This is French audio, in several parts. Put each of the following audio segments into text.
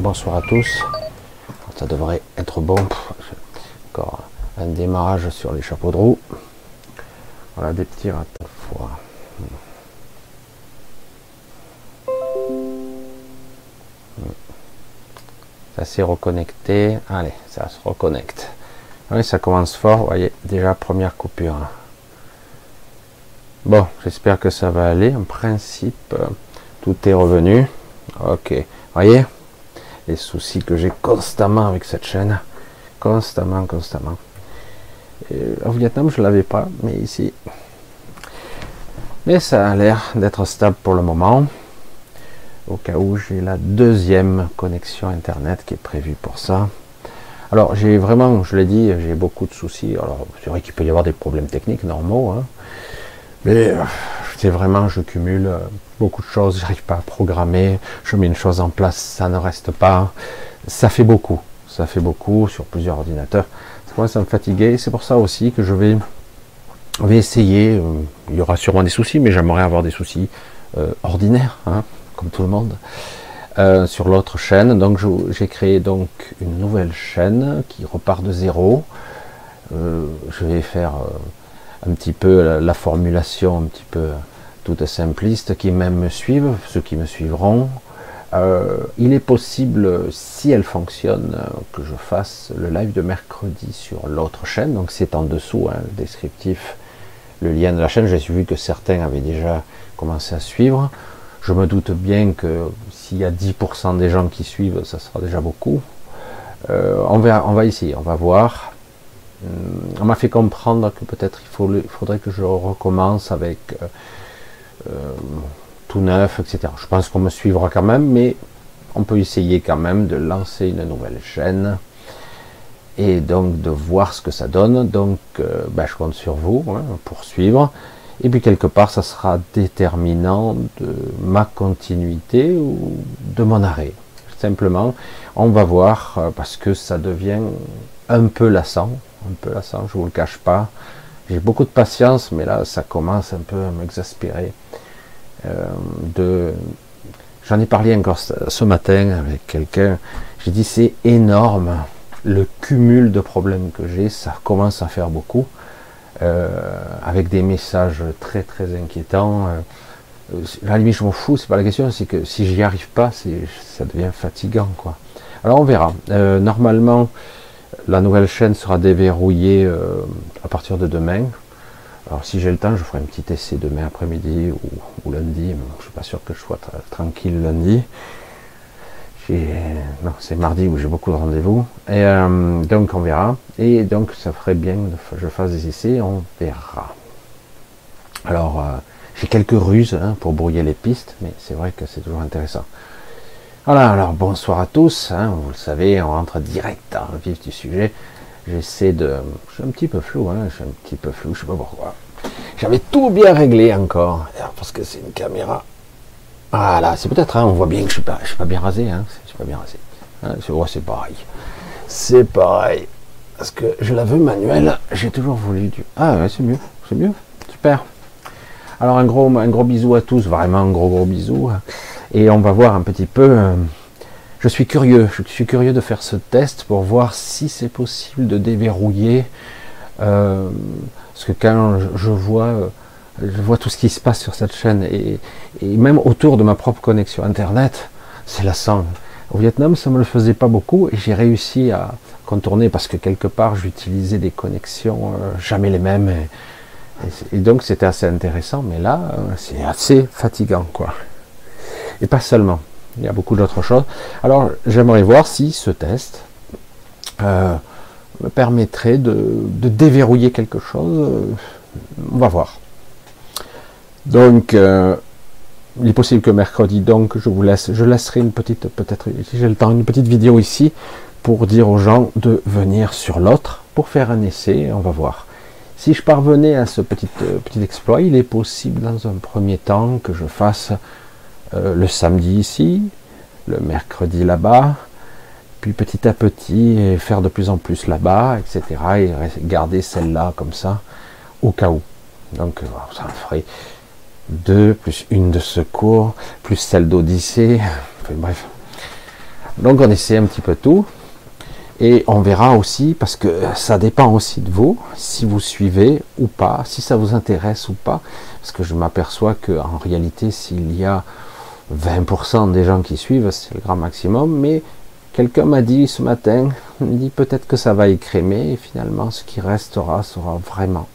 Bonsoir à tous. Ça devrait être bon. Encore un démarrage sur les chapeaux de roue. Voilà, des petits rats fois. Ça s'est reconnecté. Allez, ça se reconnecte. Oui, ça commence fort. Vous voyez, déjà première coupure. Bon, j'espère que ça va aller. En principe, tout est revenu. Ok. Voyez? Les soucis que j'ai constamment avec cette chaîne. Constamment, constamment. au Vietnam, je ne l'avais pas, mais ici. Mais ça a l'air d'être stable pour le moment. Au cas où j'ai la deuxième connexion Internet qui est prévue pour ça. Alors j'ai vraiment, je l'ai dit, j'ai beaucoup de soucis. Alors c'est vrai qu'il peut y avoir des problèmes techniques normaux. Hein. Mais euh, c'est vraiment, je cumule euh, beaucoup de choses, j'arrive pas à programmer, je mets une chose en place, ça ne reste pas. Ça fait beaucoup, ça fait beaucoup sur plusieurs ordinateurs. Ça commence à me fatiguer, c'est pour ça aussi que je vais, essayer, euh, il y aura sûrement des soucis, mais j'aimerais avoir des soucis ordinaires, hein, comme tout le monde. sur l'autre chaîne. Donc j'ai créé donc une nouvelle chaîne qui repart de zéro. je vais faire un petit peu la, formulation un petit peu toute simpliste qui même me suivent, ceux qui me suivront. Euh, il est possible, si elle fonctionne, que je fasse le live de mercredi sur l'autre chaîne. Donc c'est en dessous, hein, le descriptif, le lien de la chaîne. J'ai vu que certains avaient déjà commencé à suivre. Je me doute bien que s'il y a 10% des gens qui suivent, ça sera déjà beaucoup. Euh, on, va, essayer, on va voir. Euh, on m'a fait comprendre que peut-être il, faudrait que je recommence avec euh, tout neuf, etc. Je pense qu'on me suivra quand même, mais on peut essayer quand même de lancer une nouvelle chaîne et donc de voir ce que ça donne. Donc ben, je compte sur vous hein, pour suivre. Et puis quelque part, ça sera déterminant de ma continuité ou de mon arrêt. Simplement, on va voir parce que ça devient un peu lassant un peu lassant, je vous le cache pas. J'ai beaucoup de patience, mais là, ça commence un peu à m'exaspérer. Euh, de... J'en ai parlé encore ce matin avec quelqu'un. J'ai dit c'est énorme le cumul de problèmes que j'ai, ça commence à faire beaucoup, euh, avec des messages très très inquiétants. Euh, la limite, je m'en fous, c'est pas la question, c'est que si j'y arrive pas, ça devient fatigant, quoi. Alors on verra. normalement, la nouvelle chaîne sera déverrouillée euh, à partir de demain. Alors si j'ai le temps, je ferai un petit essai demain après-midi ou, lundi. je ne suis pas sûr que je sois tranquille lundi. Non, c'est mardi où j'ai beaucoup de rendez-vous. Et euh, donc on verra. Et donc ça ferait bien que je fasse des essais, on verra. Alors euh, j'ai quelques ruses hein, pour brouiller les pistes, mais c'est vrai que c'est toujours intéressant. Voilà, alors bonsoir à tous, hein, vous le savez, on rentre direct dans le vif du sujet. J'essaie de... Je suis un petit peu flou, hein, je suis un petit peu flou, je sais pas pourquoi. J'avais tout bien réglé encore, parce que c'est une caméra. Voilà, c'est peut-être, hein, on voit bien que je suis pas, suis pas bien rasé, hein, je suis pas bien rasé. C'est pareil. C'est pareil. Parce que je la veux manuelle, j'ai toujours voulu du... Ah ouais, c'est mieux, c'est mieux, super. Alors un gros bisou à tous, vraiment un gros gros bisou. Et on va voir un petit peu. Euh, je suis curieux, je suis curieux de faire ce test pour voir si c'est possible de déverrouiller. Euh, parce que quand je vois, euh, je vois tout ce qui se passe sur cette chaîne et, même autour de ma propre connexion internet, c'est lassant. Au Vietnam, ça me le faisait pas beaucoup et j'ai réussi à contourner parce que quelque part j'utilisais des connexions jamais les mêmes et donc c'était assez intéressant. Mais là, c'est assez fatigant, quoi. Et pas seulement. Il y a beaucoup d'autres choses. Alors, j'aimerais voir si ce test euh, me permettrait de, déverrouiller quelque chose. On va voir. Donc, euh, il est possible que mercredi, donc, je vous laisse, je laisserai une petite, peut-être, si j'ai le temps, une petite vidéo ici pour dire aux gens de venir sur l'autre pour faire un essai. On va voir. Si je parvenais à ce petit, euh, petit exploit, il est possible dans un premier temps que je fasse euh, le samedi ici, le mercredi là-bas, puis petit à petit faire de plus en plus là-bas, etc. Et garder celle-là comme ça, au cas où. Donc euh, ça ferait deux, plus une de secours, plus celle d'Odyssée. Bref, Donc on essaie un petit peu tout. Et on verra aussi, parce que ça dépend aussi de vous, si vous suivez ou pas, si ça vous intéresse ou pas. Parce que je m'aperçois qu'en réalité, s'il y a 20% des gens qui suivent, c'est le grand maximum. Mais quelqu'un m'a dit ce matin, il me dit peut-être que ça va écrémer, et finalement ce qui restera sera vraiment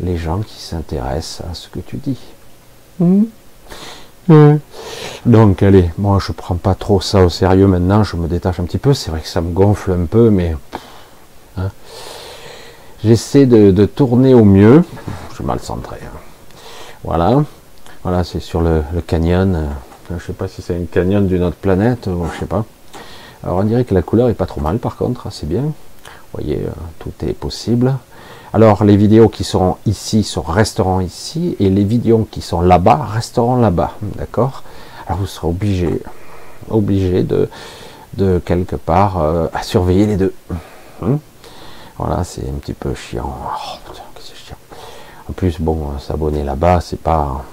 les gens qui s'intéressent à ce que tu dis. Hmm. Donc allez, moi je prends pas trop ça au sérieux maintenant, je me détache un petit peu, c'est vrai que ça me gonfle un peu, mais hein. j'essaie de, tourner au mieux, je suis mal centré. Hein. Voilà, voilà c'est sur le, canyon, euh, je sais pas si c'est un canyon d'une autre planète, ou je sais pas. Alors on dirait que la couleur est pas trop mal par contre, c'est bien. Vous voyez, euh, tout est possible. Alors les vidéos qui seront ici resteront ici et les vidéos qui sont là-bas resteront là-bas, d'accord? Alors vous serez obligé, obligé de, de quelque part euh, à surveiller les deux. Hein? Voilà, c'est un petit peu chiant. Oh, chiant. En plus, bon, euh, s'abonner là-bas, c'est pas,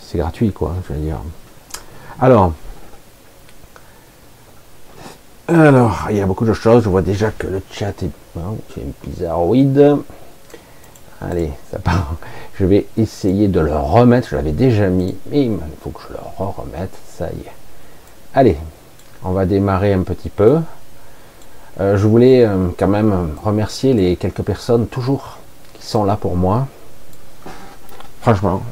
c'est gratuit, quoi. Je veux dire. Alors, alors, il y a beaucoup de choses. Je vois déjà que le chat est, hein, bizarroïde. Allez, ça part. Je vais essayer de le remettre. Je l'avais déjà mis, mais il faut que je le remette. Ça y est. Allez, on va démarrer un petit peu. Euh, je voulais euh, quand même remercier les quelques personnes toujours qui sont là pour moi. Franchement,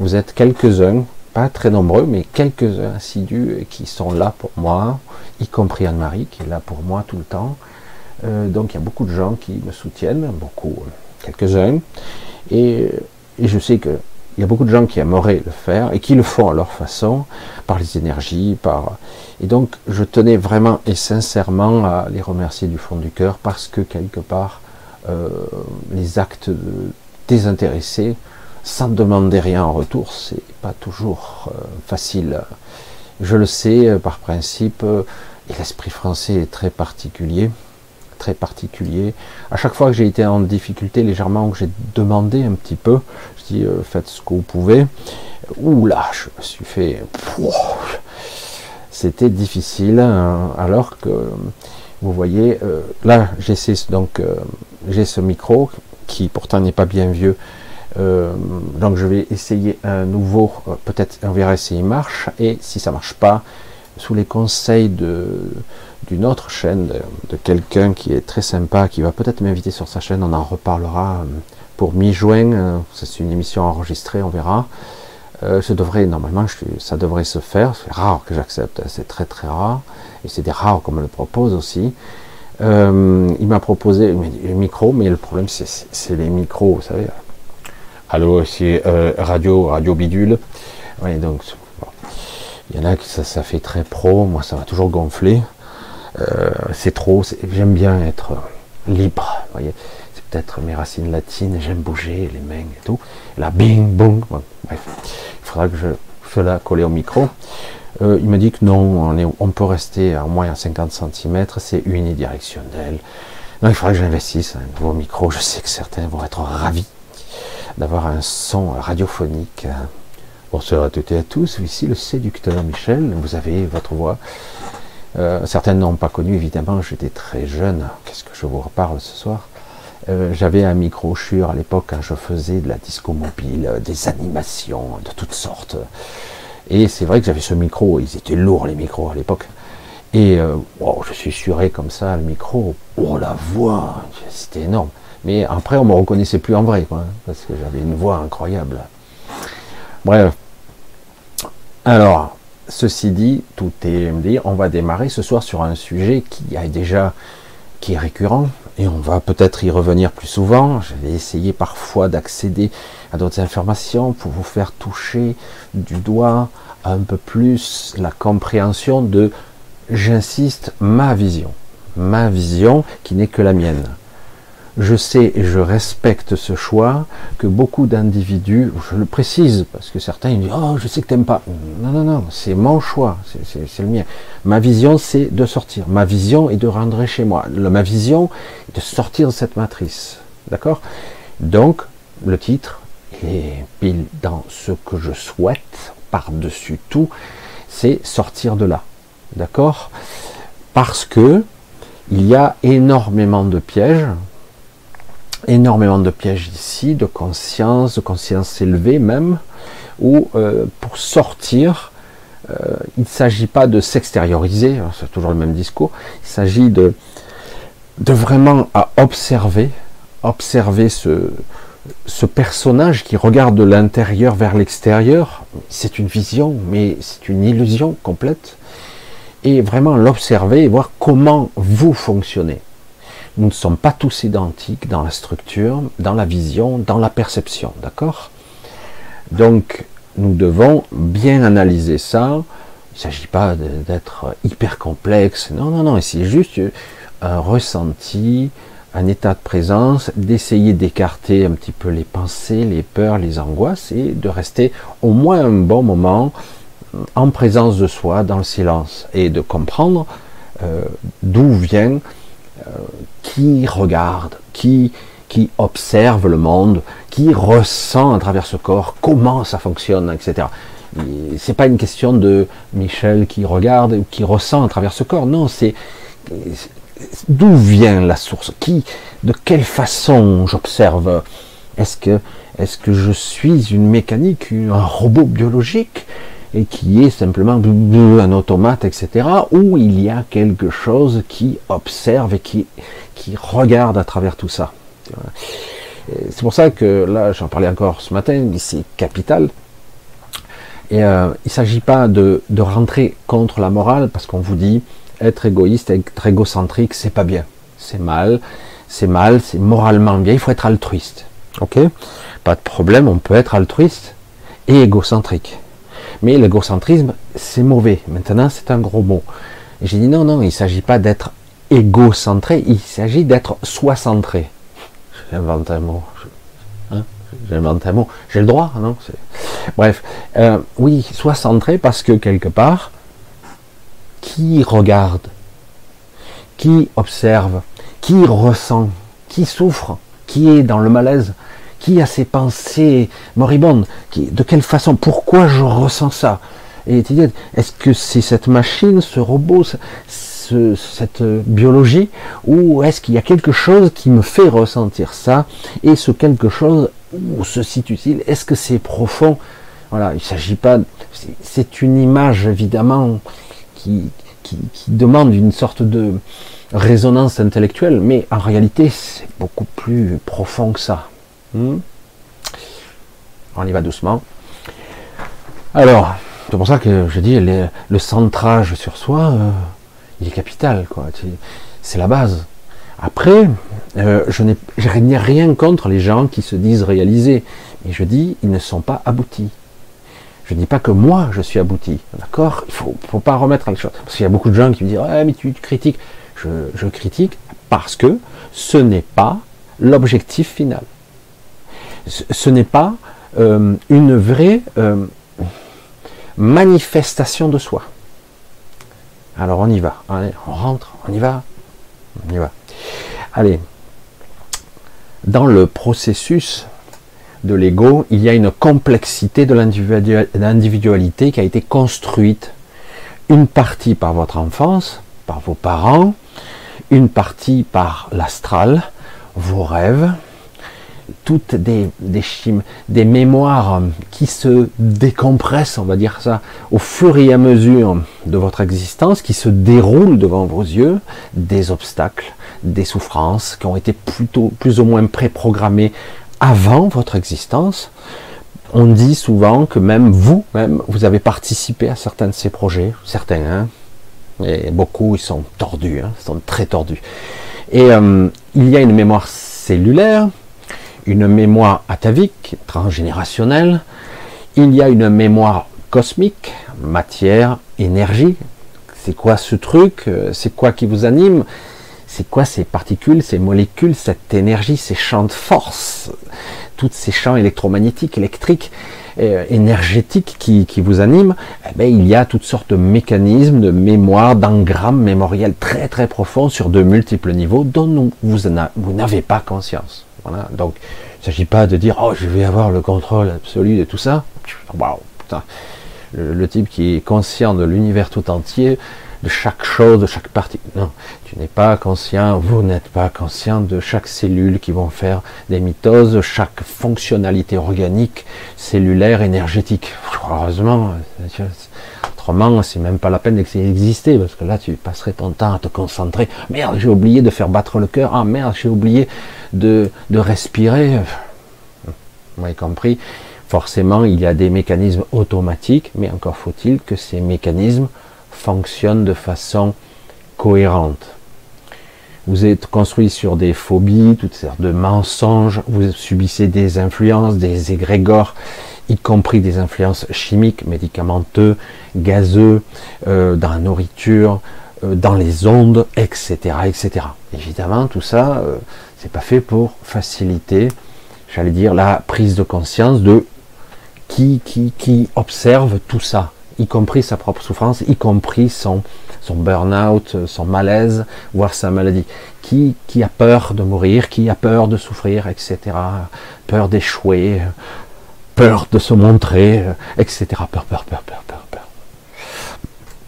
vous êtes quelques-uns, très nombreux, mais quelques-uns assidus qui sont là pour moi, y compris Anne-Marie qui est là pour moi tout le temps. Euh, donc il y a beaucoup de gens qui me soutiennent, beaucoup quelques-uns, et, je sais qu'il y a beaucoup de gens qui aimeraient le faire et qui le font à leur façon, par les énergies, par... Et donc je tenais vraiment et sincèrement à les remercier du fond du cœur parce que quelque part, euh, les actes désintéressés, sans demander rien en retour, c'est pas toujours euh, facile. Je le sais euh, par principe, et l'esprit français est très particulier très particulier. À chaque fois que j'ai été en difficulté légèrement, que j'ai demandé un petit peu, je dis euh, faites ce que vous pouvez. Ouh là, je me suis fait. C'était difficile, hein, alors que vous voyez, euh, là donc euh, j'ai ce micro qui pourtant n'est pas bien vieux. Donc je vais essayer un nouveau, peut-être on verra si il marche, et si ça marche pas, sous les conseils d'une autre chaîne, de, quelqu'un qui est très sympa, qui va peut-être m'inviter sur sa chaîne, on en reparlera euh, pour mi-juin, euh, c'est une émission enregistrée, on verra. Euh, normalement, ça devrait se faire, c'est rare que j'accepte, c'est très très rare, et c'est des rares qu'on me le propose aussi. il m'a proposé le micro, mais le problème c'est les micros, vous savez. Allô, c'est radio, radio bidule. Oui, donc il y en a qui ça, fait très pro, moi ça va toujours gonfler. Euh, c'est trop, j'aime bien être libre, voyez. C'est peut-être mes racines latines, j'aime bouger les mains et tout. là, bing, boum, bref, il faudra que je cela coller au micro. Euh, il me dit que non, on, peut rester à moins à 50 cm, c'est unidirectionnel. Non, il faudra que j'investisse un nouveau micro. Je sais que certains vont être ravis d'avoir un son radiophonique. Bonsoir à toutes et à tous, ici le séducteur Michel, vous avez votre voix euh, certaines n'ont pas connu, évidemment, j'étais très jeune. Qu'est-ce que je vous reparle ce soir? Euh, J'avais un micro Shure à l'époque quand je faisais de la disco mobile, euh, des animations de toutes sortes. Et c'est vrai que j'avais ce micro, ils étaient lourds les micros à l'époque. Et je suis suré comme ça, le micro, oh la voix, c'était énorme. Mais après, on me reconnaissait plus en vrai, quoi, hein, parce que j'avais une voix incroyable. Bref. Alors, Ceci dit, tout est dit, on va démarrer ce soir sur un sujet qui est déjà qui est récurrent et on va peut-être y revenir plus souvent. Je vais essayer parfois d'accéder à d'autres informations pour vous faire toucher du doigt un peu plus la compréhension de, j'insiste, ma vision. Ma vision qui n'est que la mienne je sais et je respecte ce choix que beaucoup d'individus, je le précise parce que certains ils disent oh je sais que t'aimes pas, non non non c'est mon choix, c'est le mien. Ma vision c'est de sortir, ma vision est de rentrer chez moi, ma vision est de sortir de cette matrice, d'accord? Donc le titre est pile dans ce que je souhaite par dessus tout, c'est sortir de là. d'accord? Parce que il y a énormément de pièges, énormément de pièges ici, de conscience, de conscience élevée même, où euh, pour sortir, euh, il ne s'agit pas de s'extérioriser, hein, c'est toujours le même discours, il s'agit de, vraiment à observer, observer ce, ce personnage qui regarde de l'intérieur vers l'extérieur, c'est une vision, mais c'est une illusion complète, et vraiment l'observer et voir comment vous fonctionnez. Nous ne sommes pas tous identiques dans la structure, dans la vision, dans la perception, d'accord? Donc, nous devons bien analyser ça. Il ne s'agit pas d'être hyper complexe. Non, non, non. C'est juste un ressenti, un état de présence, d'essayer d'écarter un petit peu les pensées, les peurs, les angoisses et de rester au moins un bon moment en présence de soi, dans le silence, et de comprendre euh, d'où vient, euh, qui regarde, qui, qui observe le monde, qui ressent à travers ce corps, comment ça fonctionne, etc. C'est pas une question de Michel qui regarde ou qui ressent à travers ce corps. Non, c'est d'où vient la source, qui, de quelle façon j'observe? Est-ce que, est-ce que je suis une mécanique, un robot biologique? Et qui est simplement un automate, etc., où il y a quelque chose qui observe et qui, qui regarde à travers tout ça. C'est pour ça que là, j'en parlais encore ce matin, c'est capital. Et euh, il ne s'agit pas de, de, rentrer contre la morale, parce qu'on vous dit être égoïste, être égocentrique, c'est pas bien. C'est mal, c'est mal, c'est moralement bien, il faut être altruiste. Ok? Pas de problème, on peut être altruiste et égocentrique. Mais l'égocentrisme, c'est mauvais. Maintenant, c'est un gros mot. J'ai dit non, non, il ne s'agit pas d'être égocentré, il s'agit d'être soi-centré. J'invente un mot. Hein? J'invente un mot. J'ai le droit, non? Bref, euh, oui, soi-centré parce que quelque part, qui regarde, qui observe, qui ressent, qui souffre, qui est dans le malaise, qui a ces pensées moribondes De quelle façon Pourquoi je ressens ça? Et est-ce que c'est cette machine, ce robot, cette biologie, ou est-ce qu'il y a quelque chose qui me fait ressentir ça Et ce quelque chose, où se situe-t-il? Est-ce que c'est profond? Voilà, il ne s'agit pas. C'est une image évidemment qui demande une sorte de résonance intellectuelle, mais en réalité, c'est beaucoup plus profond que ça. Hmm. On y va doucement. Alors, c'est pour ça que je dis le centrage sur soi, euh, il est capital, quoi. C'est la base. Après, euh, je n'ai rien contre les gens qui se disent réalisés, mais je dis ils ne sont pas aboutis. Je ne dis pas que moi je suis abouti, d'accord? Il faut, faut pas remettre la chose. Parce qu'il y a beaucoup de gens qui me disent ah mais tu, critiques. Je, critique parce que ce n'est pas l'objectif final ce n'est pas euh, une vraie euh, manifestation de soi. Alors on y va. Allez, on rentre, on y va. On y va. Allez. Dans le processus de l'ego, il y a une complexité de l'individualité qui a été construite. Une partie par votre enfance, par vos parents, une partie par l'astral, vos rêves, toutes des, des, des mémoires qui se décompressent, on va dire ça, au fur et à mesure de votre existence, qui se déroulent devant vos yeux, des obstacles, des souffrances qui ont été plutôt plus ou moins préprogrammées avant votre existence. On dit souvent que même vous, même, vous avez participé à certains de ces projets, certains, hein, et beaucoup, ils sont tordus, hein, ils sont très tordus. Et euh, il y a une mémoire cellulaire, une mémoire atavique, transgénérationnelle, il y a une mémoire cosmique, matière, énergie. C'est quoi ce truc? C'est quoi qui vous anime? C'est quoi ces particules, ces molécules, cette énergie, ces champs de force, tous ces champs électromagnétiques, électriques, euh, énergétiques qui, vous animent. Eh bien, Il y a toutes sortes de mécanismes, de mémoire, d'engrammes mémoriels très très profonds sur de multiples niveaux dont vous n'avez pas conscience. Donc, il ne s'agit pas de dire, oh, je vais avoir le contrôle absolu de tout ça. Waouh, putain. le type qui est conscient de l'univers tout entier, de chaque chose, de chaque partie. Non, tu n'es pas conscient, vous n'êtes pas conscient de chaque cellule qui vont faire des mitoses, chaque fonctionnalité organique, cellulaire, énergétique. Heureusement, c'est même pas la peine d'exister, parce que là, tu passerais ton temps à te concentrer. Merde, j'ai oublié de faire battre le cœur. Ah merde, j'ai oublié de, respirer. Vous m'avez compris. Forcément, il y a des mécanismes automatiques, mais encore faut-il que ces mécanismes fonctionne de façon cohérente. Vous êtes construit sur des phobies, toutes sortes de mensonges, vous subissez des influences, des égrégores, y compris des influences chimiques, médicamenteux, gazeux, euh, dans la nourriture, euh, dans les ondes, etc., etc. Évidemment, tout ça, euh, c'est pas fait pour faciliter, j'allais dire, la prise de conscience de qui, qui, qui observe tout ça y compris sa propre souffrance, y compris son, son burn-out, son malaise, voire sa maladie. Qui, qui a peur de mourir, qui a peur de souffrir, etc. Peur d'échouer, peur de se montrer, etc. Peur, peur, peur, peur, peur, peur.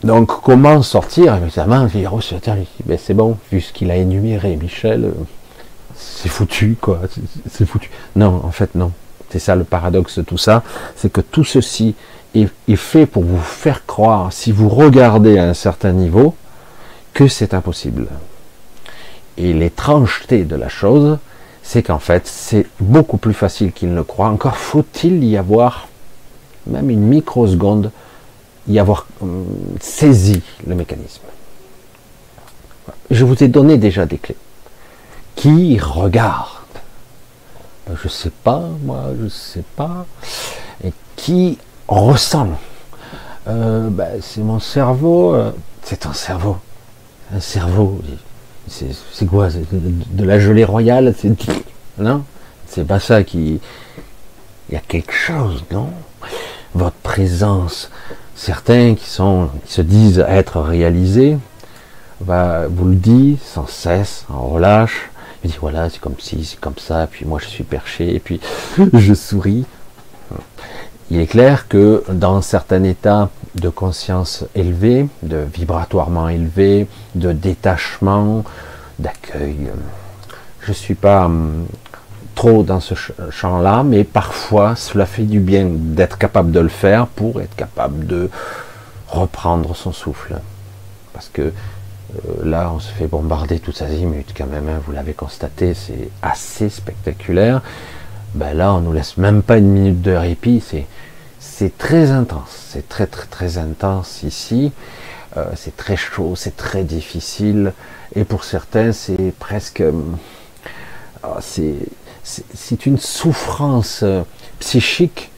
Donc comment sortir Évidemment, ben, c'est bon, vu ce qu'il a énuméré, Michel, c'est foutu, quoi. C'est foutu. Non, en fait, non. C'est ça le paradoxe de tout ça, c'est que tout ceci est, fait pour vous faire croire, si vous regardez à un certain niveau, que c'est impossible. Et l'étrangeté de la chose, c'est qu'en fait, c'est beaucoup plus facile qu'il ne croit. Encore faut-il y avoir, même une microseconde, y avoir hum, saisi le mécanisme. Je vous ai donné déjà des clés. Qui regarde? Ben, Je ne sais pas, moi, je ne sais pas. Et qui ressent. Euh, ben, c'est mon cerveau, euh, c'est ton cerveau. Un cerveau, c'est quoi de, la gelée royale Non? C'est pas ça qui. Il y a quelque chose, non? Votre présence, certains qui, sont, qui se disent être réalisés, va vous le dit sans cesse, en relâche. Il dit voilà, c'est comme si, c'est comme ça, puis moi je suis perché, et puis je souris il est clair que dans certains états de conscience élevé, de vibratoirement élevé, de détachement, d'accueil, je ne suis pas hum, trop dans ce champ-là, mais parfois cela fait du bien d'être capable de le faire pour être capable de reprendre son souffle. Parce que euh, là, on se fait bombarder toutes azimuts quand même, hein, vous l'avez constaté, c'est assez spectaculaire ben là, on nous laisse même pas une minute de répit. C'est, c'est très intense. C'est très, très, très intense ici. Euh, c'est très chaud, c'est très difficile. Et pour certains, c'est presque. Euh, c'est, c'est, une souffrance euh, psychique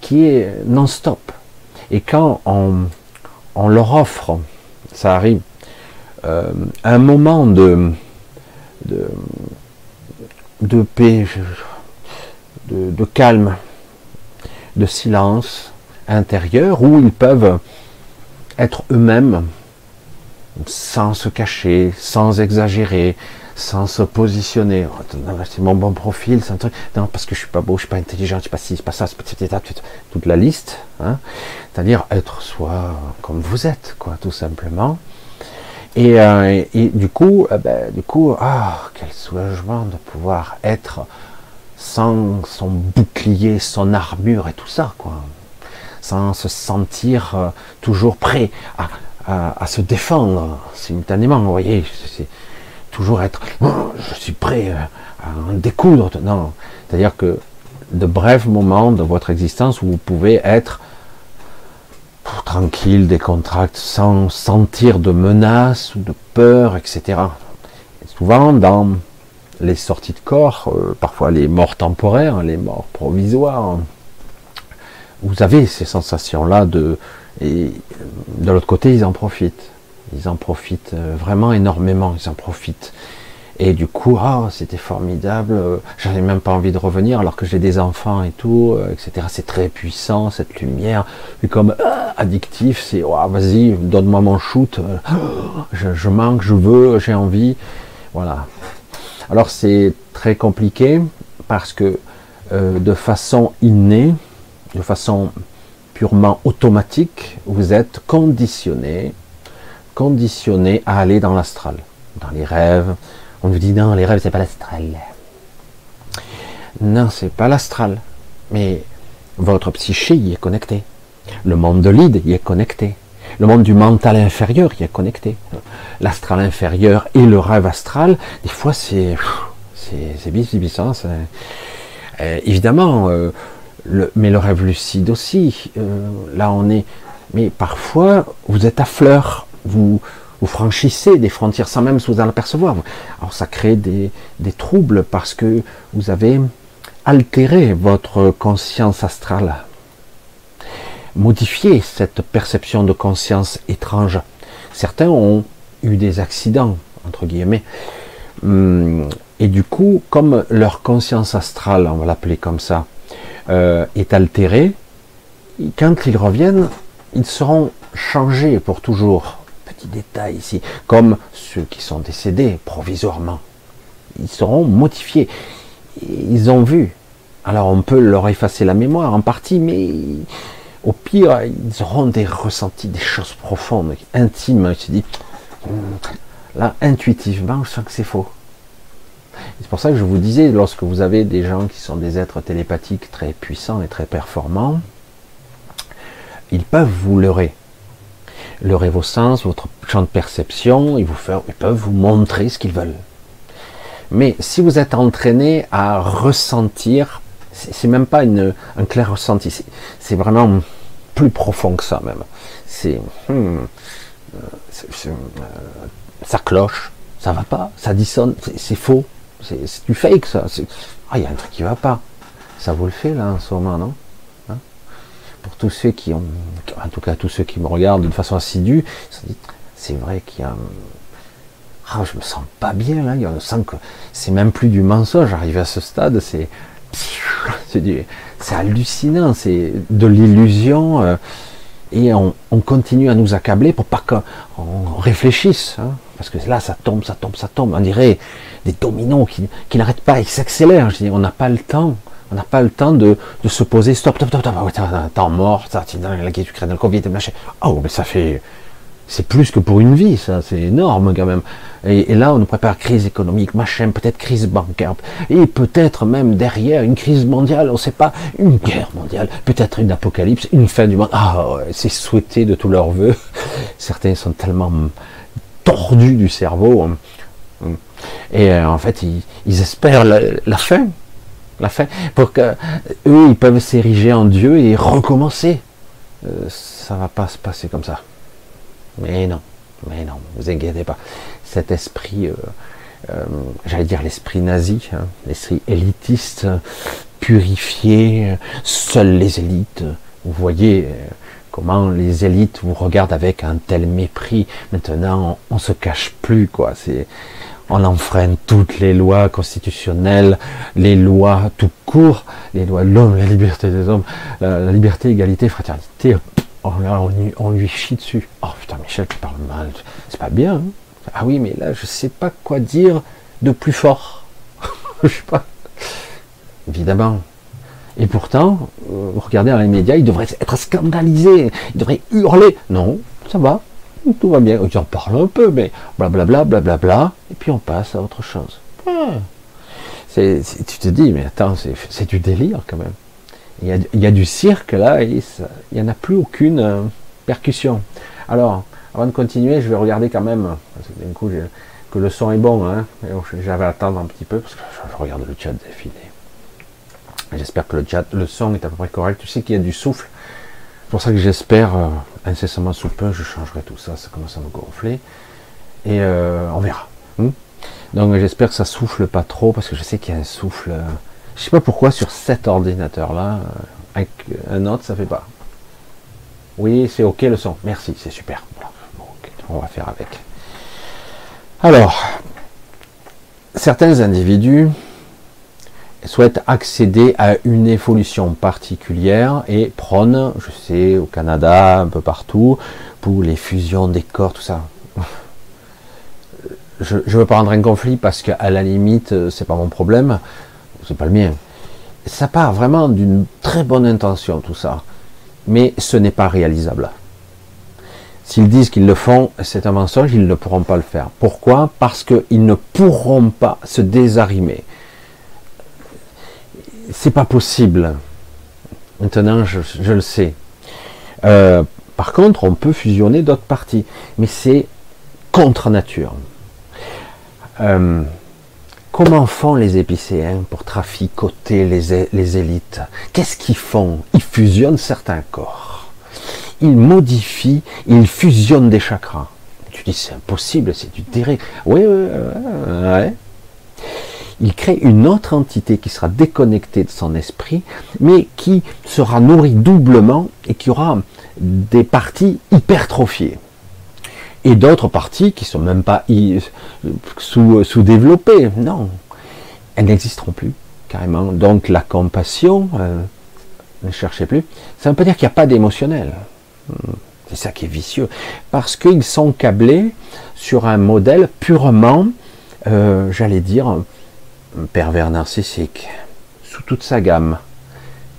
qui est non-stop. Et quand on, on leur offre, ça arrive, un moment de, de, de paix, de, calme, de silence intérieur où ils peuvent être eux-mêmes sans se cacher, sans exagérer, sans se positionner. Oh, c'est mon bon profil, c'est un truc. Non, parce que je suis pas beau, je suis pas intelligent, je suis pas ci, c'est pas ça, toute la liste. Hein. C'est-à-dire être soi comme vous êtes, quoi, tout simplement. Et, euh, du coup, eh ben, du coup, ah, quel soulagement de pouvoir être sans son bouclier, son armure et tout ça, quoi. Sans se sentir euh, toujours prêt à, se défendre simultanément. Vous voyez, c'est toujours être, oh, je suis prêt euh, à en découdre. Non, c'est-à-dire que de brefs moments de votre existence où vous pouvez être tranquille, décontracté, sans sentir de menace ou de peur, etc. souvent dans les sorties de corps, euh, parfois les morts temporaires, les morts provisoires. Vous avez ces sensations-là de et de l'autre côté, ils en profitent. Ils en profitent euh, vraiment énormément. Ils en profitent. Et du coup, ah, c'était formidable. J'avais même pas envie de revenir alors que j'ai des enfants et tout, euh, etc. C'est très puissant cette lumière. Et comme addictif, c'est oh, vas-y, donne-moi mon shoot. Je manque, je veux, j'ai envie. Voilà. Alors c'est très compliqué parce que euh, de façon innée, de façon purement automatique, vous êtes conditionné, conditionné à aller dans l'astral, dans les rêves. On nous dit non, les rêves c'est pas l'astral. Non, c'est pas l'astral, mais votre psyché y est connecté. Le monde de l'id y est connecté. Le monde du mental inférieur y est connecté. L'astral inférieur et le rêve astral, des fois c'est c'est. Euh, évidemment, euh, mais le rêve lucide aussi. Euh, là, on est. Mais parfois, vous êtes à fleur. Vous, vous franchissez des frontières sans même vous en apercevoir. Alors, ça crée des, des troubles parce que vous avez altéré votre conscience astrale modifier cette perception de conscience étrange. Certains ont eu des accidents, entre guillemets, hum, et du coup, comme leur conscience astrale, on va l'appeler comme ça, euh, est altérée, quand ils reviennent, ils seront changés pour toujours. Petit détail ici, comme ceux qui sont décédés provisoirement. Ils seront modifiés. Ils ont vu. Alors on peut leur effacer la mémoire en partie, mais au pire, ils auront des ressentis, des choses profondes, intimes. Je dis, hmm, là, intuitivement, je sens que c'est faux. C'est pour ça que je vous disais, lorsque vous avez des gens qui sont des êtres télépathiques très puissants et très performants, ils peuvent vous leurrer. Leurrer vos sens, votre champ de perception, ils, ils peuvent vous montrer ce qu'ils veulent. Mais si vous êtes entraîné à ressentir c'est même pas une, un clair ressenti, c'est vraiment plus profond que ça même. C'est, hmm, euh, ça cloche, ça va pas, ça dissonne, c'est faux, c'est du fake ça. Ah, il y a un truc qui va pas. Ça vous le fait là en ce moment, non? Hein? Pour tous ceux qui ont, en tout cas tous ceux qui me regardent d'une façon assidue, c'est vrai qu'il y a ah, je me sens pas bien là, on sent que c'est même plus du mensonge, arrivé à ce stade, c'est c'est hallucinant, c'est de l'illusion. Euh, et on, continue à nous accabler pour pas qu'on réfléchisse. Hein. parce que là, ça tombe, ça tombe, ça tombe. On dirait des dominos qui, n'arrêtent pas, ils s'accélèrent. On n'a pas le temps. On n'a pas le temps de, se poser. Stop, stop, stop, stop. T'es mort, ça, la guerre, crées le Covid, machin. Oh, mais ça fait c'est plus que pour une vie, ça, c'est énorme quand même. Et, là, on nous prépare crise économique, machin, peut-être crise bancaire, et peut-être même derrière une crise mondiale, on ne sait pas, une guerre mondiale, peut-être une apocalypse, une fin du monde. Ah, c'est souhaité de tous leurs voeux. Certains sont tellement tordus du cerveau. Et euh, en fait, ils, espèrent la, fin, la fin, pour que eux, ils peuvent s'ériger en Dieu et recommencer. Euh, ça va pas se passer comme ça. Mais non, mais non, vous inquiétez pas. Cet esprit, euh, euh, j'allais dire l'esprit nazi, hein, l'esprit élitiste, purifié, seuls les élites. Vous voyez euh, comment les élites vous regardent avec un tel mépris. Maintenant, on, se cache plus, quoi. C'est, on enfreint toutes les lois constitutionnelles, les lois tout court, les lois de l'homme, la liberté des hommes, la liberté, égalité, fraternité Oh on, lui chie dessus. Oh putain, Michel, tu parles mal. C'est pas bien. Hein. ah oui, mais là, je sais pas quoi dire de plus fort. je sais pas. Évidemment. Et pourtant, euh, regardez dans les médias, il devrait être scandalisé. Il devrait hurler. Non, ça va. Tout va bien. Ils en un peu, mais blablabla, blablabla. Bla, bla, et puis on passe à autre chose. tu te dis, mais attends, c'est du délire quand même il y, a, du cirque là et il n'y en a plus aucune euh, percussion. Alors, avant de continuer, je vais regarder quand même, parce que d'un coup, que le son est bon. Hein, J'avais attendre un petit peu parce que je regarde le chat défiler. J'espère que le chat, le son est à peu près correct. Tu sais qu'il y a du souffle. C'est pour ça que j'espère euh, incessamment sous peu, je changerai tout ça. Ça commence à me gonfler. Et euh, on verra. Hmm. Donc j'espère que ça souffle pas trop parce que je sais qu'il y a un souffle. Je sais pas pourquoi sur cet ordinateur-là, euh, avec un autre, ça fait pas. Oui, c'est ok le son. Merci, c'est super. on va faire avec. Alors, certains individus souhaitent accéder à une évolution particulière et prônent, je sais, au Canada, un peu partout, pour les fusions des corps, tout ça. Je ne veux pas rendre un conflit parce qu'à la limite, c'est pas mon problème c'est pas le mien. Ça part vraiment d'une très bonne intention, tout ça. mais ce n'est pas réalisable. S'ils disent qu'ils le font, c'est un mensonge, ils ne pourront pas le faire. Pourquoi? Parce qu'ils ne pourront pas se désarimer. C'est pas possible. Maintenant, je, le sais. Euh, par contre, on peut fusionner d'autres parties, mais c'est contre nature. Euh, comment font les épicéens pour traficoter les, élites? Qu'est-ce qu'ils font? Ils fusionnent certains corps. Ils modifient, ils fusionnent des chakras. Tu dis c'est impossible, c'est du dérive. Oui, oui, oui. Il crée une autre entité qui sera déconnectée de son esprit, mais qui sera nourrie doublement et qui aura des parties hypertrophiées et d'autres parties qui sont même pas sous, sous-développées. Non, elles n'existeront plus, carrément. Donc la compassion, euh, ne cherchez plus. Ça ne veut pas dire qu'il n'y a pas d'émotionnel. Hmm, c'est ça qui est vicieux. Parce qu'ils sont câblés sur un modèle purement, euh, j'allais dire, pervers narcissique, sous toute sa gamme,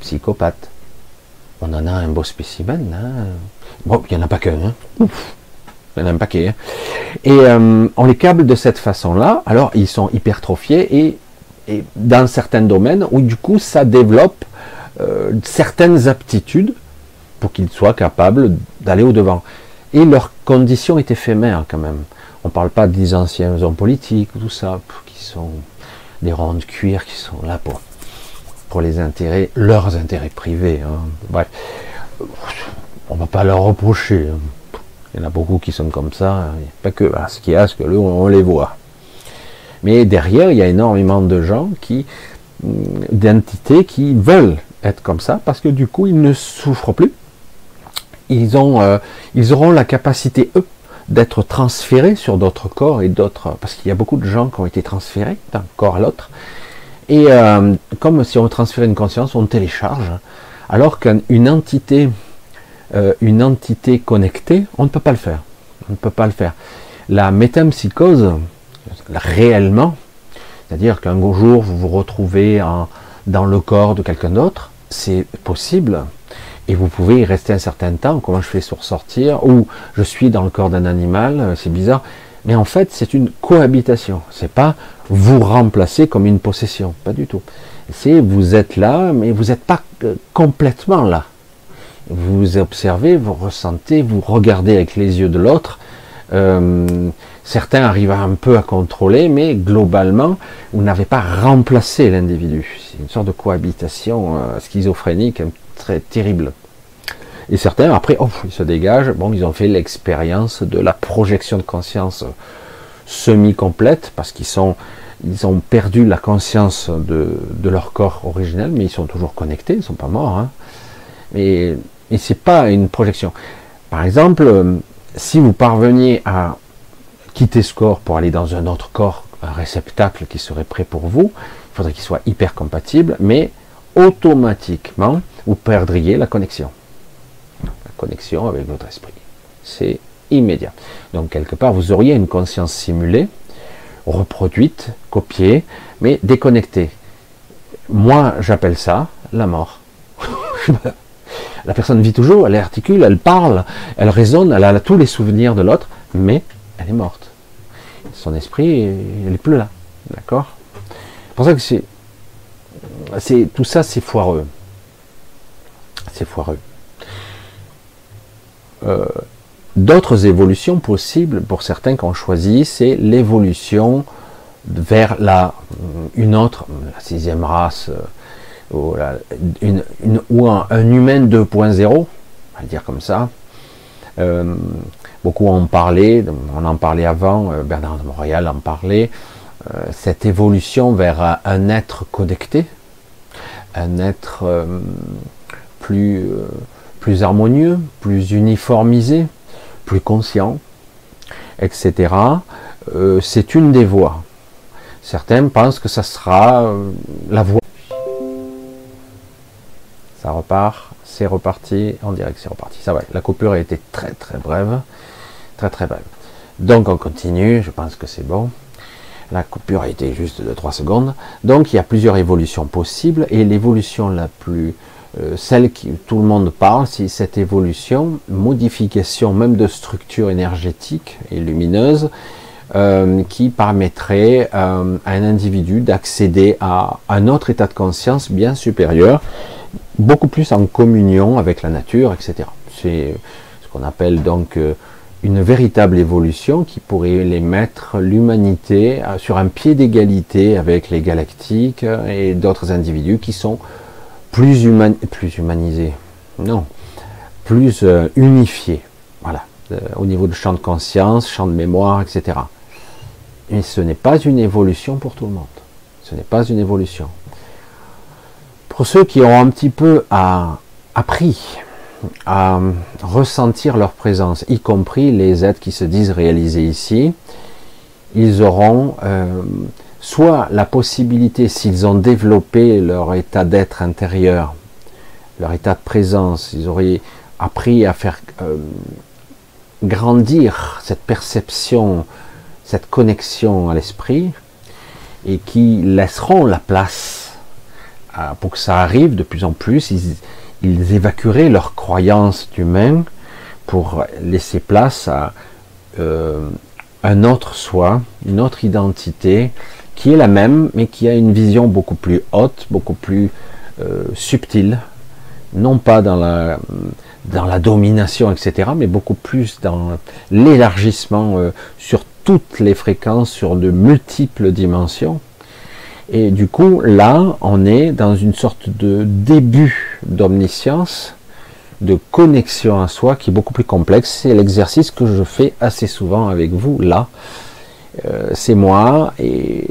psychopathe. On en a un beau spécimen. Hein. Bon, il n'y en a pas qu'un. Hein. Il y en a un paquet. Hein. Et euh, on les câble de cette façon-là. Alors, ils sont hypertrophiés et, dans certains domaines où du coup, ça développe euh, certaines aptitudes pour qu'ils soient capables d'aller au-devant. Et leur condition est éphémère quand même. On ne parle pas des anciens hommes politiques, tout ça, qui sont des ronds de cuir, qui sont là pour, pour les intérêts, leurs intérêts privés. Hein. Bref, on ne va pas leur reprocher. Hein. Il y en a beaucoup qui sont comme ça, pas que, ce qu'il y a, ce que là, on les voit. Mais derrière, il y a énormément de gens qui, mm, d'entités qui veulent être comme ça parce que du coup, ils ne souffrent plus. Ils, ont, euh, ils auront la capacité, eux, d'être transférés sur d'autres corps et d'autres. Parce qu'il y a beaucoup de gens qui ont été transférés d'un corps à l'autre. Et euh, comme si on transférait une conscience, on télécharge. Alors qu'une entité euh, une entité connectée, on ne peut pas le faire. On ne peut pas le faire. La métampsychose, réellement, c'est-à-dire qu'un jour vous vous retrouvez dans le corps de quelqu'un d'autre, c'est possible. Et vous pouvez y rester un certain temps. Comment je fais sur sortir Ou je suis dans le corps d'un animal, c'est bizarre. Mais en fait, c'est une cohabitation. C'est pas vous remplacer comme une possession. Pas du tout. C'est vous êtes là, mais vous n'êtes pas euh, complètement là vous observez, vous ressentez, vous regardez avec les yeux de l'autre. Euh, certains arrivent un peu à contrôler, mais globalement, vous n'avez pas remplacé l'individu. C'est une sorte de cohabitation euh, schizophrénique très terrible. Et certains, après, oh, ils se dégagent. Bon, ils ont fait l'expérience de la projection de conscience semi-complète parce qu'ils sont, ils ont perdu la conscience de, de, leur corps originel, mais ils sont toujours connectés, ils ne sont pas morts. Hein. Mais et c'est pas une projection. Par exemple, euh, si vous parveniez à quitter ce corps pour aller dans un autre corps, un réceptacle qui serait prêt pour vous, il faudrait qu'il soit hyper compatible, mais automatiquement, vous perdriez la connexion. La connexion avec votre esprit. C'est immédiat. Donc, quelque part, vous auriez une conscience simulée, reproduite, copiée, mais déconnectée. Moi, j'appelle ça la mort. La personne vit toujours, elle articule, elle parle, elle raisonne, elle a tous les souvenirs de l'autre, mais elle est morte. Son esprit, il n'est plus là. D'accord? C'est pour ça que c'est, c'est tout ça, c'est foireux. C'est foireux. Euh, d'autres évolutions possibles pour certains qu'on choisit, c'est l'évolution vers la, une autre, la sixième race, euh, ou, un, humain 2.0, on va dire comme ça. Euh, beaucoup en parlaient, on en parlait avant, euh, Bernard de Montréal en parlait, euh, cette évolution vers un, être connecté, un être plus, plus harmonieux, plus uniformisé, plus conscient, etc. c'est une des voies. Certains pensent que ça sera la voie ça repart, c'est reparti, dirait que c'est reparti. Ça va, la coupure a été très très brève, très très brève. Donc on continue, je pense que c'est bon. La coupure a été juste de 3 secondes. Donc il y a plusieurs évolutions possibles et l'évolution la plus euh, celle qui tout le monde parle, c'est cette évolution, modification même de structure énergétique et lumineuse, euh, qui permettrait euh, à un individu d'accéder à un autre état de conscience bien supérieur, beaucoup plus en communion avec la nature, etc. C'est ce qu'on appelle donc une véritable évolution qui pourrait les mettre l'humanité sur un pied d'égalité avec les galactiques et d'autres individus qui sont plus, plus humanisé, non, plus euh, unifié, voilà, euh, au niveau de champ de conscience, champ de mémoire, etc. Mais ce n'est pas une évolution pour tout le monde. Ce n'est pas une évolution. Pour ceux qui ont un petit peu appris à ressentir leur présence, y compris les êtres qui se disent réalisés ici, ils auront euh, soit la possibilité, s'ils ont développé leur état d'être intérieur, leur état de présence, ils auraient appris à faire euh, grandir cette perception, cette connexion à l'esprit, et qui laisseront la place pour que ça arrive de plus en plus, ils, ils évacueraient leur croyance d'humain pour laisser place à euh, un autre soi, une autre identité, qui est la même, mais qui a une vision beaucoup plus haute, beaucoup plus euh, subtile, non pas dans la, dans la domination, etc., mais beaucoup plus dans l'élargissement euh, sur toutes les fréquences, sur de multiples dimensions. Et du coup, là, on est dans une sorte de début d'omniscience, de connexion à soi qui est beaucoup plus complexe. C'est l'exercice que je fais assez souvent avec vous, là, euh, c'est moi et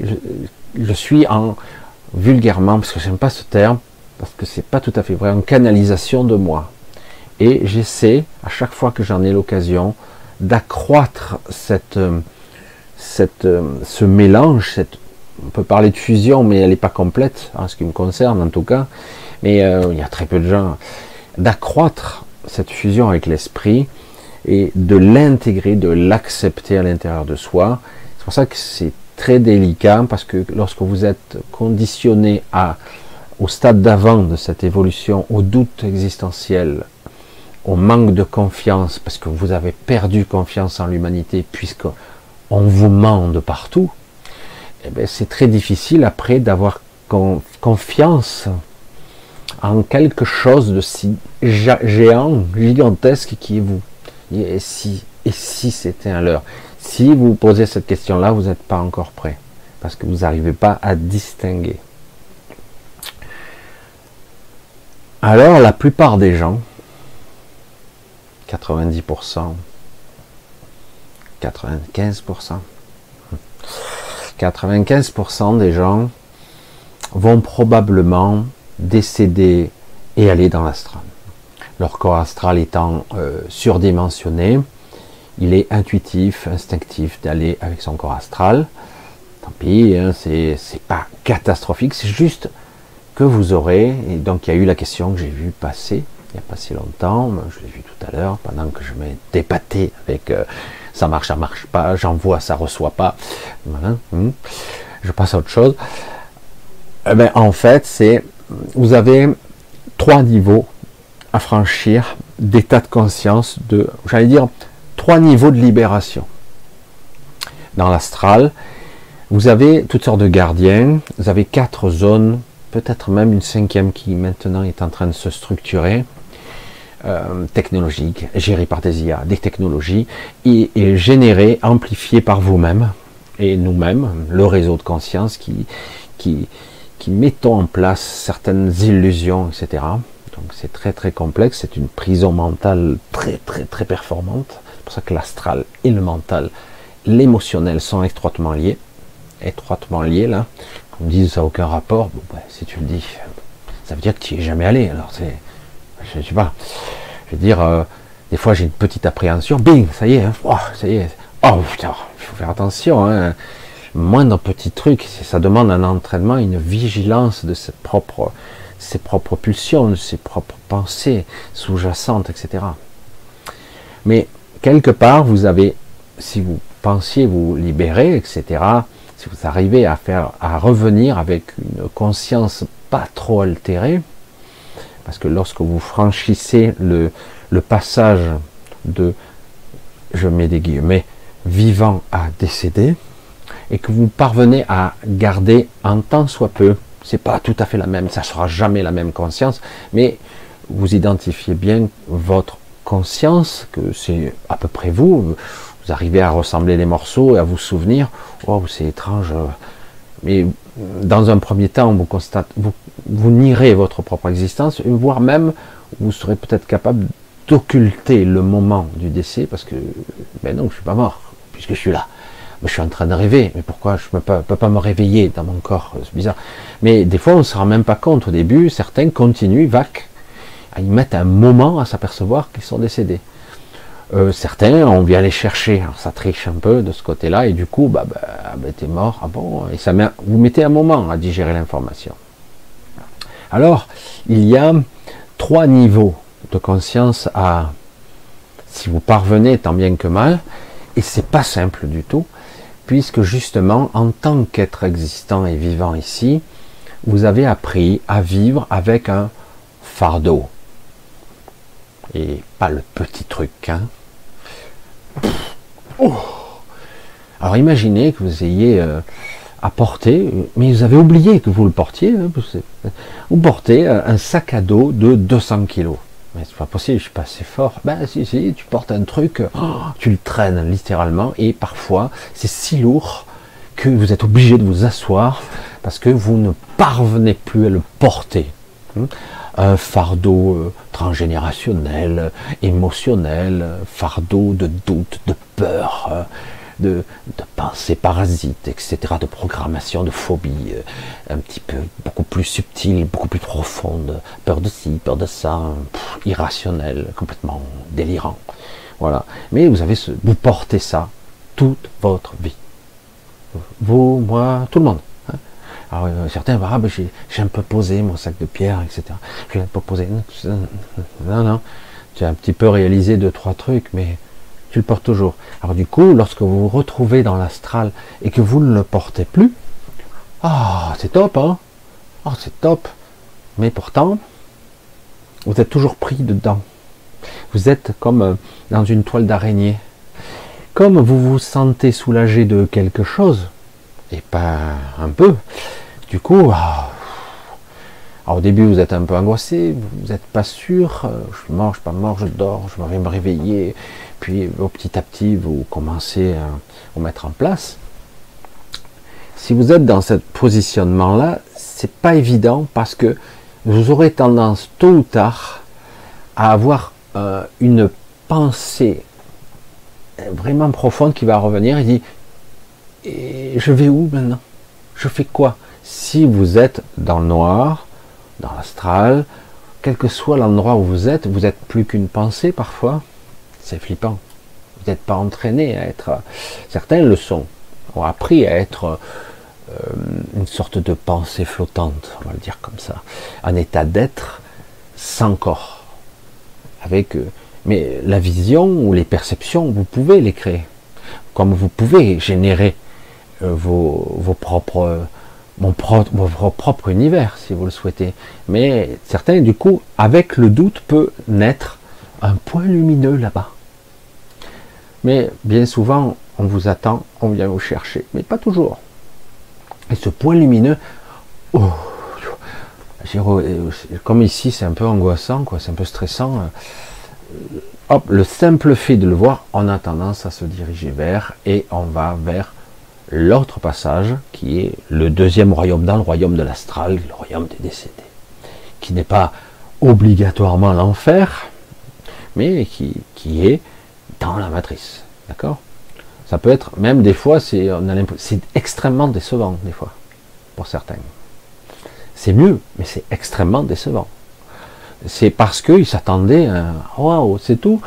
je, suis en vulgairement, parce que j'aime pas ce terme, parce que c'est pas tout à fait vrai, en canalisation de moi. Et j'essaie, à chaque fois que j'en ai l'occasion, d'accroître cette, cette, ce mélange, cette, on peut parler de fusion, mais elle n'est pas complète, en ce qui me concerne en tout cas, mais euh, il y a très peu de gens, d'accroître cette fusion avec l'esprit et de l'intégrer, de l'accepter à l'intérieur de soi, c'est pour ça que c'est très délicat parce que lorsque vous êtes conditionné au stade d'avant de cette évolution, au doute existentiel, au manque de confiance, parce que vous avez perdu confiance en l'humanité, puisque on vous ment de partout, eh bien c'est très difficile après d'avoir confiance en quelque chose de si géant, gigantesque qui est vous. Et si, et si c'était un leurre? Si vous posez cette question-là, vous n'êtes pas encore prêt, parce que vous n'arrivez pas à distinguer. Alors la plupart des gens, 90%, 95%, 95% des gens vont probablement décéder et aller dans l'astral. Leur corps astral étant euh, surdimensionné, il est intuitif, instinctif d'aller avec son corps astral. Tant pis, hein, c'est pas catastrophique, c'est juste que vous aurez, et donc il y a eu la question que j'ai vue passer, il n'y a pas si longtemps, je l'ai vu tout à l'heure, pendant que je m'ai débatté avec euh, ça marche, ça marche pas, j'envoie, ça reçoit pas, hmm. je passe à autre chose. Eh ben, en fait, c'est, vous avez trois niveaux à franchir d'état de conscience de, j'allais dire, trois niveaux de libération. Dans l'astral, vous avez toutes sortes de gardiens, vous avez quatre zones, peut-être même une cinquième qui maintenant est en train de se structurer, technologique, gérée par des IA, des technologies, et, et générée, amplifiée par vous-même et nous-mêmes, le réseau de conscience qui, qui, qui mettons en place certaines illusions, etc. Donc c'est très très complexe, c'est une prison mentale très très très performante. C'est pour ça que l'astral et le mental, l'émotionnel sont étroitement liés. Étroitement liés là. On dit ça n'a aucun rapport. Bon, ben, si tu le dis, ça veut dire que tu n'y es jamais allé. Alors c'est. Je sais pas. Je veux dire, euh, des fois j'ai une petite appréhension. Bing, ça y est, oh, ça y est. Oh putain, il faut faire attention. Hein. Moindre petit truc, ça demande un entraînement, une vigilance de cette propre ses propres pulsions, ses propres pensées sous-jacentes, etc. Mais quelque part, vous avez, si vous pensiez vous libérer, etc., si vous arrivez à faire, à revenir avec une conscience pas trop altérée, Parce que lorsque vous franchissez le, passage de, je mets des guillemets, vivant à décédé, et que vous parvenez à garder en tant soit peu, c'est pas tout à fait la même, ça sera jamais la même conscience, mais vous identifiez bien votre conscience, que c'est à peu près vous, vous arrivez à ressembler les morceaux et à vous souvenir, oh c'est étrange, mais dans un premier temps, vous constate, vous, vous nierez votre propre existence, voire même vous serez peut-être capable d'occulter le moment du décès, parce que, ben non, je suis pas mort, puisque je suis là. Je suis en train de rêver, mais pourquoi je ne peux, pas me réveiller dans mon corps? C'est bizarre. Mais des fois, on ne se rend même pas compte. Au début, certains continuent, vac, ils mettent un moment à s'apercevoir qu'ils sont décédés. Euh, certains, on vient les chercher, ça triche un peu de ce côté-là, et du coup, bah, bah, bah t'es mort, ah bon, et ça met, vous mettez un moment à digérer l'information. Alors, il y a trois niveaux de conscience à, si vous parvenez tant bien que mal, et c'est pas simple du tout, puisque justement, en tant qu'être existant et vivant ici, vous avez appris à vivre avec un fardeau. Et pas le petit truc, hein. Oh. Alors imaginez que vous ayez euh, à porter, mais vous avez oublié que vous le portiez, hein, vous portez euh, un sac à dos de 200 kilos. Mais c'est pas possible, je suis pas assez fort. Ben si, si, tu portes un truc, oh, tu le traînes littéralement, et parfois c'est si lourd que vous êtes obligé de vous asseoir parce que vous ne parvenez plus à le porter. Hein un fardeau euh, transgénérationnel, émotionnel, fardeau de doute, de peur, euh, de, de pensée parasite, etc., de programmation, de phobie, euh, un petit peu beaucoup plus subtile, beaucoup plus profonde, peur de ci, peur de ça, irrationnel, complètement délirant. Voilà. Mais vous avez vous portez ça toute votre vie. Vous, moi, tout le monde. Alors, ah certains ah, ben, j'ai un peu posé mon sac de pierre, etc. Je l'ai pas posé. Non, non. Tu as un petit peu réalisé deux, trois trucs, mais tu le portes toujours. Alors du coup, lorsque vous vous retrouvez dans l'astral et que vous ne le portez plus, ah, c'est top, hein Ah, c'est top. Mais pourtant, vous êtes toujours pris dedans. Vous êtes comme euh, dans une toile d'araignée. Comme vous vous sentez soulagé de quelque chose, et pas un peu, du coup, ah, au début vous êtes un peu angoissé, vous n'êtes pas sûr, euh, je suis mort, je suis pas mort, je dors, je vais me réveiller, puis petit à petit vous commencez à vous mettre en place. Si vous êtes dans ce positionnement-là, c'est pas évident parce que vous aurez tendance tôt ou tard à avoir euh, une pensée vraiment profonde qui va revenir et dit je vais où maintenant? Je fais quoi? Si vous êtes dans le noir, dans l'astral, quel que soit l'endroit où vous êtes, vous êtes plus qu'une pensée parfois. C'est flippant. Vous n'êtes pas entraîné à être. Certains le sont, ont appris à être euh, une sorte de pensée flottante, on va le dire comme ça, un état d'être sans corps. Avec, euh, mais la vision ou les perceptions, vous pouvez les créer, comme vous pouvez générer euh, vos, propres votre propre univers, si vous le souhaitez. Mais certains, du coup, avec le doute, peut naître un point lumineux là-bas. Mais bien souvent, on vous attend, on vient vous chercher, mais pas toujours. Et ce point lumineux, oh, comme ici, c'est un peu angoissant, quoi, c'est un peu stressant. Euh, hop, le simple fait de le voir, on a tendance à se diriger vers, et on va vers l'autre passage qui est le deuxième royaume dans le royaume de l'astral, le royaume des décédés, qui n'est pas obligatoirement l'enfer, mais qui, est dans la matrice. D'accord? Ça peut être, même des fois, c'est extrêmement décevant, des fois, pour certains. C'est mieux, mais c'est extrêmement décevant. C'est parce qu'ils s'attendaient à waouh, c'est tout.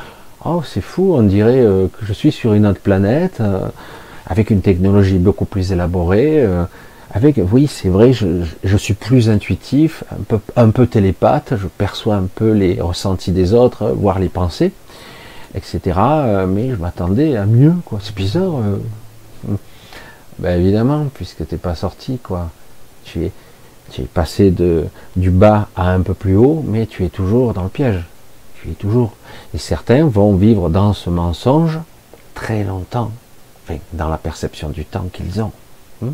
Oh, c'est fou, on dirait euh, que je suis sur une autre planète. Euh, avec une technologie beaucoup plus élaborée, euh, avec, oui, c'est vrai, je, suis plus intuitif, un peu, un peu télépathe, je perçois un peu les ressentis des autres, voire les pensées, etc. Euh, mais je m'attendais à mieux, quoi. C'est bizarre. Euh. Ben évidemment, puisque t'es pas sorti, quoi. Tu es, Tu es passé de, du bas à un peu plus haut, mais tu es toujours dans le piège. Tu es toujours. Et certains vont vivre dans ce mensonge très longtemps, dans la perception du temps qu'ils ont. Hmm?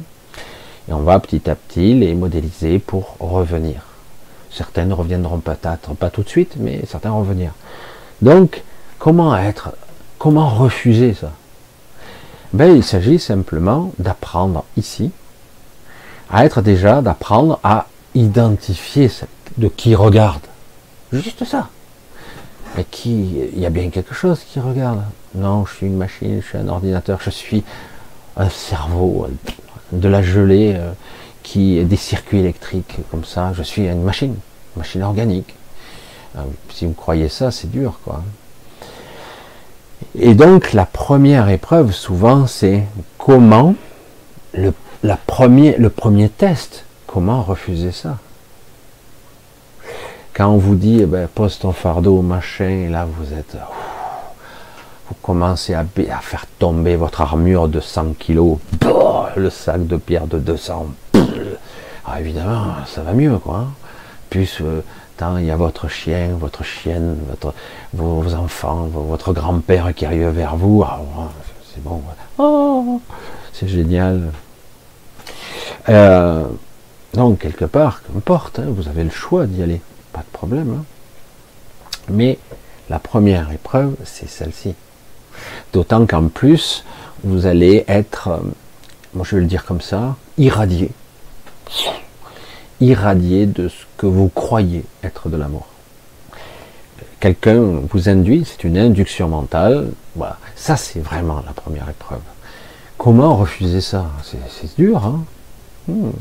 Et on va petit à petit les modéliser pour revenir. Certaines ne reviendront peut-être pas tout de suite, mais certains revenir. Donc, comment être, comment refuser ça? Ben, Il s'agit simplement d'apprendre ici, à être déjà, d'apprendre à identifier de qui regarde. Juste ça. Qui, il y a bien quelque chose qui regarde. Non, je suis une machine, je suis un ordinateur, je suis un cerveau, de la gelée, euh, qui des circuits électriques comme ça. Je suis une machine, une machine organique. Euh, si vous croyez ça, c'est dur, quoi. Et donc la première épreuve, souvent, c'est comment le, la premier, le premier test, comment refuser ça Quand on vous dit, eh ben, pose ton fardeau, machin, et là vous êtes, vous commencez à, faire tomber votre armure de 100 kilos, le sac de pierre de 200. Ah, évidemment, ça va mieux, quoi. Hein. Plus euh, il y a votre chien, votre chienne, vos, enfants, votre grand-père qui arrive vers vous. Ah, c'est bon, oh, c'est génial. Euh, donc, quelque part, qu'importe, hein, vous avez le choix d'y aller, pas de problème. Hein. Mais la première épreuve, c'est celle-ci. D'autant qu'en plus, vous allez être, euh, moi je vais le dire comme ça, irradié. Irradié de ce que vous croyez être de l'amour. Quelqu'un vous induit, c'est une induction mentale. Voilà. Ça, c'est vraiment la première épreuve. Comment refuser ça? C'est dur, hein? Hmm.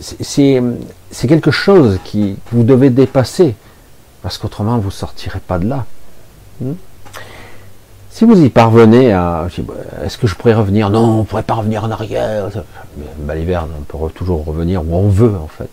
C'est quelque chose qui vous devez dépasser, parce qu'autrement vous ne sortirez pas de là. Hmm. Si vous y parvenez à, est-ce que je pourrais revenir? Non, on ne pourrait pas revenir en arrière. Baliverne, on peut toujours revenir où on veut en fait.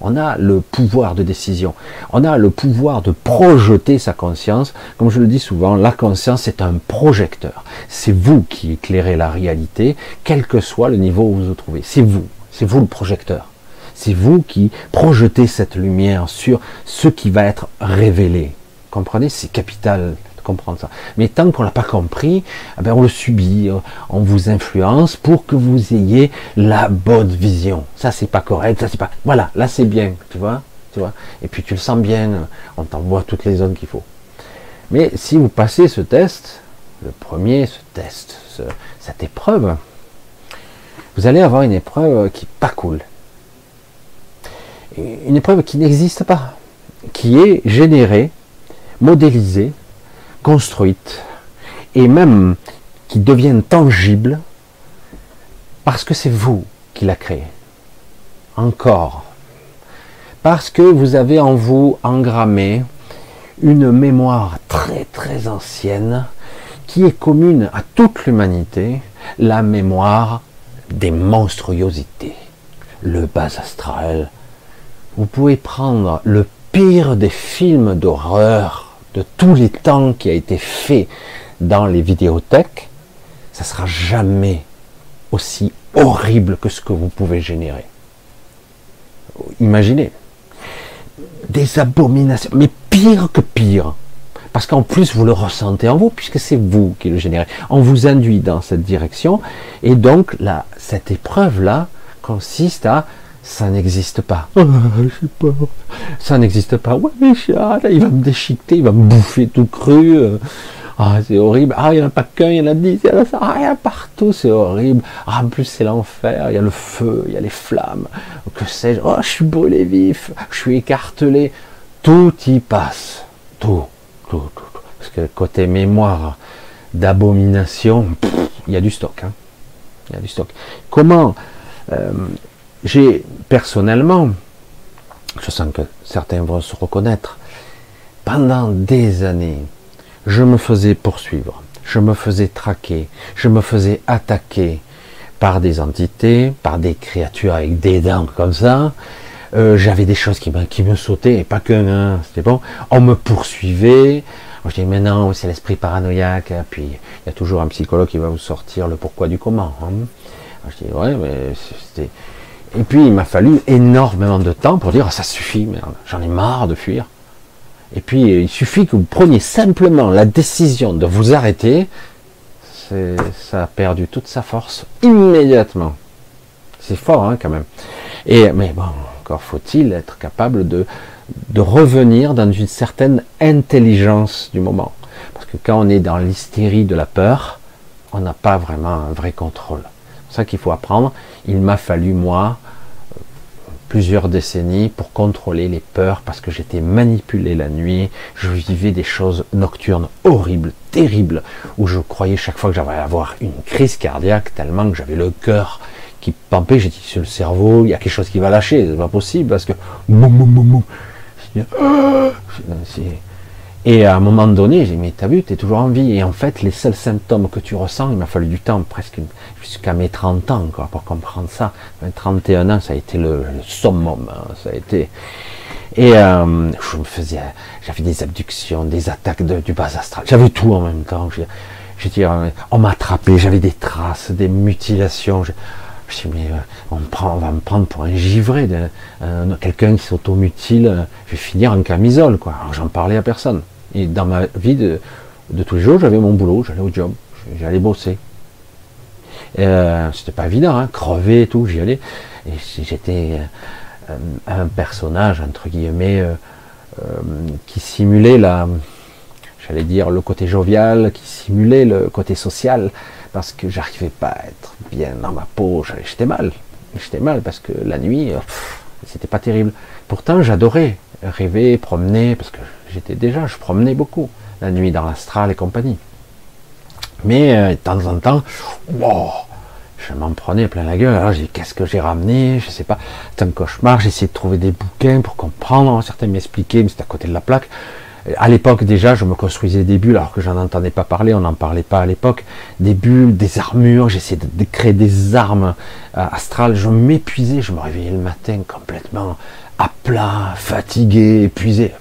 On a le pouvoir de décision. On a le pouvoir de projeter sa conscience. Comme je le dis souvent, la conscience est un projecteur. C'est vous qui éclairez la réalité, quel que soit le niveau où vous vous trouvez. C'est vous. C'est vous le projecteur. C'est vous qui projetez cette lumière sur ce qui va être révélé. Comprenez? C'est capital comprendre ça. Mais tant qu'on l'a pas compris, eh ben on le subit, euh, on vous influence pour que vous ayez la bonne vision. Ça c'est pas correct, ça c'est pas. Voilà, là c'est bien, tu vois, tu vois. Et puis tu le sens bien, on t'envoie toutes les zones qu'il faut. Mais si vous passez ce test, le premier, ce test, cette épreuve, vous allez avoir une épreuve qui n'est pas cool. Une épreuve qui n'existe pas, qui est générée, modélisée construite et même qui deviennent tangibles parce que c'est vous qui l'a créé. Encore. Parce que vous avez en vous engrammé une mémoire très très ancienne qui est commune à toute l'humanité, la mémoire des monstruosités, le bas astral. Vous pouvez prendre le pire des films d'horreur de tous les temps qui a été fait dans les vidéothèques, ça sera jamais aussi horrible que ce que vous pouvez générer. Imaginez. Des abominations, mais pire que pire. Parce qu'en plus, vous le ressentez en vous, puisque c'est vous qui le générez. On vous induit dans cette direction. Et donc, cette épreuve-là consiste à ça n'existe pas. Oh, ça n'existe pas. Ouais, mais il va me déchiqueter, il va me bouffer tout cru. Ah, c'est horrible. Ah, il n'y en a pas qu'un, il y en a dix, il y en a ça. Ah, il y en a partout, c'est horrible. Ah, en plus, c'est l'enfer. Il y a le feu, il y a les flammes. Que sais-je Oh, je suis brûlé vif. Je suis écartelé. Tout y passe. Tout, tout, tout. Parce que côté mémoire d'abomination, il y a du stock. Hein. Il y a du stock. Comment euh, j'ai personnellement, je sens que certains vont se reconnaître, pendant des années, je me faisais poursuivre, je me faisais traquer, je me faisais attaquer par des entités, par des créatures avec des dents comme ça. Euh, j'avais des choses qui me, sautaient, et pas que, hein, c'était bon. On me poursuivait. je dis, mais non, c'est l'esprit paranoïaque. Puis, il y a toujours un psychologue qui va vous sortir le pourquoi du comment. Hein. Je dis, ouais, mais c'était Et puis il m'a fallu énormément de temps pour dire ça suffit, j'en ai marre de fuir. Et puis il suffit que vous preniez simplement la décision de vous arrêter, ça a perdu toute sa force immédiatement. C'est fort hein, quand même. Et mais bon, encore faut-il être capable de, de revenir dans une certaine intelligence du moment. Parce que quand on est dans l'hystérie de la peur, on n'a pas vraiment un vrai contrôle. Qu'il faut apprendre. Il m'a fallu, moi, plusieurs décennies pour contrôler les peurs parce que j'étais manipulé la nuit, je vivais des choses nocturnes horribles, terribles, où je croyais chaque fois que j'allais avoir une crise cardiaque tellement que j'avais le cœur qui pampait, j'ai dit sur le cerveau, il y a quelque chose qui va lâcher, c'est pas possible parce que et à un moment donné, j'ai dit, mais t'as vu, t'es toujours en vie. Et en fait, les seuls symptômes que tu ressens, il m'a fallu du temps, presque jusqu'à mes 30 ans, quoi, pour comprendre ça. 31 ans, ça a été le, summum, hein, ça a été. Et euh, je me faisais, j'avais des abductions, des attaques du bas astral, j'avais tout en même temps. Je, je dire, on m'attrapait, j'avais des traces, des mutilations. Je, je dis, mais euh, on, prend, on va me prendre pour un givré, euh, quelqu'un qui s'automutile, je vais finir en camisole, quoi. Alors j'en parlais à personne. Et dans ma vie de, tous les jours, j'avais mon boulot, j'allais au job, j'allais bosser. Euh, c'était pas évident, hein, crever et tout, j'y allais. Et j'étais euh, un personnage, entre guillemets, qui simulait la, j'allais dire, le côté jovial, qui simulait le côté social, parce que j'arrivais pas à être bien dans ma peau, j'étais mal. J'étais mal parce que la nuit, c'était pas terrible. Pourtant, j'adorais rêver, promener, parce que j'étais déjà, je promenais beaucoup la nuit dans l'astral et compagnie. Mais euh, de temps en temps, je m'en prenais plein la gueule. Alors j'ai qu'est-ce que j'ai ramené? Je sais pas. C'est un cauchemar. J'ai essayé de trouver des bouquins pour comprendre. Certains m'expliquaient, mais c'était à côté de la plaque. À l'époque déjà, je me construisais des bulles alors que j'en entendais pas parler, on n'en parlait pas à l'époque. Des bulles, des armures, j'essayais de, créer des armes euh, astrales. Je m'épuisais, je me réveillais le matin complètement à plat, fatigué, épuisé.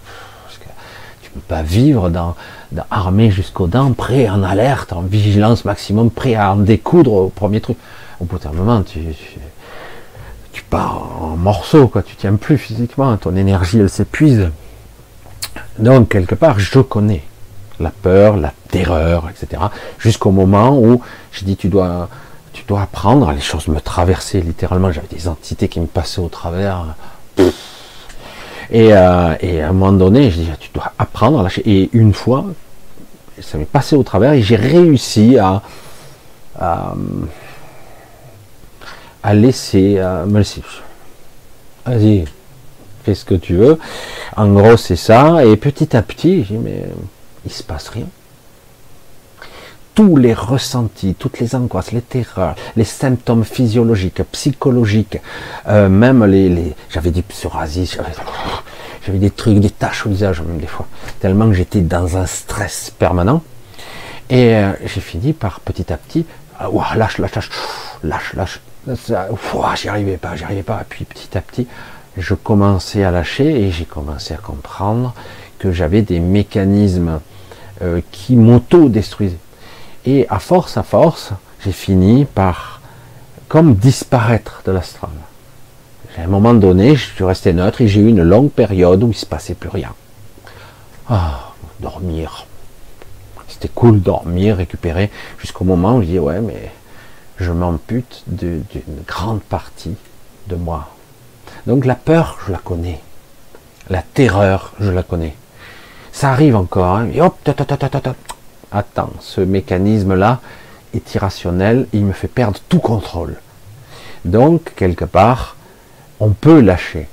Pas vivre dans, armé jusqu'aux dents, prêt, en alerte, en vigilance maximum, prêt à en découdre au premier truc. Au bout d'un moment, tu, pars en morceaux, quoi. Tu tiens plus physiquement, ton énergie elle s'épuise. Donc, quelque part, je connais la peur, la terreur, etc. Jusqu'au moment où je dis, tu dois, tu dois apprendre, les choses me traversaient littéralement, j'avais des entités qui me passaient au travers. Et, euh, et à un moment donné, je dis, tu dois apprendre à lâcher. Et une fois, ça m'est passé au travers et j'ai réussi à, à, laisser, laisser. Vas-y, fais ce que tu veux. En gros, c'est ça. Et petit à petit, j'ai mais il se passe rien. Tous les ressentis, toutes les angoisses, les terreurs, les symptômes physiologiques, psychologiques, euh, même les, j'avais des psoriasis, j'avais des trucs, des taches au visage même des fois, tellement que j'étais dans un stress permanent. Et euh, j'ai fini par petit à petit, euh, lâche, lâche, lâche, lâche, lâche, j'y arrivais pas, j'y arrivais pas. Et puis petit à petit, je commençais à lâcher et j'ai commencé à comprendre que j'avais des mécanismes euh, qui m'auto-détruisaient. Et à force, à force, j'ai fini par comme disparaître de l'astral. À un moment donné, je suis resté neutre et j'ai eu une longue période où il ne se passait plus rien. Ah, dormir. C'était cool dormir, récupérer, jusqu'au moment où je dis ouais mais je m'ampute d'une grande partie de moi. Donc la peur, je la connais. La terreur, je la connais. Ça arrive encore, hein, hop, attends, ce mécanisme-là est irrationnel, il me fait perdre tout contrôle. Donc, quelque part, on peut lâcher.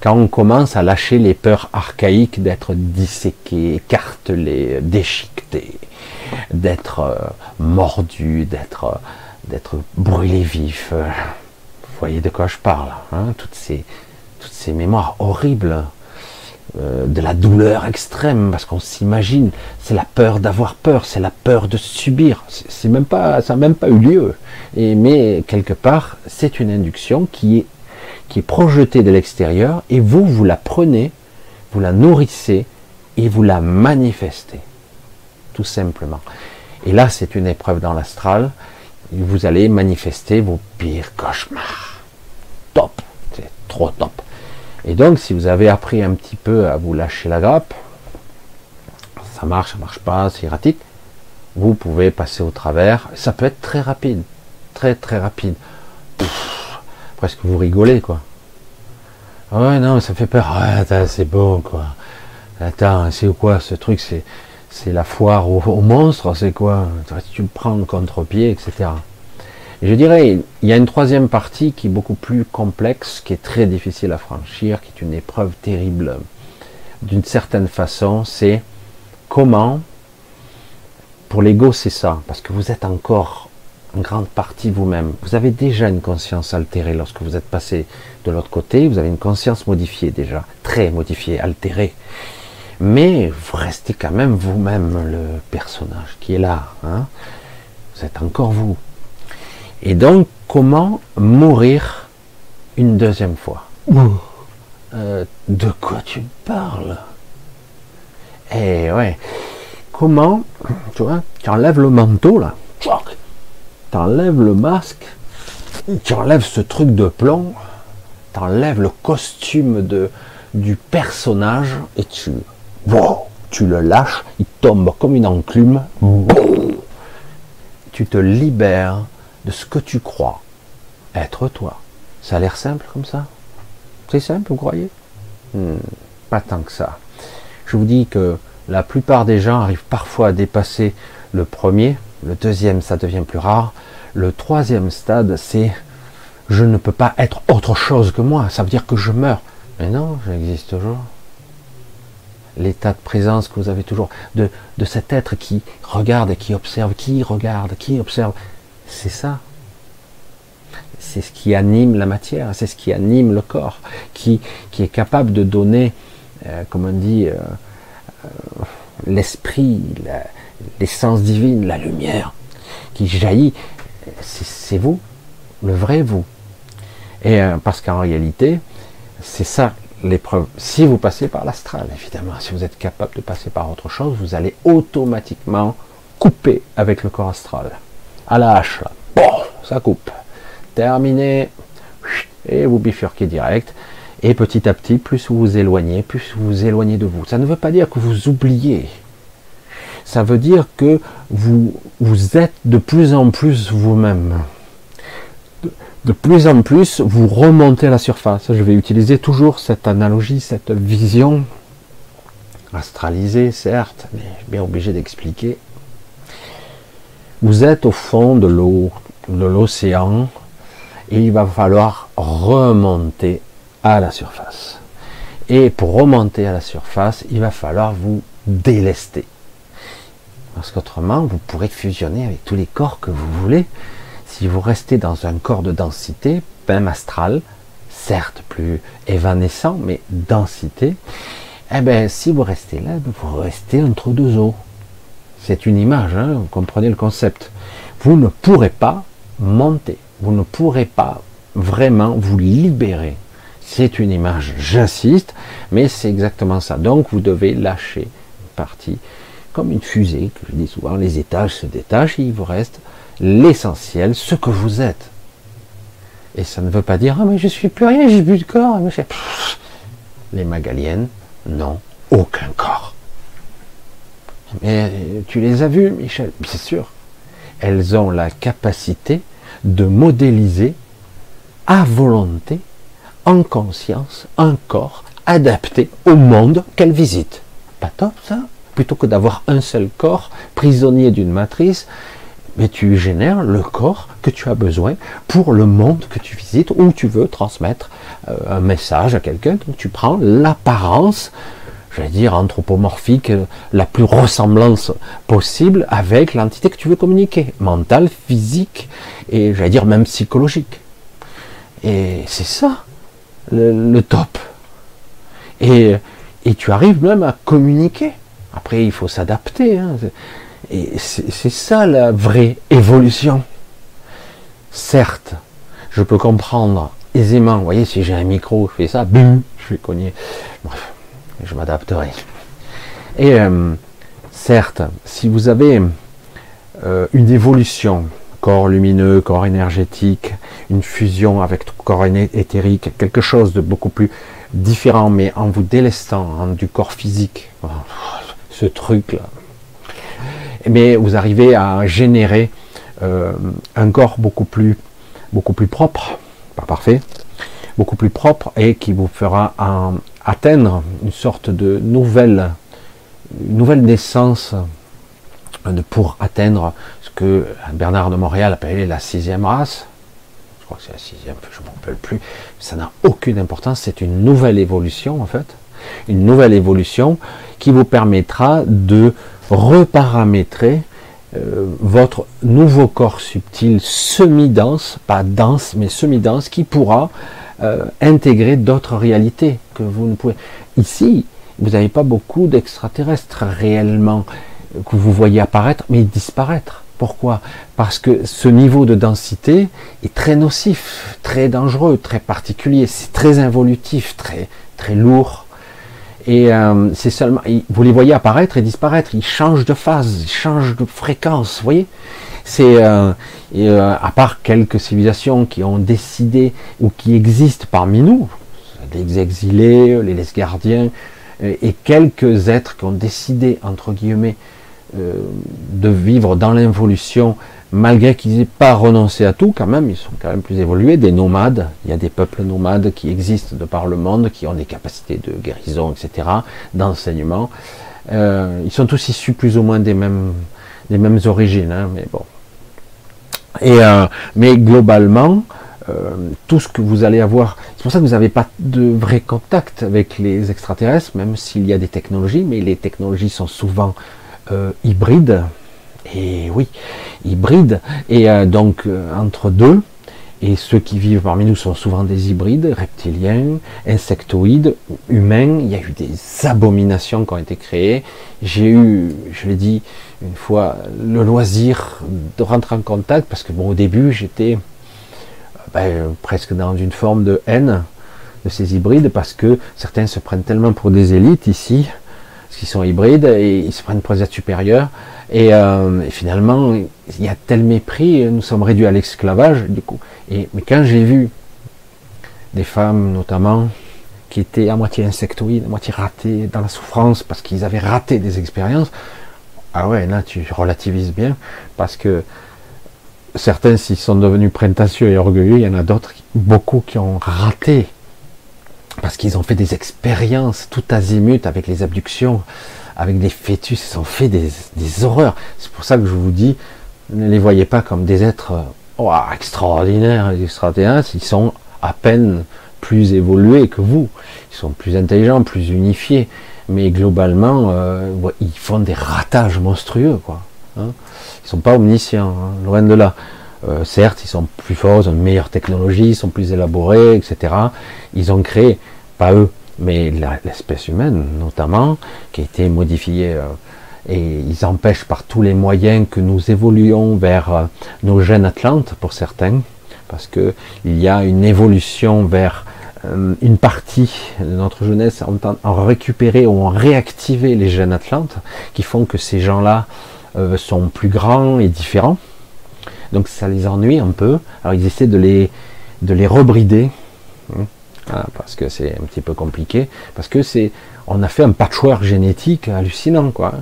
Quand on commence à lâcher les peurs archaïques d'être disséqué, écartelé, déchiqueté, d'être euh, mordu, d'être d'être brûlé vif, euh, voyez de quoi je parle. Hein, toutes ces mémoires horribles euh, de la douleur extrême, parce qu'on s'imagine, c'est la peur d'avoir peur, c'est la peur de subir. C'est même pas, ça n'a même pas eu lieu. Et, mais quelque part, c'est une induction qui est, qui est projetée de l'extérieur, et vous, vous la prenez, vous la nourrissez, et vous la manifestez. Tout simplement. Et là, c'est une épreuve dans l'astral. Vous allez manifester vos pires cauchemars être au top. Et donc, si vous avez appris un petit peu à vous lâcher la grappe, ça marche, ça marche pas, c'est erratique, vous pouvez passer au travers. Ça peut être très rapide, très très rapide. presque vous rigolez quoi. Ouais, non, ça fait peur. Ouais, c'est bon quoi. Attends, c'est quoi ce truc? C'est la foire aux, monstres, c'est quoi? Tu le prends contre-pied, etc. je dirais, il y a une troisième partie qui est beaucoup plus complexe, qui est très difficile à franchir, qui est une épreuve terrible. D'une certaine façon, c'est comment, pour l'ego, c'est ça, parce que vous êtes encore en grande partie vous-même. Vous avez déjà une conscience altérée lorsque vous êtes passé de l'autre côté, vous avez une conscience modifiée déjà, très modifiée, altérée. Mais vous restez quand même vous-même le personnage qui est là. Hein. vous êtes encore vous. Et donc, comment mourir une deuxième fois euh, De quoi tu parles? Eh ouais. Comment, tu vois, tu enlèves le manteau là, tu enlèves le masque, tu enlèves ce truc de plomb, tu enlèves le costume de, du personnage et tu tu le lâches, il tombe comme une enclume. tu te libères de ce que tu crois être toi. Ça a l'air simple comme ça? C'est simple, vous croyez? Hmm, Pas tant que ça. Je vous dis que la plupart des gens arrivent parfois à dépasser le premier, le deuxième, ça devient plus rare. Le troisième stade, c'est je ne peux pas être autre chose que moi, ça veut dire que je meurs. Mais non, j'existe toujours l'état de présence que vous avez toujours, de, cet être qui regarde et qui observe, qui regarde, qui observe. C'est ça. C'est ce qui anime la matière, c'est ce qui anime le corps, qui, est capable de donner, euh, comme on dit, euh, euh, l'esprit, l'essence divine, la lumière qui jaillit. C'est vous, le vrai vous. Et parce qu'en réalité, c'est ça l'épreuve. Si vous passez par l'astral, évidemment, si vous êtes capable de passer par autre chose, vous allez automatiquement couper avec le corps astral. À la hache. Bon, ça coupe. Terminé. Et vous bifurquez direct. Et petit à petit, plus vous vous éloignez, plus vous vous éloignez de vous. Ça ne veut pas dire que vous oubliez. Ça veut dire que vous, vous êtes de plus en plus vous-même de plus en plus, vous remontez à la surface. Je vais utiliser toujours cette analogie, cette vision astralisée, certes, mais bien obligé d'expliquer. Vous êtes au fond de l'eau, de l'océan, et il va falloir remonter à la surface. Et pour remonter à la surface, il va falloir vous délester. Parce qu'autrement, vous pourrez fusionner avec tous les corps que vous voulez, si vous restez dans un corps de densité, même astral, certes plus évanescent, mais densité, eh bien, si vous restez là, vous restez entre deux eaux. C'est une image, hein, vous comprenez le concept. Vous ne pourrez pas monter, vous ne pourrez pas vraiment vous libérer. C'est une image, j'insiste, mais c'est exactement ça. Donc vous devez lâcher une partie, comme une fusée, que je dis souvent, les étages se détachent, et il vous reste l'essentiel, ce que vous êtes. Et ça ne veut pas dire, ah mais je suis plus rien, j'ai plus de corps. Les magaliennes n'ont aucun corps. Mais tu les as vues, Michel C'est sûr. Elles ont la capacité de modéliser à volonté, en conscience, un corps adapté au monde qu'elles visitent. Pas top ça Plutôt que d'avoir un seul corps, prisonnier d'une matrice, mais tu génères le corps que tu as besoin pour le monde que tu visites où tu veux transmettre euh, un message à quelqu'un. Donc tu prends l'apparence, j'allais dire anthropomorphique, la plus ressemblance possible avec l'entité que tu veux communiquer, mentale, physique et j'allais dire même psychologique. Et c'est ça le, top. Et, et tu arrives même à communiquer. Après, il faut s'adapter. Hein. Et c'est ça la vraie évolution. Certes, je peux comprendre aisément, vous voyez, si j'ai un micro, je fais ça, bim, je vais cogner. Bref, je m'adapterai. Et euh, certes, si vous avez euh, une évolution corps lumineux, corps énergétique, une fusion avec corps éthérique, quelque chose de beaucoup plus différent, mais en vous délestant hein, du corps physique. Oh, ce truc-là. Mais vous arrivez à générer euh, un corps beaucoup plus, beaucoup plus propre, pas parfait, beaucoup plus propre et qui vous fera atteindre une sorte de nouvelle, nouvelle naissance pour atteindre ce que Bernard de Montréal appelait la sixième race. Je crois que c'est la sixième, je ne me rappelle plus. Ça n'a aucune importance, c'est une nouvelle évolution en fait. Une nouvelle évolution qui vous permettra de reparamétrer euh, votre nouveau corps subtil semi-dense, pas dense, mais semi-dense, qui pourra euh, intégrer d'autres réalités que vous ne pouvez. Ici, vous n'avez pas beaucoup d'extraterrestres réellement que vous voyez apparaître, mais disparaître. Pourquoi? Parce que ce niveau de densité est très nocif, très dangereux, très particulier, c'est très involutif, très, très lourd. Et euh, c'est seulement, vous les voyez apparaître et disparaître. Ils changent de phase, ils changent de fréquence. Vous voyez C'est euh, euh, à part quelques civilisations qui ont décidé ou qui existent parmi nous, les exilés, les gardiens, et quelques êtres qui ont décidé entre guillemets de vivre dans l'involution, malgré qu'ils n'aient pas renoncé à tout, quand même, ils sont quand même plus évolués, des nomades, il y a des peuples nomades qui existent de par le monde, qui ont des capacités de guérison, etc., d'enseignement. Euh, ils sont tous issus plus ou moins des mêmes, origines, hein, mais bon. Euh, mais globalement, tout ce que vous allez avoir, c'est pour ça que vous n'avez pas de vrai contact avec les extraterrestres, même s'il y a des technologies, mais les technologies sont souvent euh, hybride, et oui, hybride, et euh, donc euh, entre deux, et ceux qui vivent parmi nous sont souvent des hybrides, reptiliens, insectoïdes, humains. Il y a eu des abominations qui ont été créées. J'ai eu, je l'ai dit une fois, le loisir de rentrer en contact parce que bon, au début, j'étais ben, presque dans une forme de haine de ces hybrides parce que certains se prennent tellement pour des élites ici qui sont hybrides et ils se prennent pour des êtres supérieurs. Euh, et, finalement, il y a tel mépris, nous sommes réduits à l'esclavage. Du coup, et mais quand j'ai vu des femmes, notamment, qui étaient à moitié insectoïdes, à moitié ratées dans la souffrance parce qu'ils avaient raté des expériences, ah ouais, là tu relativises bien parce que certains, s'ils sont devenus prétentieux et orgueilleux, il y en a d'autres, beaucoup qui ont raté parce qu'ils ont fait des expériences tout azimut avec les abductions, avec des fœtus, ils ont fait des, horreurs. C'est pour ça que je vous dis, ne les voyez pas comme des êtres oh, extraordinaires, extraterrestres, ils sont à peine plus évolués que vous. Ils sont plus intelligents, plus unifiés, mais globalement, euh, ils font des ratages monstrueux, quoi. Hein. Ils sont pas omniscients, hein, loin de là. Euh, certes, ils sont plus forts, ils ont une meilleure technologie, ils sont plus élaborés, etc. Ils ont créé, pas eux, mais l'espèce humaine notamment, qui a été modifiée. Euh, et ils empêchent par tous les moyens que nous évoluions vers euh, nos gènes atlantes, pour certains, parce que il y a une évolution vers une partie de notre jeunesse en, en récupérer ou en réactiver les gènes atlantes, qui font que ces gens-là sont plus grands et différents donc ça les ennuie un peu. Alors ils essaient de les, de les rebrider, hein, ah, parce que c'est un petit peu compliqué, parce que c'est, on a fait un patchwork génétique hallucinant, quoi,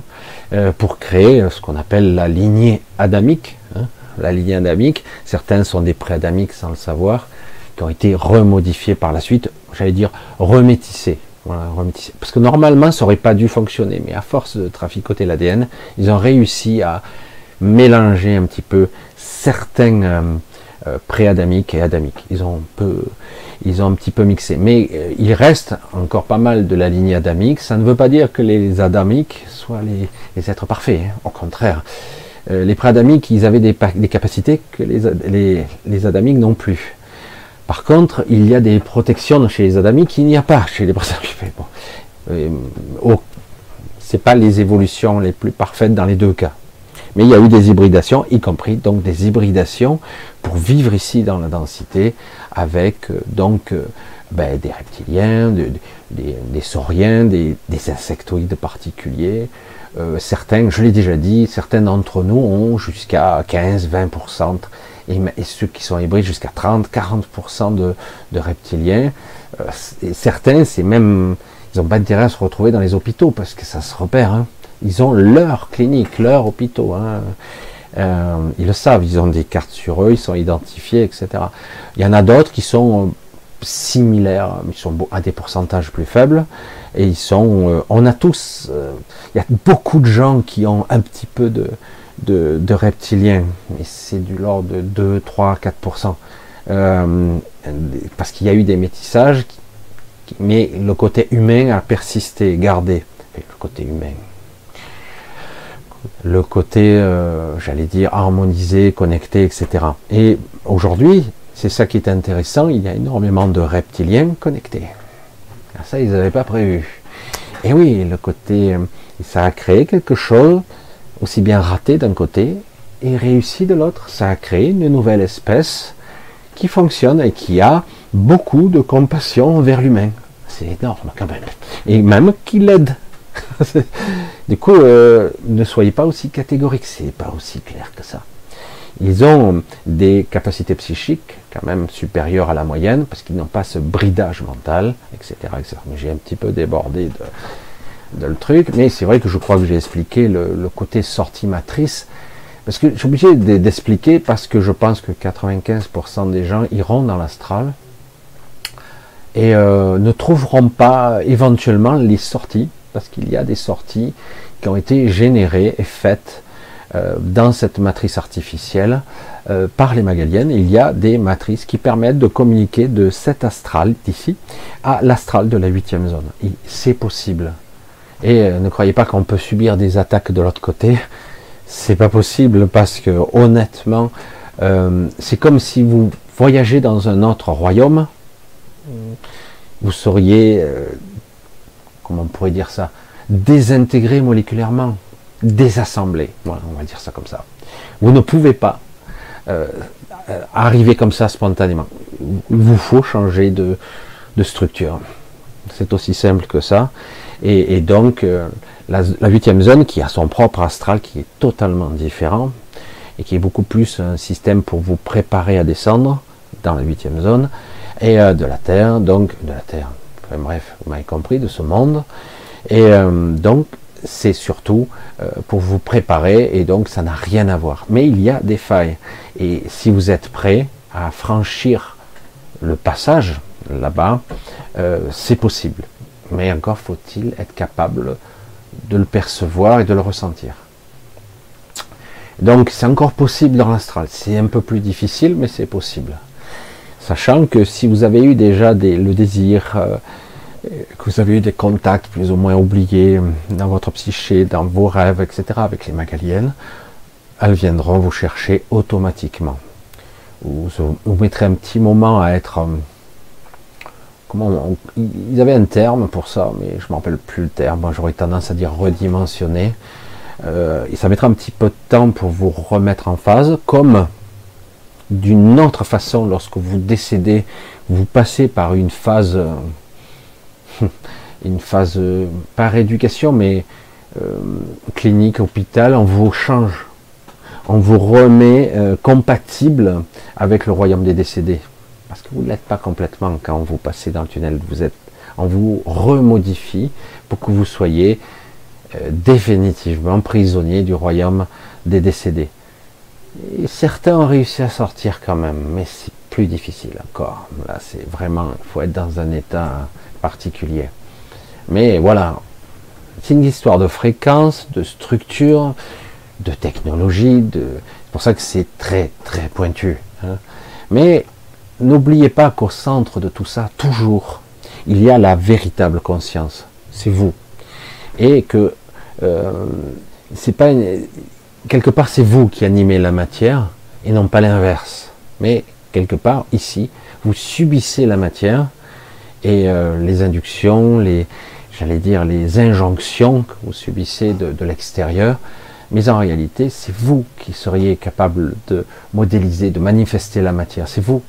euh, pour créer ce qu'on appelle la lignée adamique. Hein. la lignée adamique, certains sont des pré-adamiques sans le savoir, qui ont été remodifiés par la suite, j'allais dire remétissés. Voilà, remétissés. Parce que normalement, ça n'aurait pas dû fonctionner, mais à force de traficoter l'ADN, ils ont réussi à mélanger un petit peu certains euh, euh, pré-adamiques et adamiques. Ils ont, un peu, ils ont un petit peu mixé. Mais euh, il reste encore pas mal de la lignée adamique. Ça ne veut pas dire que les adamiques soient les, êtres parfaits. Hein. Au contraire. les pré-adamiques, ils avaient des, capacités que les, adamiques n'ont plus. Par contre, il y a des protections chez les adamiques qu'il n'y a pas chez les pré-adamiques. Bon. c'est pas les évolutions les plus parfaites dans les deux cas. Mais il y a eu des hybridations, y compris donc des hybridations pour vivre ici dans la densité avec euh, donc euh, ben, des reptiliens, des, sauriens, des, insectoïdes particuliers, euh, certains, je l'ai déjà dit, certains d'entre nous ont jusqu'à 15-20%, et, ceux qui sont hybrides jusqu'à 30-40% de, reptiliens. Certains, c'est même, ils n'ont pas intérêt à se retrouver dans les hôpitaux parce que ça se repère. Hein. Ils ont leur clinique, leur hôpitaux. Hein. Euh, ils le savent, ils ont des cartes sur eux, ils sont identifiés, etc. Il y en a d'autres qui sont similaires, mais ils sont à des pourcentages plus faibles. Et ils sont, euh, on a tous, euh, il y a beaucoup de gens qui ont un petit peu de, de, reptiliens, mais c'est du l'ordre de 2, 3, 4%. parce qu'il y a eu des métissages, mais le côté humain a persisté, gardé. le côté humain, le côté, euh, j'allais dire, harmonisé, connecté, etc. Et aujourd'hui, c'est ça qui est intéressant, il y a énormément de reptiliens connectés. Ah, ça, ils n'avaient pas prévu. Et oui, le côté, euh, ça a créé quelque chose, aussi bien raté d'un côté et réussi de l'autre. Ça a créé une nouvelle espèce qui fonctionne et qui a beaucoup de compassion envers l'humain. C'est énorme quand même. Et même qui l'aide du coup, euh, ne soyez pas aussi catégorique, c'est pas aussi clair que ça. Ils ont des capacités psychiques quand même supérieures à la moyenne parce qu'ils n'ont pas ce bridage mental, etc. J'ai un petit peu débordé de, le truc, mais c'est vrai que je crois que j'ai expliqué le, côté sortie matrice. Parce que je suis obligé d'expliquer parce que je pense que 95% des gens iront dans l'astral et euh, ne trouveront pas éventuellement les sorties parce qu'il y a des sorties qui ont été générées et faites euh, dans cette matrice artificielle euh, par les Magaliennes. Il y a des matrices qui permettent de communiquer de cet astral d'ici à l'astral de la huitième zone. C'est possible. Et euh, ne croyez pas qu'on peut subir des attaques de l'autre côté. C'est pas possible parce que honnêtement, c'est comme si vous voyagez dans un autre royaume. Vous seriez comment on pourrait dire ça, désintégrer moléculairement, désassembler. On va dire ça comme ça. Vous ne pouvez pas euh, euh, arriver comme ça spontanément. Il vous faut changer de, structure. C'est aussi simple que ça. Et, donc, euh, la huitième zone, qui a son propre astral, qui est totalement différent, et qui est beaucoup plus un système pour vous préparer à descendre dans la huitième zone, et de la Terre, donc de la Terre, bref, vous m'avez compris, de ce monde. Et euh, donc, c'est surtout euh, pour vous préparer, et donc ça n'a rien à voir. Mais il y a des failles. Et si vous êtes prêt à franchir le passage là-bas, euh, c'est possible. Mais encore faut-il être capable de le percevoir et de le ressentir. Donc c'est encore possible dans l'astral. C'est un peu plus difficile, mais c'est possible. Sachant que si vous avez eu déjà le désir, euh, que vous avez eu des contacts plus ou moins oubliés dans votre psyché, dans vos rêves, etc., avec les magaliennes, elles viendront vous chercher automatiquement. Vous, vous mettrez un petit moment à être... Euh, comment ils avaient un terme pour ça, mais je ne me rappelle plus le terme. J'aurais tendance à dire redimensionné. Euh, et ça mettra un petit peu de temps pour vous remettre en phase, comme d'une autre façon, lorsque vous décédez, vous passez par une phase, euh, une phase euh, par éducation, mais euh, clinique, hôpital, on vous change, on vous remet compatible avec le royaume des décédés, parce que vous ne l'êtes pas complètement quand vous passez dans le tunnel. Vous êtes, on vous remodifie pour que vous soyez définitivement prisonnier du royaume des décédés certains ont réussi à sortir quand même, mais c'est plus difficile encore. Là, c'est vraiment, il faut être dans un état particulier. Mais voilà, c'est une histoire de fréquence, de structure, de technologie. De... C'est pour ça que c'est très très pointu. Hein. Mais n'oubliez pas qu'au centre de tout ça, toujours, il y a la véritable conscience. C'est vous. Et que euh, c'est pas une quelque part, c'est vous qui animez la matière et non pas l'inverse. Mais quelque part, ici, vous subissez la matière et euh, les inductions, les, j'allais dire, les injonctions que vous subissez de, l'extérieur. Mais en réalité, c'est vous qui seriez capable de modéliser, de manifester la matière. C'est vous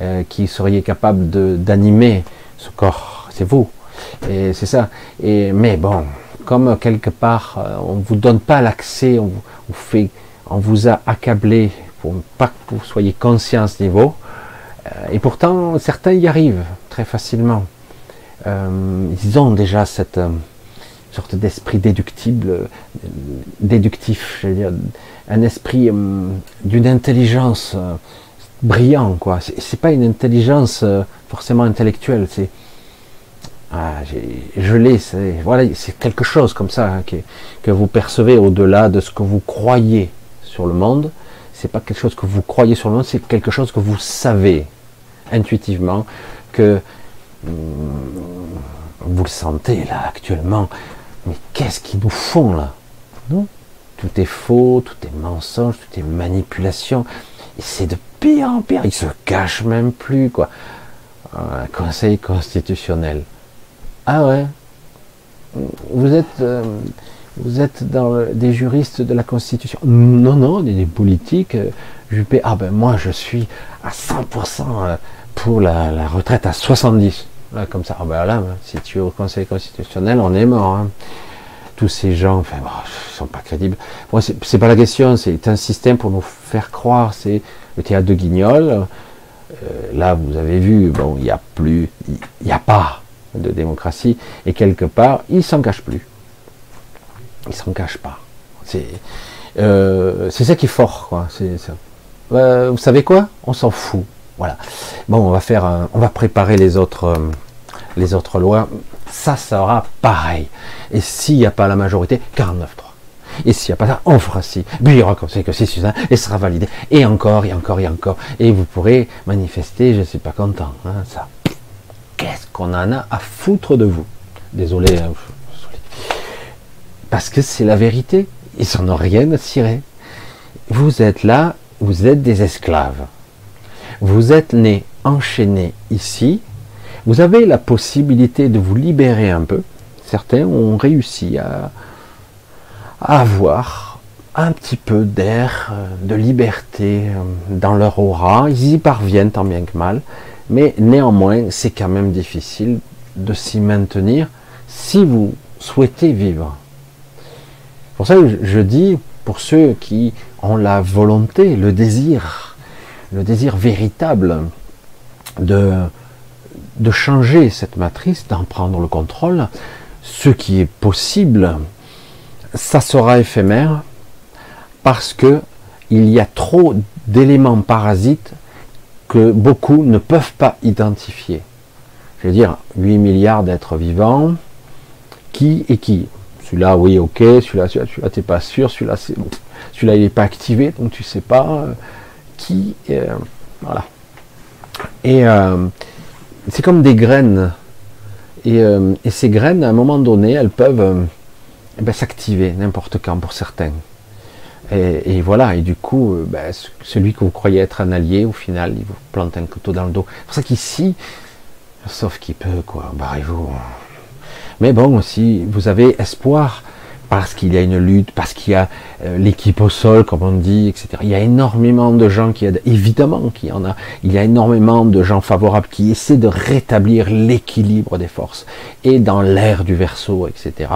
euh, qui seriez capable d'animer ce corps. C'est vous. Et c'est ça. Et, mais bon, comme quelque part, euh, on ne vous donne pas l'accès, on, on vous a accablé pour pas que vous soyez conscient à ce niveau. Euh, et pourtant, certains y arrivent très facilement. Euh, ils ont déjà cette sorte d'esprit déductible, déductif, je veux dire, un esprit d'une intelligence brillant, quoi. C'est pas une intelligence forcément intellectuelle, c'est ah, je l'ai, c'est voilà, quelque chose comme ça hein, que, vous percevez au-delà de ce que vous croyez sur le monde. C'est pas quelque chose que vous croyez sur le monde, c'est quelque chose que vous savez intuitivement que hmm, vous le sentez là actuellement. Mais qu'est-ce qu'ils nous font là? Non? Tout est faux, tout est mensonge, tout est manipulation. Et c'est de pire en pire. Ils se cachent même plus quoi. Un conseil constitutionnel. Ah ouais Vous êtes, euh, vous êtes dans des juristes de la Constitution Non, non, des, politiques. Euh, ah ben moi je suis à 100% euh, pour la, retraite à 70. Là, comme ça, ah ben là, si tu es au Conseil constitutionnel, on est mort. Hein. Tous ces gens, enfin, sont pas crédibles. Bon, c'est pas la question, c'est un système pour nous faire croire. C'est le théâtre de Guignol. là, vous avez vu, bon, il n'y a plus, il n'y a pas de démocratie, et quelque part, il s'en cache plus. Il s'en cache pas. C'est euh, ça qui est fort, quoi. C'est euh, vous savez quoi? On s'en fout. Voilà. Bon, on va faire, on va préparer les autres, euh, les autres lois. Ça sera pareil. Et s'il n'y a pas la majorité, 49-3. Et s'il n'y a pas ça, on fera si. Puis il y aura que c'est Suzanne, et sera validé. Et encore, et encore, et encore. Et vous pourrez manifester, je ne suis pas content. Hein, ça qu'est-ce qu'on en a à foutre de vous? Désolé. Hein, Parce que c'est la vérité. Ils n'en ont rien à cirer. Vous êtes là, vous êtes des esclaves. Vous êtes nés enchaînés ici. Vous avez la possibilité de vous libérer un peu. Certains ont réussi à, à avoir un petit peu d'air, euh, de liberté euh, dans leur aura. Ils y parviennent tant bien que mal. Mais néanmoins, c'est quand même difficile de s'y maintenir si vous souhaitez vivre. Pour ça, je dis, pour ceux qui ont la volonté, le désir, le désir véritable de, de changer cette matrice, d'en prendre le contrôle, ce qui est possible, ça sera éphémère parce que il y a trop d'éléments parasites que beaucoup ne peuvent pas identifier. Je veux dire, 8 milliards d'êtres vivants, qui et qui? Celui-là, oui, ok, celui-là, celui-là, t'es pas sûr, celui-là, c'est celui-là, il n'est pas activé, donc tu sais pas euh, qui. Euh, voilà. Et euh, c'est comme des graines. Et, ces graines, à un moment donné, elles peuvent eh ben, s'activer n'importe quand pour certains. Et, voilà, et du coup, euh, ben, celui que vous croyez être un allié, au final, il vous plante un couteau dans le dos. C'est pour ça qu'ici, sauf qu'il peut, quoi, barrez-vous. Mais bon, si vous avez espoir, parce qu'il y a une lutte, parce qu'il y a euh, l'équipe au sol, comme on dit, etc. Il y a énormément de gens qui aident, évidemment qu'il y en a. Il y a énormément de gens favorables qui essaient de rétablir l'équilibre des forces. Et dans l'ère du verso, etc.,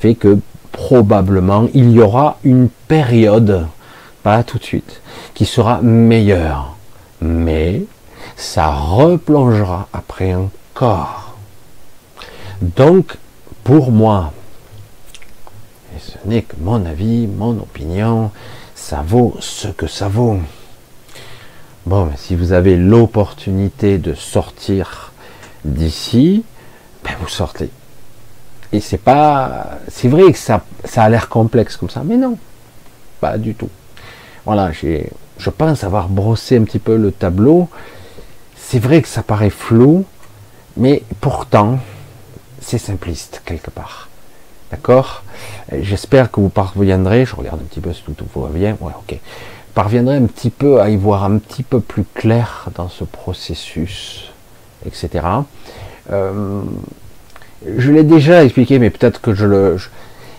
fait que probablement il y aura une période, pas tout de suite, qui sera meilleure. Mais ça replongera après encore. Donc, pour moi, et ce n'est que mon avis, mon opinion, ça vaut ce que ça vaut. Bon, si vous avez l'opportunité de sortir d'ici, ben vous sortez. Et c'est pas, c'est vrai que ça, ça a l'air complexe comme ça, mais non, pas du tout. Voilà, j'ai, je pense avoir brossé un petit peu le tableau. C'est vrai que ça paraît flou, mais pourtant, c'est simpliste quelque part. D'accord? J'espère que vous parviendrez, je regarde un petit peu si tout, tout va bien, ouais, ok. Parviendrez un petit peu à y voir un petit peu plus clair dans ce processus, etc. Euh, je l'ai déjà expliqué, mais peut-être que je le.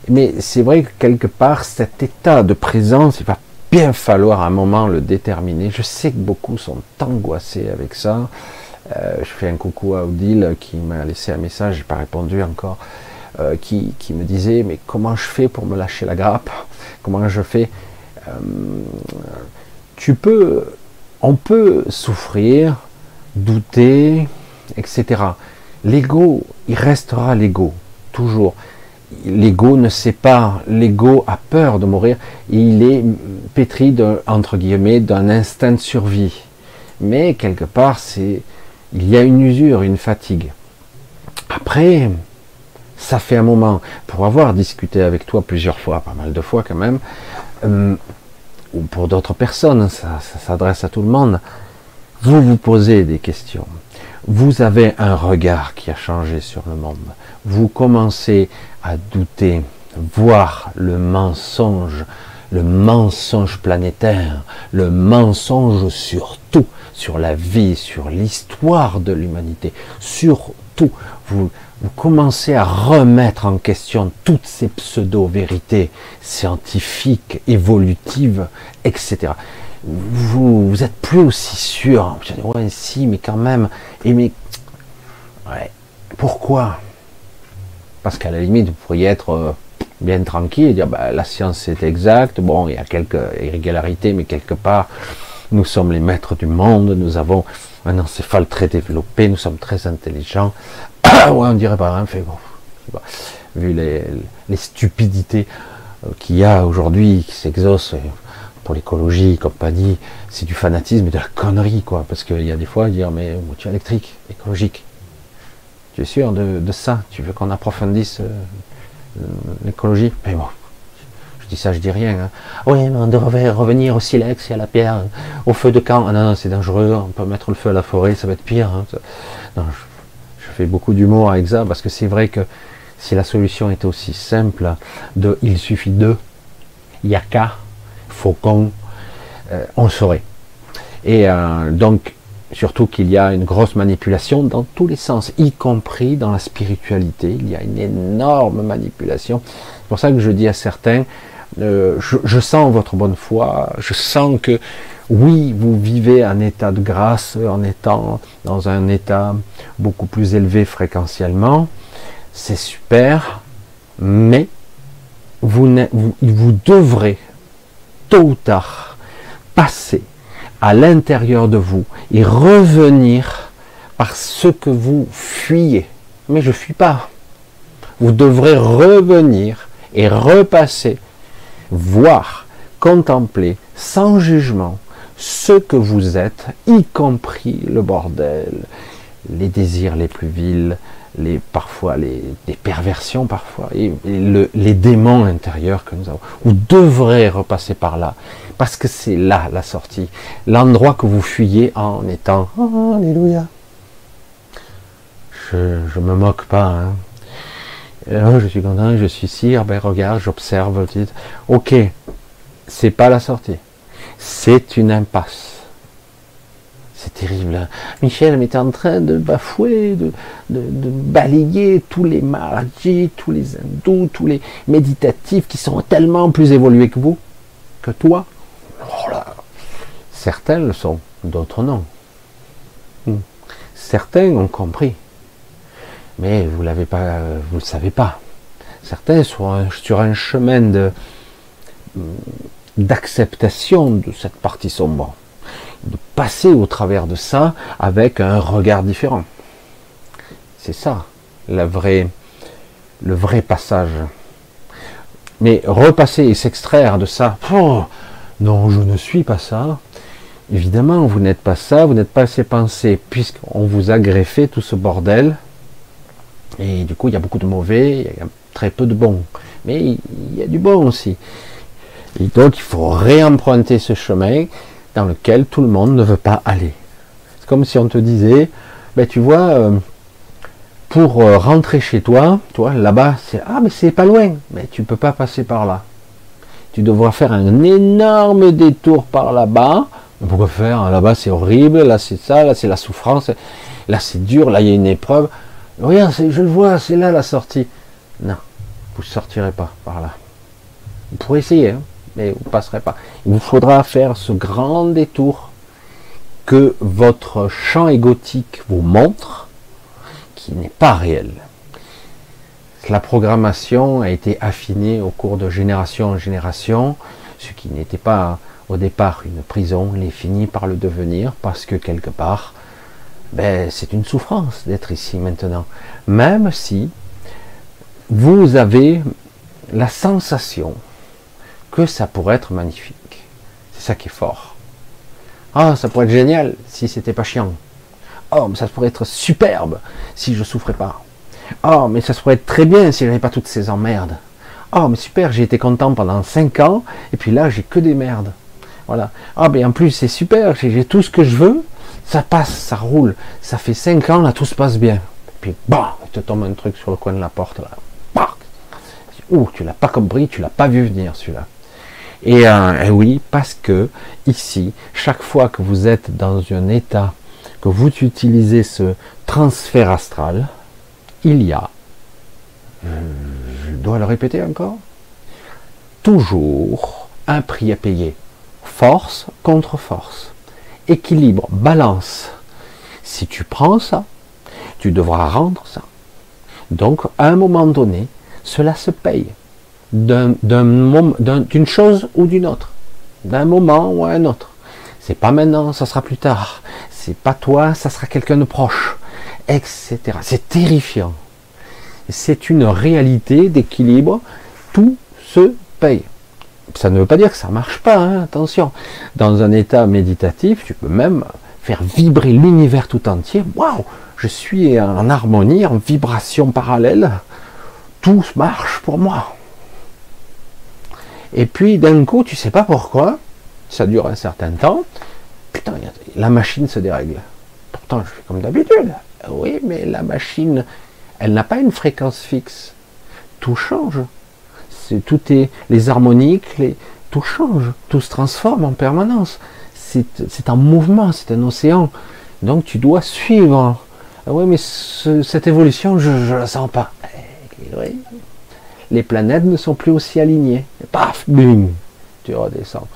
mais c'est vrai que quelque part, cet état de présence, il va bien falloir à un moment le déterminer. Je sais que beaucoup sont angoissés avec ça. Euh, je fais un coucou à Odile qui m'a laissé un message, j'ai pas répondu encore. euh, qui, qui, me disait mais comment je fais pour me lâcher la grappe? Comment je fais? Euh, Tu peux, on peut souffrir, douter, etc. L'ego, il restera l'ego, toujours. L'ego ne sait pas, l'ego a peur de mourir, il est pétri guillemets d'un instinct de survie. Mais quelque part, il y a une usure, une fatigue. Après, ça fait un moment, pour avoir discuté avec toi plusieurs fois, pas mal de fois quand même, euh, ou pour d'autres personnes, ça s'adresse à tout le monde, vous vous posez des questions. Vous avez un regard qui a changé sur le monde. Vous commencez à douter, voir le mensonge, le mensonge planétaire, le mensonge sur tout, sur la vie, sur l'histoire de l'humanité, sur tout. Vous, vous commencez à remettre en question toutes ces pseudo-vérités scientifiques, évolutives, etc. Vous, vous êtes plus aussi sûr. Ouais, si, mais quand même. Et mais, ouais. Pourquoi? Parce qu'à la limite, vous pourriez être euh, bien tranquille et dire, bah, la science est exacte. Bon, il y a quelques irrégularités, mais quelque part, nous sommes les maîtres du monde. Nous avons un encéphale très développé. Nous sommes très intelligents. ouais, on dirait pas, bon, vu les, stupidités euh, qu'il y a aujourd'hui, qui s'exaucent pour l'écologie et compagnie, c'est du fanatisme et de la connerie, quoi. Parce qu'il y a des fois, dire, mais voiture électrique, écologique. Tu es sûr de, ça? Tu veux qu'on approfondisse euh, l'écologie? Mais bon, je dis ça, je dis rien. Hein. Oui, mais on devrait revenir au silex et à la pierre, au feu de camp. Ah non, c'est dangereux, on peut mettre le feu à la forêt, ça va être pire. Hein. Non, fais beaucoup d'humour avec ça parce que c'est vrai que si la solution était aussi simple, de il suffit de, il n'y a qu'à, faucon, euh, on saurait. Et euh, donc, surtout qu'il y a une grosse manipulation dans tous les sens, y compris dans la spiritualité. Il y a une énorme manipulation. C'est pour ça que je dis à certains, euh, je, sens votre bonne foi, je sens que oui, vous vivez un état de grâce en étant dans un état beaucoup plus élevé fréquentiellement. C'est super, mais vous, vous, devrez tôt ou tard passer à l'intérieur de vous et revenir par ce que vous fuyez. Mais je ne fuis pas. Vous devrez revenir et repasser, voir, contempler sans jugement ce que vous êtes, y compris le bordel, les désirs les plus vils, les, parfois les, perversions parfois, et, les démons intérieurs que nous avons. Vous devrez repasser par là, parce que c'est là la sortie, l'endroit que vous fuyez en étant oh, Alléluia. Je, je me moque pas. Hein. Oh, je suis content, je suis sire, ben regarde, j'observe. Ok, c'est pas la sortie c'est une impasse. C'est terrible. Hein. Michel, mais en train de bafouer, de, balayer tous les maladies, tous les hindous, tous les méditatifs qui sont tellement plus évolués que vous, que toi. Oh Certains le sont, d'autres non. Hmm. Certains ont compris, mais vous l'avez pas, vous le savez pas. Certains sont sur un chemin de d'acceptation de cette partie sombre, de passer au travers de ça avec un regard différent. C'est ça, la vraie, le vrai passage. Mais repasser et s'extraire de ça, non, je ne suis pas ça. Évidemment, vous n'êtes pas ça, vous n'êtes pas ces pensées, puisqu'on vous a greffé tout ce bordel. Et du coup, il y a beaucoup de mauvais, il y a très peu de bons. Mais il y a du bon aussi. Et donc il faut réemprunter ce chemin dans lequel tout le monde ne veut pas aller. C'est comme si on te disait, ben tu vois, euh, pour euh, rentrer chez toi, toi là-bas, c'est ah mais c'est pas loin, mais tu peux pas passer par là. Tu devras faire un énorme détour par là-bas. Pourquoi faire Là-bas c'est horrible, là c'est ça, là c'est la souffrance, là c'est dur, là il y a une épreuve. Regarde, je le vois, c'est là la sortie. Non, vous sortirez pas par là. Vous pourrez essayer, hein mais vous passerez pas. Il vous faudra faire ce grand détour que votre champ égotique vous montre, qui n'est pas réel. la programmation a été affinée au cours de génération en génération, ce qui n'était pas au départ une prison, l'est fini par le devenir parce que quelque part, ben, c'est une souffrance d'être ici maintenant. Même si vous avez la sensation que ça pourrait être magnifique. C'est ça qui est fort. Ah, ça pourrait être génial si c'était pas chiant. Oh, mais ça pourrait être superbe si je souffrais pas. Oh, mais ça pourrait être très bien si j'avais pas toutes ces emmerdes. Oh, mais super, j'ai été content pendant 5 ans, et puis là, j'ai que des merdes. Voilà. Ah, mais en plus, c'est super, j'ai tout ce que je veux, ça passe, ça roule. Ça fait 5 ans, là, tout se passe bien. Puis, bah, il te tombe un truc sur le coin de la porte, là. Bah Ouh, tu l'as pas compris, tu l'as pas vu venir, celui-là. Et, euh, et, oui, parce que ici, chaque fois que vous êtes dans un état, que vous utilisez ce transfert astral, il y a, je dois le répéter encore, toujours un prix à payer. Force contre force. Équilibre, balance. Si tu prends ça, tu devras rendre ça. Donc, à un moment donné, cela se paye d'une chose ou d'une autre, d'un moment ou à un autre. C'est pas maintenant, ça sera plus tard. C'est pas toi, ça sera quelqu'un de proche, etc. C'est terrifiant. C'est une réalité d'équilibre. Tout se paye. Ça ne veut pas dire que ça marche pas, hein, attention. Dans un état méditatif, tu peux même faire vibrer l'univers tout entier. Waouh, je suis en harmonie, en vibration parallèle. Tout marche pour moi. Et puis d'un coup, tu sais pas pourquoi, ça dure un certain temps, putain, la machine se dérègle. Pourtant, je fais comme d'habitude. Oui, mais la machine, elle n'a pas une fréquence fixe. Tout change. Tout est, les harmoniques, tout change, tout se transforme en permanence. C'est, c'est un mouvement, c'est un océan. Donc tu dois suivre. Ah oui, mais cette évolution, je ne la sens pas. Eh, oui, les planètes ne sont plus aussi alignées. paf, bing, tu redescends.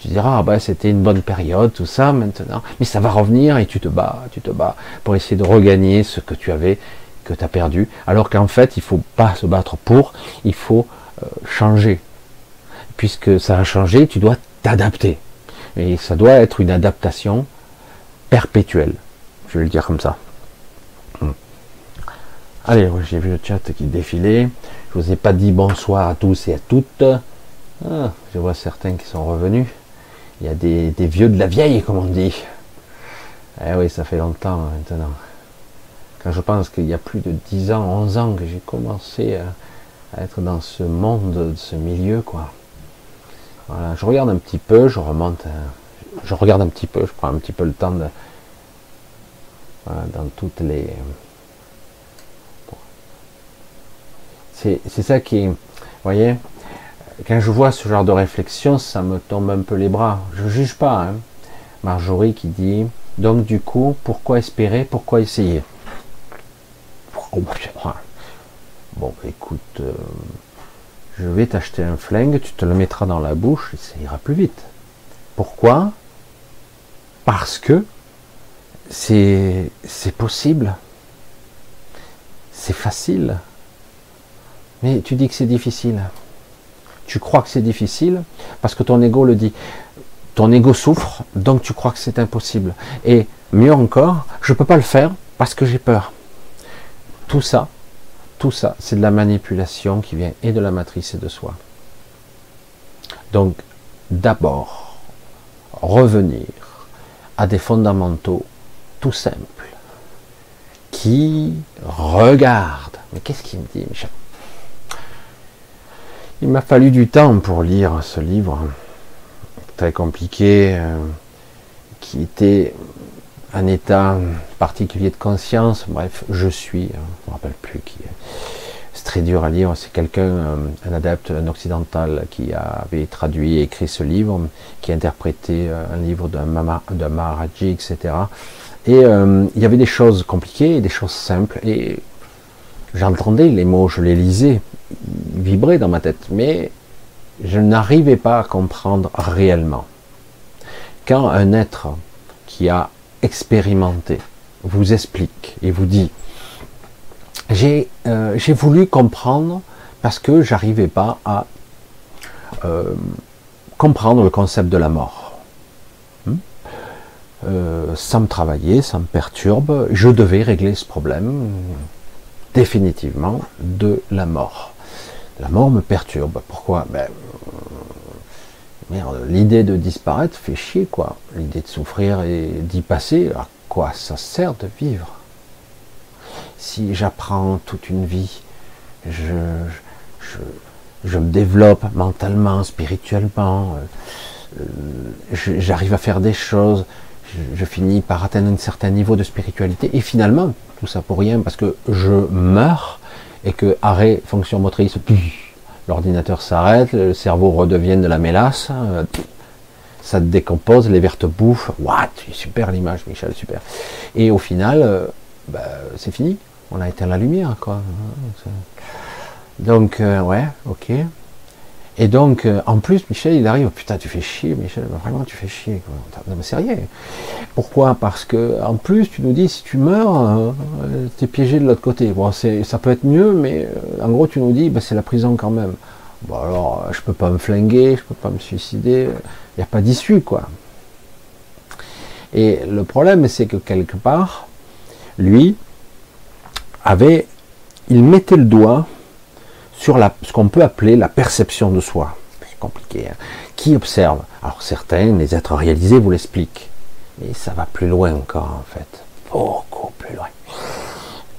Tu diras, ah ben, c'était une bonne période, tout ça, maintenant. Mais ça va revenir et tu te bats, tu te bats pour essayer de regagner ce que tu avais, que tu as perdu. Alors qu'en fait, il faut pas se battre pour, il faut euh, changer. Puisque ça a changé, tu dois t'adapter. Et ça doit être une adaptation perpétuelle. Je vais le dire comme ça. Hmm. Allez, j'ai vu le chat qui défilait. Je vous ai pas dit bonsoir à tous et à toutes. Ah, je vois certains qui sont revenus. Il y a des, vieux de la vieille, comme on dit. Eh oui, ça fait longtemps maintenant. Quand je pense qu'il y a plus de 10 ans, 11 ans que j'ai commencé à, être dans ce monde, de ce milieu, quoi. Voilà, je regarde un petit peu, je remonte, je regarde un petit peu, je prends un petit peu le temps dans toutes les, C'est ça qui Vous voyez Quand je vois ce genre de réflexion, ça me tombe un peu les bras. Je ne juge pas. Hein. Marjorie qui dit Donc, du coup, pourquoi espérer Pourquoi essayer? Bon, écoute, euh, je vais t'acheter un flingue, tu te le mettras dans la bouche ça ira plus vite. Pourquoi? Parce que c'est possible. C'est facile. Mais tu dis que c'est difficile. Tu crois que c'est difficile parce que ton ego le dit. Ton ego souffre, donc tu crois que c'est impossible. Et mieux encore, je ne peux pas le faire parce que j'ai peur. Tout ça, tout ça, c'est de la manipulation qui vient et de la matrice et de soi. Donc, d'abord, revenir à des fondamentaux tout simples qui regardent. Mais qu'est-ce qu'il me dit, Michel il m'a fallu du temps pour lire ce livre très compliqué, euh, qui était un état particulier de conscience. Bref, je suis, euh, je ne me rappelle plus qui. C'est très dur à lire. C'est quelqu'un, euh, un adepte, un occidental, qui avait traduit et écrit ce livre, qui a interprété un livre d'un Maharaji, etc. Et il y avait des choses compliquées et des choses simples. Et j'entendais les mots, je les lisais, vibrer dans ma tête, mais je n'arrivais pas à comprendre réellement. Quand un être qui a expérimenté vous explique et vous dit j'ai voulu comprendre parce que j'arrivais pas à comprendre le concept de la mort. Hmm? Ça me travaillait, ça me perturbe, je devais régler ce problème définitivement de la mort. La mort me perturbe. Pourquoi? Ben, Merde, l'idée de disparaître fait chier, quoi. L'idée de souffrir et d'y passer, à quoi ça sert de vivre? Si j'apprends toute une vie, je, je, me développe mentalement, spirituellement, euh, euh, j'arrive à faire des choses, je, finis par atteindre un certain niveau de spiritualité, et finalement, tout ça pour rien, parce que je meurs, et que arrêt fonction motrice, l'ordinateur s'arrête, le cerveau redevient de la mélasse, euh, ça te décompose, les vertes bouffent, what, super l'image Michel, super. Et au final, euh, bah, c'est fini, on a éteint la lumière, quoi. Donc, euh, ouais, ok. Et donc, euh, en plus, Michel, il arrive, putain, tu fais chier, Michel, vraiment, tu fais chier. Non, mais rien. Pourquoi? Parce que, en plus, tu nous dis, si tu meurs, euh, tu es piégé de l'autre côté. Bon, ça peut être mieux, mais euh, en gros, tu nous dis, bah, c'est la prison quand même. Bon, alors, je peux pas me flinguer, je peux pas me suicider, il n'y a pas d'issue, quoi. Et le problème, c'est que quelque part, lui, avait, il mettait le doigt sur ce qu'on peut appeler la perception de soi. C'est compliqué. Hein. Qui observe? Alors certains, les êtres réalisés, vous l'expliquent. Mais ça va plus loin encore, en fait. Beaucoup plus loin.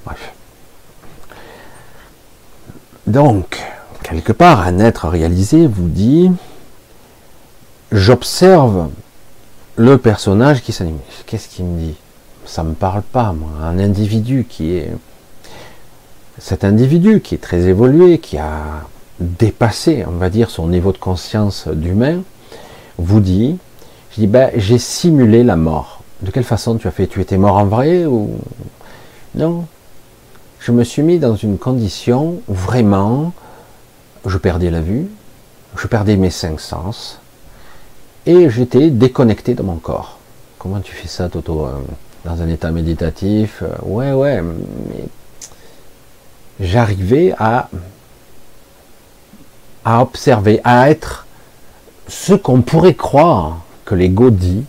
Bref. Donc, quelque part, un être réalisé vous dit, j'observe le personnage qui s'anime. Qu'est-ce qu'il me dit? Ça ne me parle pas, moi. Un individu qui est cet individu qui est très évolué, qui a dépassé, on va dire, son niveau de conscience d'humain, vous dit, je dis, ben, j'ai simulé la mort. De quelle façon tu as fait? Tu étais mort en vrai ou? Non Je me suis mis dans une condition où vraiment, je perdais la vue, je perdais mes cinq sens, et j'étais déconnecté de mon corps. Comment tu fais ça, Toto euh, Dans un état méditatif? Euh, Ouais, ouais, j'arrivais à, à observer, à être ce qu'on pourrait croire que l'ego dit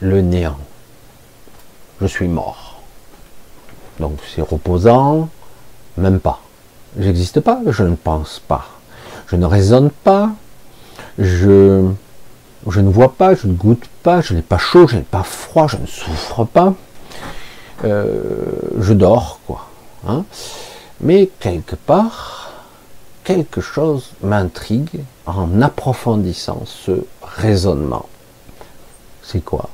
le néant. Je suis mort. Donc c'est reposant, même pas. J'existe pas, je ne pense pas. Je ne raisonne pas, je, je ne vois pas, je ne goûte pas, je n'ai pas chaud, je n'ai pas froid, je ne souffre pas. Euh, je dors, quoi. Hein mais quelque part, quelque chose m'intrigue en approfondissant ce raisonnement. C'est quoi?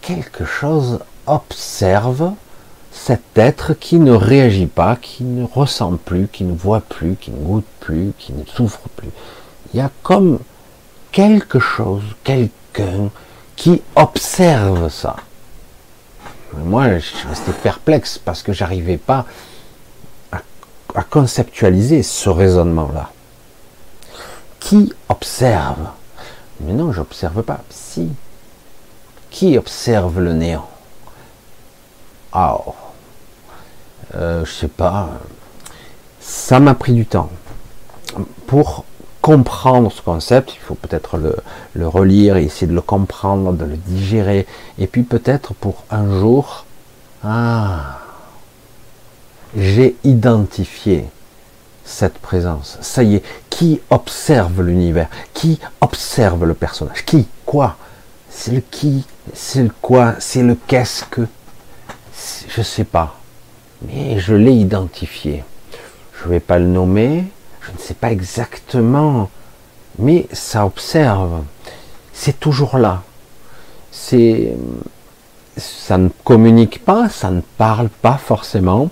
Quelque chose observe cet être qui ne réagit pas, qui ne ressent plus, qui ne voit plus, qui ne goûte plus, qui ne souffre plus. Il y a comme quelque chose, quelqu'un qui observe ça. Moi, je resté perplexe parce que j'arrivais pas à, conceptualiser ce raisonnement-là. Qui observe? Mais non, j'observe pas. Si. Qui observe le néant? Ah, oh. euh, je sais pas. Ça m'a pris du temps pour comprendre ce concept, il faut peut-être le, relire et essayer de le comprendre, de le digérer, et puis peut-être pour un jour, ah, j'ai identifié cette présence. Ça y est, qui observe l'univers Qui observe le personnage Qui Quoi C'est le qui C'est le quoi C'est le qu'est-ce que Je sais pas. Mais je l'ai identifié. Je ne vais pas le nommer, je ne sais pas exactement, mais ça observe. C'est toujours là. C'est, ça ne communique pas, ça ne parle pas forcément,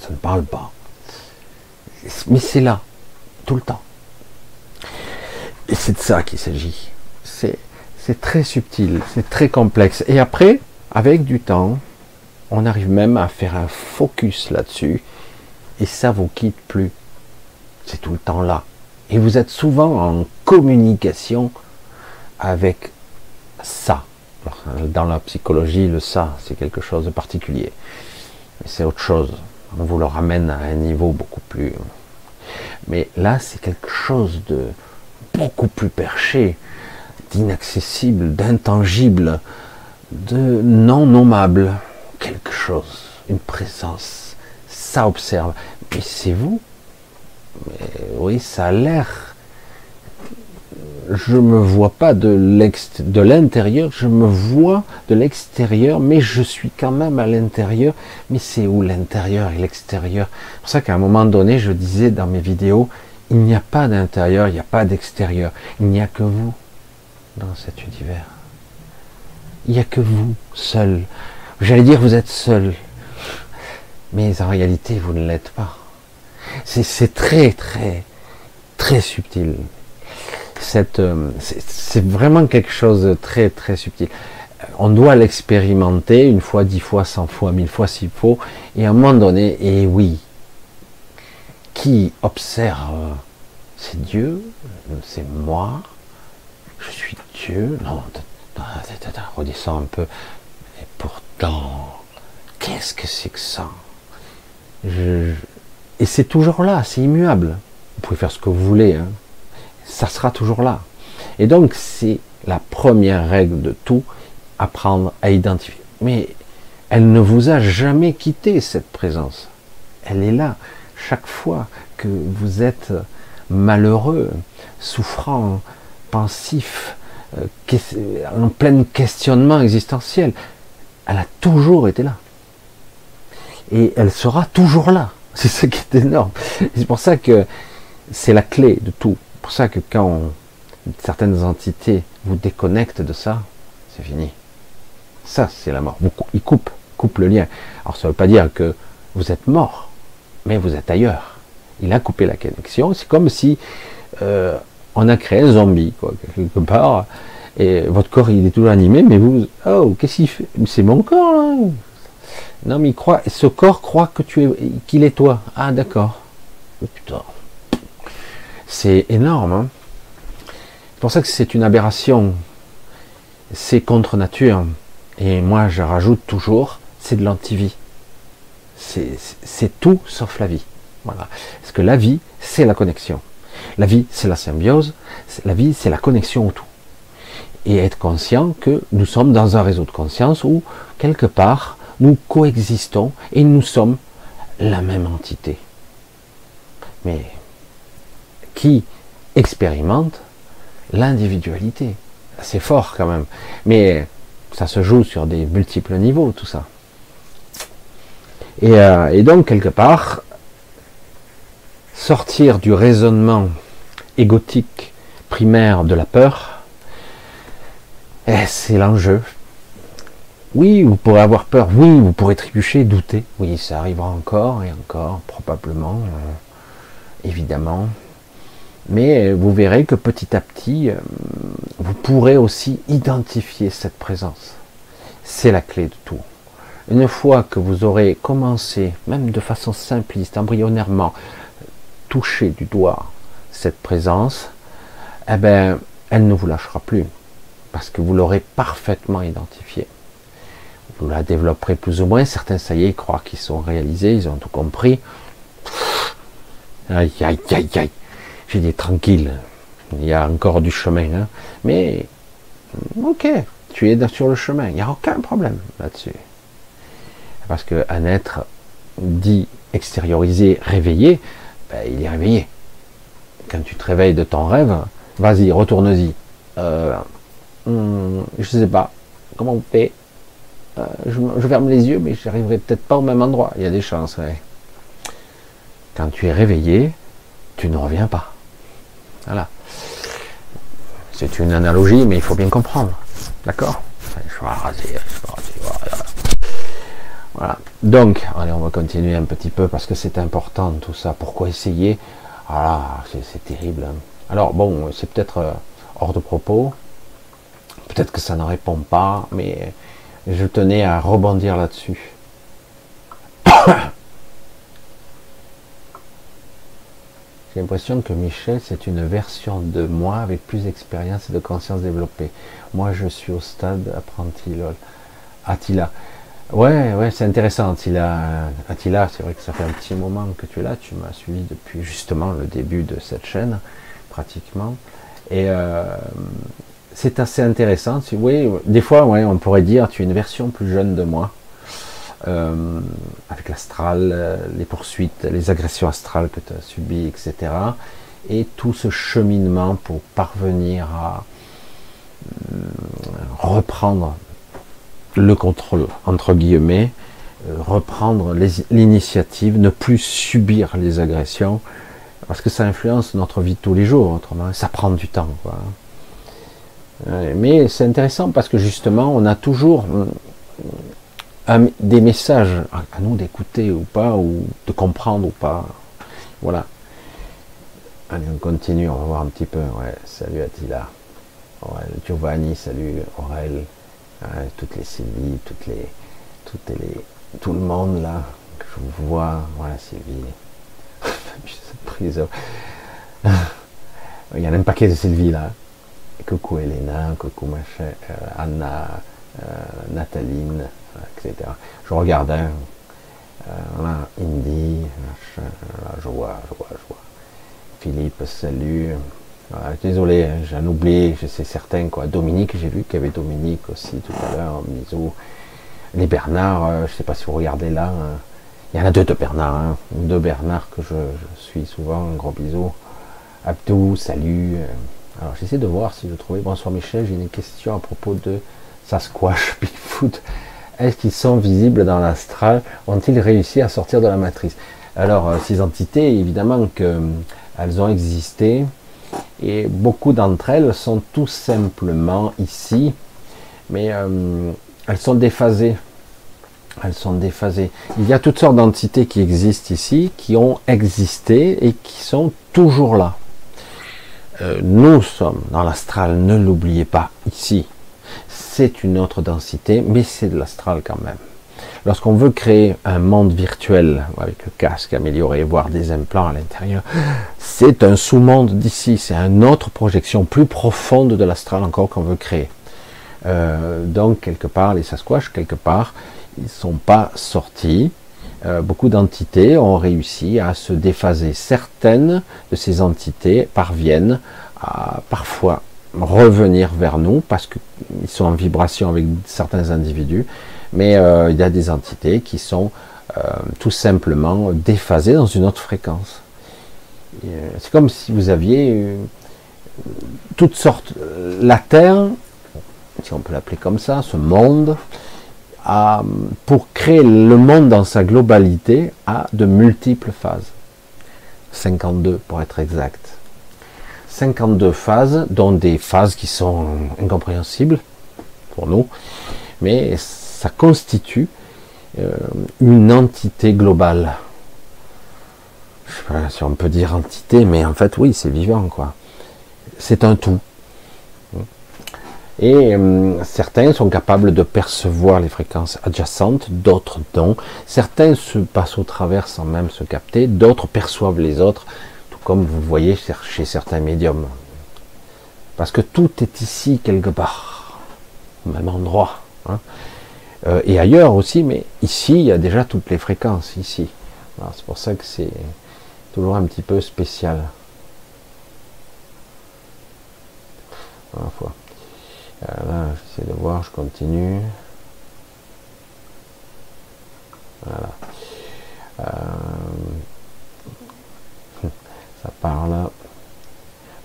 ça ne parle pas. Mais c'est là, tout le temps. Et c'est de ça qu'il s'agit. C'est, c'est très subtil, c'est très complexe. Et après, avec du temps, on arrive même à faire un focus là-dessus et ça vous quitte plus. C'est tout le temps là. Et vous êtes souvent en communication avec ça. Dans la psychologie, le ça, c'est quelque chose de particulier. Mais c'est autre chose. On vous le ramène à un niveau beaucoup plus. Mais là, c'est quelque chose de beaucoup plus perché, d'inaccessible, d'intangible, de non nommable. Quelque chose, une présence. Ça observe. Mais c'est vous. Oui, ça a l'air je me vois pas de l'intérieur, je me vois de l'extérieur, mais je suis quand même à l'intérieur. Mais c'est où l'intérieur et l'extérieur? C'est pour ça qu'à un moment donné, je disais dans mes vidéos, il n'y a pas d'intérieur, il n'y a pas d'extérieur. Il n'y a que vous dans cet univers. Il n'y a que vous, seul. J'allais dire vous êtes seul. Mais en réalité, vous ne l'êtes pas. C'est très, très, très subtil. Euh, c'est vraiment quelque chose de très très subtil. On doit l'expérimenter une fois, dix fois, cent fois, mille fois s'il faut, et à un moment donné, et oui, qui observe, c'est Dieu, c'est moi, je suis Dieu, non, redescends un peu, et pourtant, qu'est-ce que c'est que ça? Et c'est toujours là, c'est immuable. Vous pouvez faire ce que vous voulez, hein ça sera toujours là. Et donc, c'est la première règle de tout, apprendre à identifier. Mais elle ne vous a jamais quitté, cette présence. Elle est là. Chaque fois que vous êtes malheureux, souffrant, pensif, euh, en plein questionnement existentiel, elle a toujours été là. Et elle sera toujours là. C'est ce qui est énorme. C'est pour ça que c'est la clé de tout pour ça que quand certaines entités vous déconnectent de ça, c'est fini. Ça, c'est la mort. Ils coupent, coupent le lien. Alors ça ne veut pas dire que vous êtes mort, mais vous êtes ailleurs. Il a coupé la connexion. C'est comme si euh, on a créé un zombie, quoi, quelque part, et votre corps il est toujours animé, mais vous, oh, qu'est-ce qu'il fait? C'est mon corps, là. Non, mais ce corps croit que tu es, qu'il est toi. Ah, d'accord. Oh, putain. C'est énorme. Hein. c'est pour ça que c'est une aberration. C'est contre nature. Et moi, je rajoute toujours, c'est de l'antivie. C'est tout sauf la vie. Voilà. Parce que la vie, c'est la connexion. La vie, c'est la symbiose. La vie, c'est la connexion au tout. Et être conscient que nous sommes dans un réseau de conscience où, quelque part, nous coexistons et nous sommes la même entité. Mais qui expérimente l'individualité? C'est fort quand même. Mais ça se joue sur des multiples niveaux, tout ça. Et, euh, donc, quelque part, sortir du raisonnement égotique primaire de la peur, eh, c'est l'enjeu. Oui, vous pourrez avoir peur, oui, vous pourrez trébucher, douter, oui, ça arrivera encore et encore, probablement, euh, évidemment. Mais vous verrez que petit à petit, euh, vous pourrez aussi identifier cette présence. C'est la clé de tout. Une fois que vous aurez commencé, même de façon simpliste, embryonnairement, toucher du doigt cette présence, eh ben, elle ne vous lâchera plus. Parce que vous l'aurez parfaitement identifiée. Vous la développerez plus ou moins. Certains, ça y est, croient qu'ils sont réalisés, ils ont tout compris. Aïe, aïe, aïe, aïe. J'ai dit tranquille, il y a encore du chemin. Hein. Mais, ok, tu es sur le chemin, il n'y a aucun problème là-dessus. Parce qu'un être dit extériorisé, réveillé, ben, il est réveillé. Quand tu te réveilles de ton rêve, vas-y, retourne-y. Euh, hmm, je sais pas, comment on fait euh, je, ferme les yeux, mais je n'arriverai peut-être pas au même endroit. Il y a des chances. Quand tu es réveillé, tu ne reviens pas. Voilà. C'est une analogie, mais il faut bien comprendre. D'accord voilà. Donc, allez, on va continuer un petit peu parce que c'est important tout ça. Pourquoi essayer? Voilà, c'est terrible. Hein. Alors, bon, c'est peut-être euh, hors de propos. Peut-être que ça ne répond pas, mais je tenais à rebondir là-dessus. J'ai l'impression que Michel, c'est une version de moi avec plus d'expérience et de conscience développée. Moi, je suis au stade apprenti lol. Attila. Ouais, ouais, c'est intéressant, Attila. Attila, c'est vrai que ça fait un petit moment que tu es là. Tu m'as suivi depuis justement le début de cette chaîne, pratiquement. Et euh, c'est assez intéressant. Des fois, ouais, on pourrait dire tu es une version plus jeune de moi. Euh, avec l'astral, euh, les poursuites, les agressions astrales que tu as subies, etc. Et tout ce cheminement pour parvenir à reprendre le contrôle, entre guillemets, reprendre l'initiative, ne plus subir les agressions, parce que ça influence notre vie de tous les jours, autrement, ça prend du temps. Quoi. Mais c'est intéressant parce que justement, on a toujours des messages à nous d'écouter ou pas, ou de comprendre ou pas. Voilà. Allez, on continue, on va voir un petit peu. Salut Attila. Giovanni, salut Aurel. toutes les Sylvie, toutes les, toutes les, tout le monde là que je vous vois. Voilà, Sylvie. Il y en a un paquet de Sylvie là. Coucou Elena, coucou machin, euh, Anna, euh, Nathaline, etc. Je euh, voilà, Indy, je vois, je vois, je vois. Philippe, salut. désolé, hein, j'en oublie, sais certain quoi. Dominique, j'ai vu qu'il y avait Dominique aussi tout à l'heure, bisous. Les Bernard, je sais pas si vous regardez là. Hein. Il y en a deux de Bernard, hein. deux Bernard que je, suis souvent, un gros bisou. Abdou, salut. Alors j'essaie de voir si je trouvais. Bonsoir Michel, j'ai une question à propos de Sasquatch, Bigfoot. Est-ce qu'ils sont visibles dans l'astral? Ont-ils réussi à sortir de la matrice? Alors euh, ces entités, évidemment qu'elles euh, ont existé et beaucoup d'entre elles sont tout simplement ici, mais euh, elles sont déphasées. Elles sont déphasées. Il y a toutes sortes d'entités qui existent ici, qui ont existé et qui sont toujours là. Euh, nous sommes dans l'astral, ne l'oubliez pas, ici. C'est une autre densité, mais c'est de l'astral quand même. Lorsqu'on veut créer un monde virtuel avec le casque amélioré, voire des implants à l'intérieur, c'est un sous-monde d'ici, c'est une autre projection plus profonde de l'astral encore qu'on veut créer. Euh, donc quelque part, les Sasquatch, quelque part, ils ne sont pas sortis. Euh, beaucoup d'entités ont réussi à se déphaser. Certaines de ces entités parviennent à parfois revenir vers nous parce qu'ils sont en vibration avec certains individus, mais euh, il y a des entités qui sont euh, tout simplement déphasées dans une autre fréquence. C'est comme si vous aviez toutes sortes. La Terre, si on peut l'appeler comme ça, ce monde, pour créer le monde dans sa globalité, à de multiples phases. 52 pour être exact. 52 phases, dont des phases qui sont incompréhensibles pour nous, mais ça constitue euh, une entité globale. Je sais pas si on peut dire entité, mais en fait oui, c'est vivant quoi. C'est un tout. Et euh, certains sont capables de percevoir les fréquences adjacentes, d'autres non. Certains se passent au travers sans même se capter, d'autres perçoivent les autres, tout comme vous voyez chez certains médiums. Parce que tout est ici quelque part, au même endroit. Hein. Euh, et ailleurs aussi, mais ici, il y a déjà toutes les fréquences, ici. C'est pour ça que c'est toujours un petit peu spécial. Voilà. Là, j'essaie de voir, je continue. Voilà. Euh, ça parle.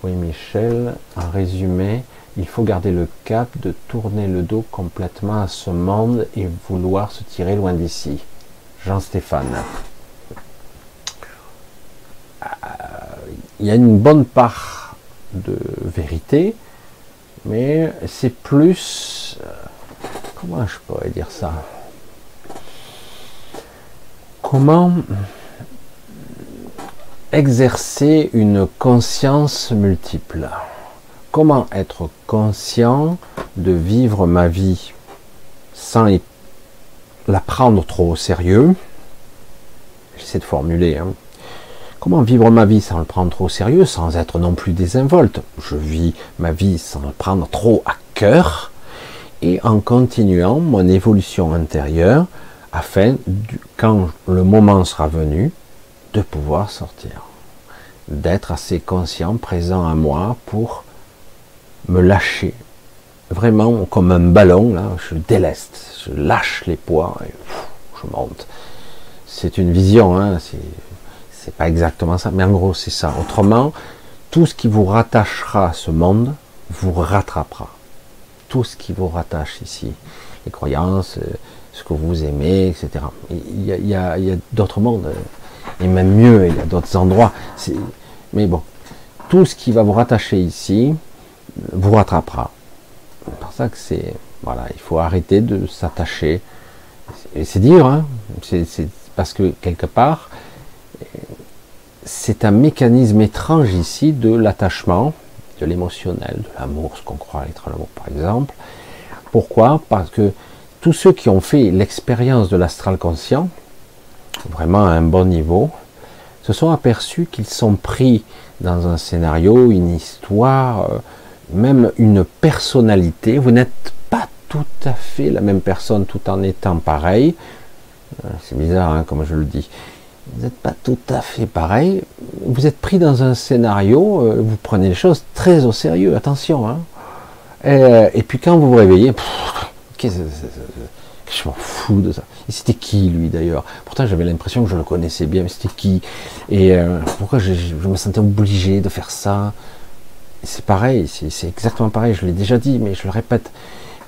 Oui, Michel, en résumé, il faut garder le cap de tourner le dos complètement à ce monde et vouloir se tirer loin d'ici. Jean-Stéphane. Euh, il y a une bonne part de vérité, mais c'est plus... Euh, comment je pourrais dire ça? Comment exercer une conscience multiple? Comment être conscient de vivre ma vie sans la prendre trop au sérieux? J'essaie de formuler. Hein. Comment vivre ma vie sans le prendre trop au sérieux, sans être non plus désinvolte? Je vis ma vie sans le prendre trop à cœur et en continuant mon évolution intérieure afin, quand le moment sera venu, de pouvoir sortir. D'être assez conscient, présent à moi pour me lâcher. Vraiment comme un ballon, là, je déleste, je lâche les poids et je monte. C'est une vision, hein, pas exactement ça, mais en gros c'est ça. Autrement, tout ce qui vous rattachera à ce monde vous rattrapera. Tout ce qui vous rattache ici, les croyances, ce que vous aimez, etc. Il y a, d'autres mondes, et même mieux, il y a d'autres endroits. Mais bon, tout ce qui va vous rattacher ici vous rattrapera. C'est pour ça que c'est. Voilà, il faut arrêter de s'attacher. C'est dire, hein, c'est parce que quelque part, c'est un mécanisme étrange ici de l'attachement, de l'émotionnel, de l'amour, ce qu'on croit être l'amour par exemple. Pourquoi? Parce que tous ceux qui ont fait l'expérience de l'astral conscient, vraiment à un bon niveau, se sont aperçus qu'ils sont pris dans un scénario, une histoire, euh, même une personnalité. Vous n'êtes pas tout à fait la même personne tout en étant pareil. Euh, c'est bizarre, hein, comme je le dis. Vous n'êtes pas tout à fait pareil. Vous êtes pris dans un scénario, euh, vous prenez les choses très au sérieux, attention. Hein. Et, puis quand vous vous réveillez, je m'en fous de ça. Et c'était qui lui d'ailleurs? Pourtant j'avais l'impression que je le connaissais bien, mais c'était qui? Et euh, pourquoi je, me sentais obligé de faire ça? C'est pareil, c'est exactement pareil, je l'ai déjà dit, mais je le répète.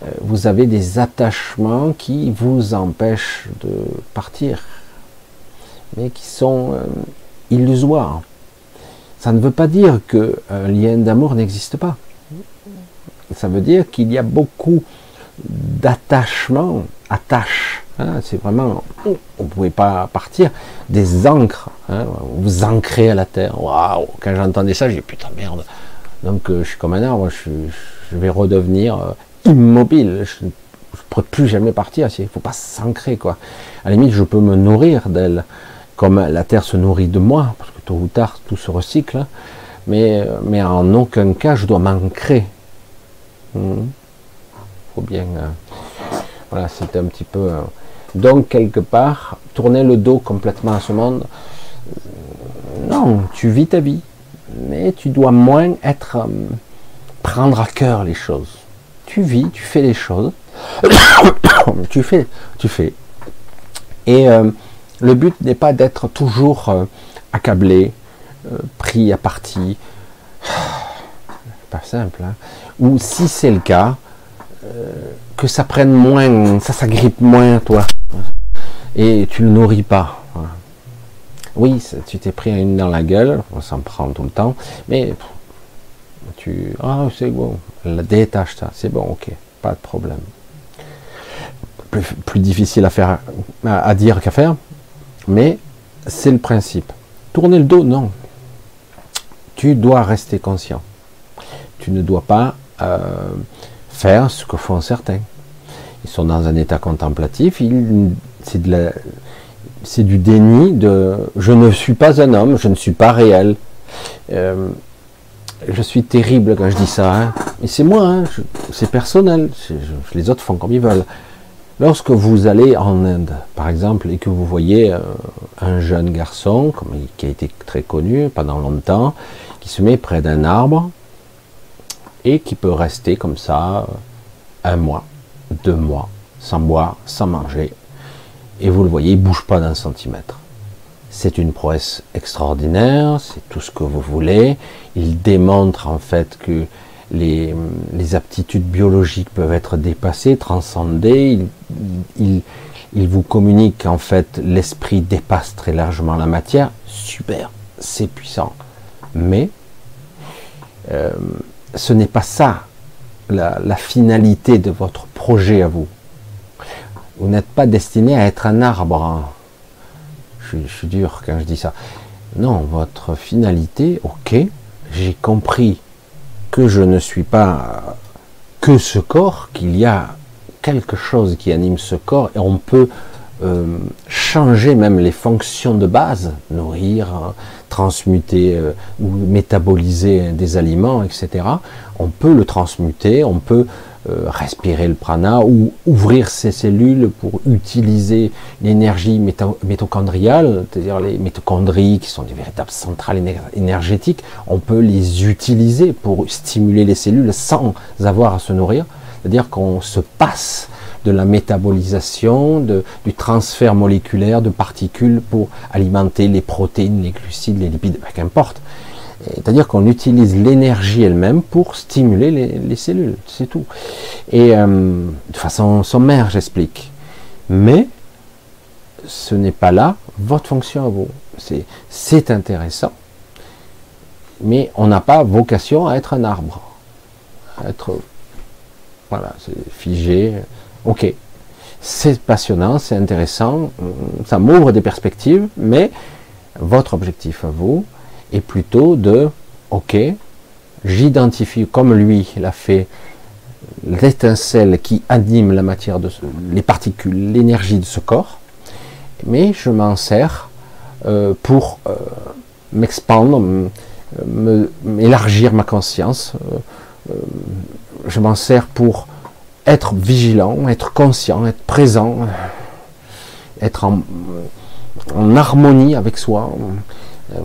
Euh, vous avez des attachements qui vous empêchent de partir, mais qui sont euh, illusoires. Ça ne veut pas dire qu'un lien d'amour n'existe pas. Ça veut dire qu'il y a beaucoup d'attachement, attache. Hein, c'est vraiment, on ne pouvait pas partir. Des encres, hein, vous ancrez à la terre. Waouh Quand j'entendais ça, j'ai putain merde. Donc euh, je suis comme un arbre, je, vais redevenir euh, immobile. Je ne pourrai plus jamais partir. Il ne faut pas s'ancrer quoi. À la limite, je peux me nourrir d'elle, comme la terre se nourrit de moi, parce que tôt ou tard tout se recycle. Mais, mais en aucun cas, je dois m'ancrer. Hmm bien. Euh, voilà, c'est un petit peu. Euh, donc, quelque part, tourner le dos complètement à ce monde, euh, non, tu vis ta vie, mais tu dois moins être. prendre à cœur les choses. Tu vis, tu fais les choses. tu fais, tu fais. Et le but n'est pas d'être toujours accablé, pris à partie. Pas simple. Hein. Ou si c'est le cas, que ça prenne moins, ça s'agrippe moins toi. Et tu le nourris pas. Oui, tu t'es pris une dans la gueule, ça me prend tout le temps, mais tu. Ah, c'est bon, détache ça, c'est bon, ok, pas de problème. Plus, difficile à, dire qu'à faire, mais c'est le principe. Tourner le dos, non. Tu dois rester conscient. Tu ne dois pas euh, faire ce que font certains. Ils sont dans un état contemplatif, c'est du déni de je ne suis pas un homme, je ne suis pas réel. Euh, je suis terrible quand je dis ça, hein. mais c'est moi, hein. c'est personnel, les autres font comme ils veulent. Lorsque vous allez en Inde, par exemple, et que vous voyez euh, un jeune garçon, qui a été très connu pendant longtemps, qui se met près d'un arbre, et qui peut rester comme ça euh, un mois, deux mois, sans boire, sans manger. Et vous le voyez, il bouge pas d'un centimètre. C'est une prouesse extraordinaire, c'est tout ce que vous voulez. Il démontre en fait que les, aptitudes biologiques peuvent être dépassées, transcendées. Il, vous communique en fait l'esprit dépasse très largement la matière. Super, c'est puissant. Mais euh, ce n'est pas ça la, finalité de votre projet à vous. Vous n'êtes pas destiné à être un arbre. Hein. Je, je, suis dur quand je dis ça. Non, votre finalité, ok, j'ai compris que je ne suis pas que ce corps, qu'il y a quelque chose qui anime ce corps et on peut euh, changer même les fonctions de base, nourrir, transmuter euh, ou métaboliser des aliments, etc. On peut le transmuter, on peut euh, respirer le prana ou ouvrir ses cellules pour utiliser l'énergie mitochondriale, c'est-à-dire les mitochondries qui sont des véritables centrales énergétiques, on peut les utiliser pour stimuler les cellules sans avoir à se nourrir. C'est-à-dire qu'on se passe de la métabolisation, du transfert moléculaire de particules pour alimenter les protéines, les glucides, les lipides, qu'importe. C'est-à-dire qu'on utilise l'énergie elle-même pour stimuler les, cellules, c'est tout. Et euh, de façon sommaire, j'explique. Mais ce n'est pas là votre fonction à vous. C'est intéressant, mais on n'a pas vocation à être un arbre, à être voilà, figé. Ok, c'est passionnant, c'est intéressant, ça m'ouvre des perspectives, mais votre objectif à vous, et plutôt de, ok, j'identifie comme lui l'a fait, l'étincelle qui anime la matière, de les particules, l'énergie de ce corps, mais je m'en sers euh, pour euh, m'expandre, m'élargir ma conscience, euh, je m'en sers pour être vigilant, être conscient, être présent, être en harmonie avec soi, euh,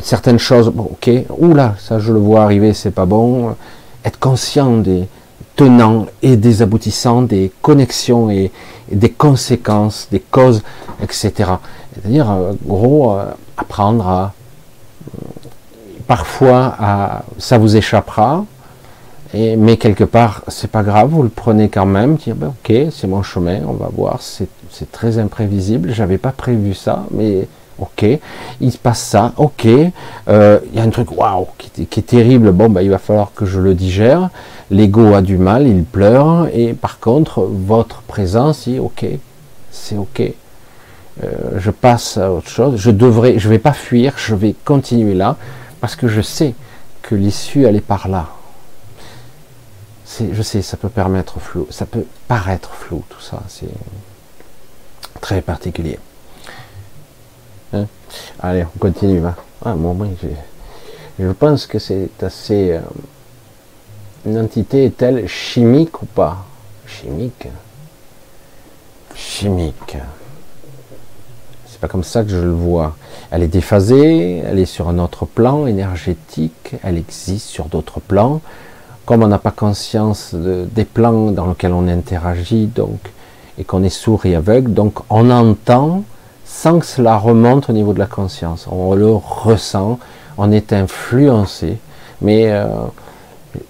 certaines choses, bon, ok, oula, ça je le vois arriver, c'est pas bon. Être conscient des tenants et des aboutissants, des connexions et, des conséquences, des causes, etc. C'est-à-dire, euh, gros, euh, apprendre à. Parfois, ça vous échappera, mais quelque part, c'est pas grave, vous le prenez quand même, dire, ben, ok, c'est mon chemin, on va voir, c'est très imprévisible, j'avais pas prévu ça, mais ok, il se passe ça, ok, euh, il y a un truc waouh qui, est terrible, bon bah il va falloir que je le digère, l'ego a du mal, il pleure, et par contre votre présence, est ok, c'est ok, euh, je passe à autre chose, je devrais, je vais pas fuir, je vais continuer là, parce que je sais que l'issue elle est par là. Je sais, ça peut permettre flou, ça peut paraître flou tout ça, c'est très particulier. Hein? Allez, on continue. Ah, je, pense que c'est assez. Euh, une entité est-elle chimique ou pas? Chimique? Chimique. C'est pas comme ça que je le vois. Elle est déphasée, elle est sur un autre plan énergétique, elle existe sur d'autres plans. Comme on n'a pas conscience des plans dans lesquels on interagit, donc, et qu'on est sourd et aveugle, donc on entend sans que cela remonte au niveau de la conscience. On le ressent, on est influencé, mais euh,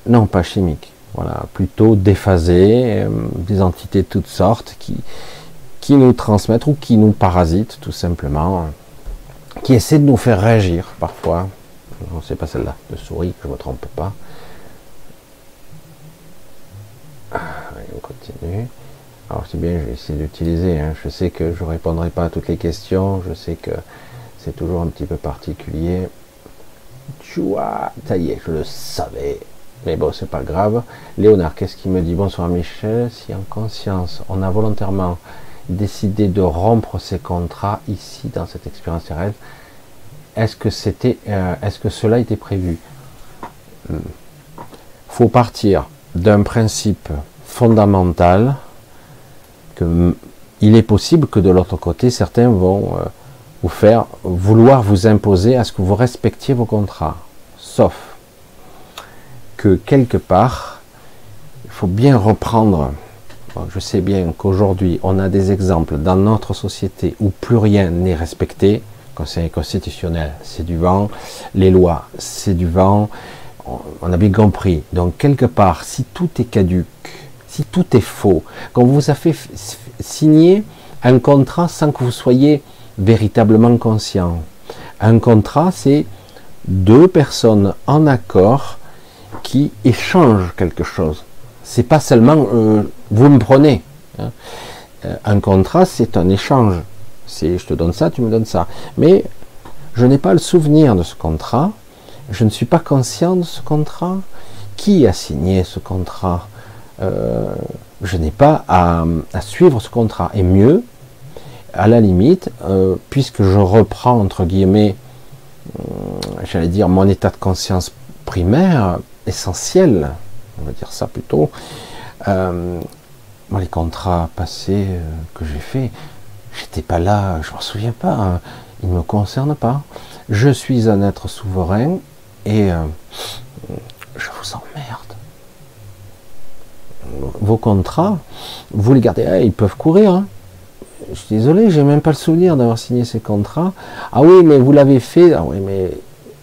non pas chimique. Voilà, plutôt déphasé, euh, des entités de toutes sortes qui, qui nous transmettent ou qui nous parasitent tout simplement, qui essaient de nous faire réagir parfois. Non, c'est pas celle-là, de souris, je ne me trompe pas. On continue. Alors c'est bien, je vais essayer d'utiliser. Hein. Je sais que je ne répondrai pas à toutes les questions. Je sais que c'est toujours un petit peu particulier. Tu vois, ça y est, je le savais. Mais bon, c'est pas grave. Léonard, qu'est-ce qu'il me dit? Bonsoir Michel. Si en conscience, on a volontairement décidé de rompre ces contrats ici dans cette expérience terrestre, est-ce que c'était, euh, est-ce que cela était prévu? Hmm. Faut partir d'un principe fondamental il est possible que de l'autre côté, certains vont euh, vous faire vouloir vous imposer à ce que vous respectiez vos contrats. Sauf que quelque part, il faut bien reprendre. je sais bien qu'aujourd'hui, on a des exemples dans notre société où plus rien n'est respecté. Conseil constitutionnel, c'est du vent. Les lois, c'est du vent. On a bien compris. Donc, quelque part, si tout est caduque, si tout est faux, qu'on vous a fait signer un contrat sans que vous soyez véritablement conscient. Un contrat, c'est deux personnes en accord qui échangent quelque chose. C'est pas seulement euh, vous me prenez. Hein. Euh, un contrat, c'est un échange. C'est je te donne ça, tu me donnes ça. Mais je n'ai pas le souvenir de ce contrat. Je ne suis pas conscient de ce contrat. Qui a signé ce contrat? Euh, je n'ai pas à, suivre ce contrat. Et mieux, à la limite, euh, puisque je reprends, entre guillemets, euh, j'allais dire, mon état de conscience primaire, essentiel, on va dire ça plutôt, les contrats passés que j'ai faits, j'étais pas là, je m'en souviens pas, hein. ils ne me concernent pas. Je suis un être souverain et je vous emmerde. Vos contrats, vous les gardez, eh, ils peuvent courir. Hein. Je suis désolé, j'ai même pas le souvenir d'avoir signé ces contrats. Ah oui, mais vous l'avez fait. Ah oui, mais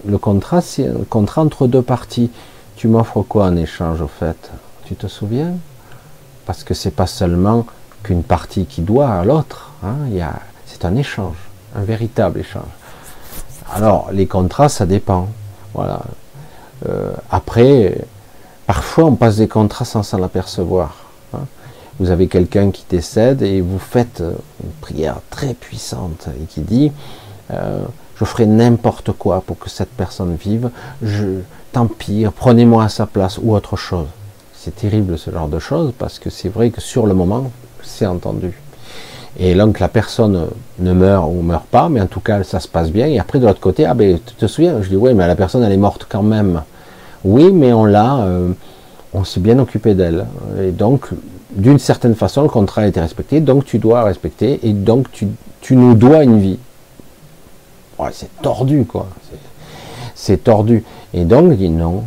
le contrat, c'est un contrat entre deux parties. Tu m'offres quoi en échange au fait? Tu te souviens? Parce que c'est pas seulement qu'une partie qui doit à l'autre. Hein, c'est un échange, un véritable échange. Alors, les contrats, ça dépend. Voilà. Euh, après, parfois, on passe des contrats sans s'en apercevoir. Hein. Vous avez quelqu'un qui décède et vous faites une prière très puissante et qui dit euh, Je ferai n'importe quoi pour que cette personne vive. Je, tant pis, prenez-moi à sa place ou autre chose. C'est terrible ce genre de choses parce que c'est vrai que sur le moment, c'est entendu. Et donc la personne ne meurt ou meurt pas, mais en tout cas ça se passe bien. Et après de l'autre côté, ah ben tu te souviens Je dis oui, mais la personne elle est morte quand même. Oui, mais on l'a, euh, on s'est bien occupé d'elle. Et donc d'une certaine façon le contrat a été respecté, donc tu dois respecter et donc tu, nous dois une vie. C'est tordu quoi. C'est tordu. Et donc il dit non,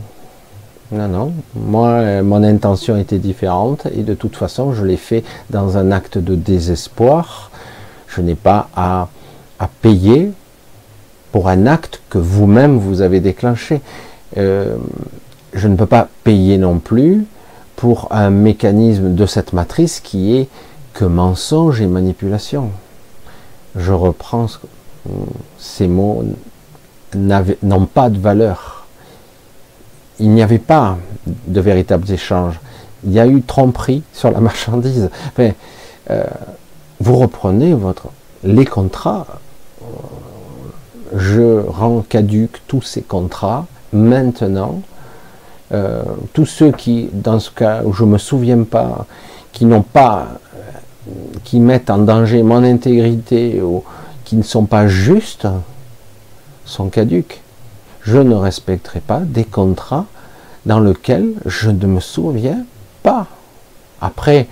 non, non. Moi, mon intention était différente et de toute façon, je l'ai fait dans un acte de désespoir. Je n'ai pas à, payer pour un acte que vous-même vous avez déclenché. Euh, je ne peux pas payer non plus pour un mécanisme de cette matrice qui est que mensonge et manipulation. Je reprends ces mots n'ont pas de valeur il n'y avait pas de véritables échanges. Il y a eu tromperie sur la marchandise. Euh, vous reprenez votre, les contrats, je rends caduque tous ces contrats maintenant. Euh, tous ceux qui, dans ce cas où je ne me souviens pas, qui n'ont pas, qui mettent en danger mon intégrité ou qui ne sont pas justes, sont caduques je ne respecterai pas des contrats dans lesquels je ne me souviens pas. Après,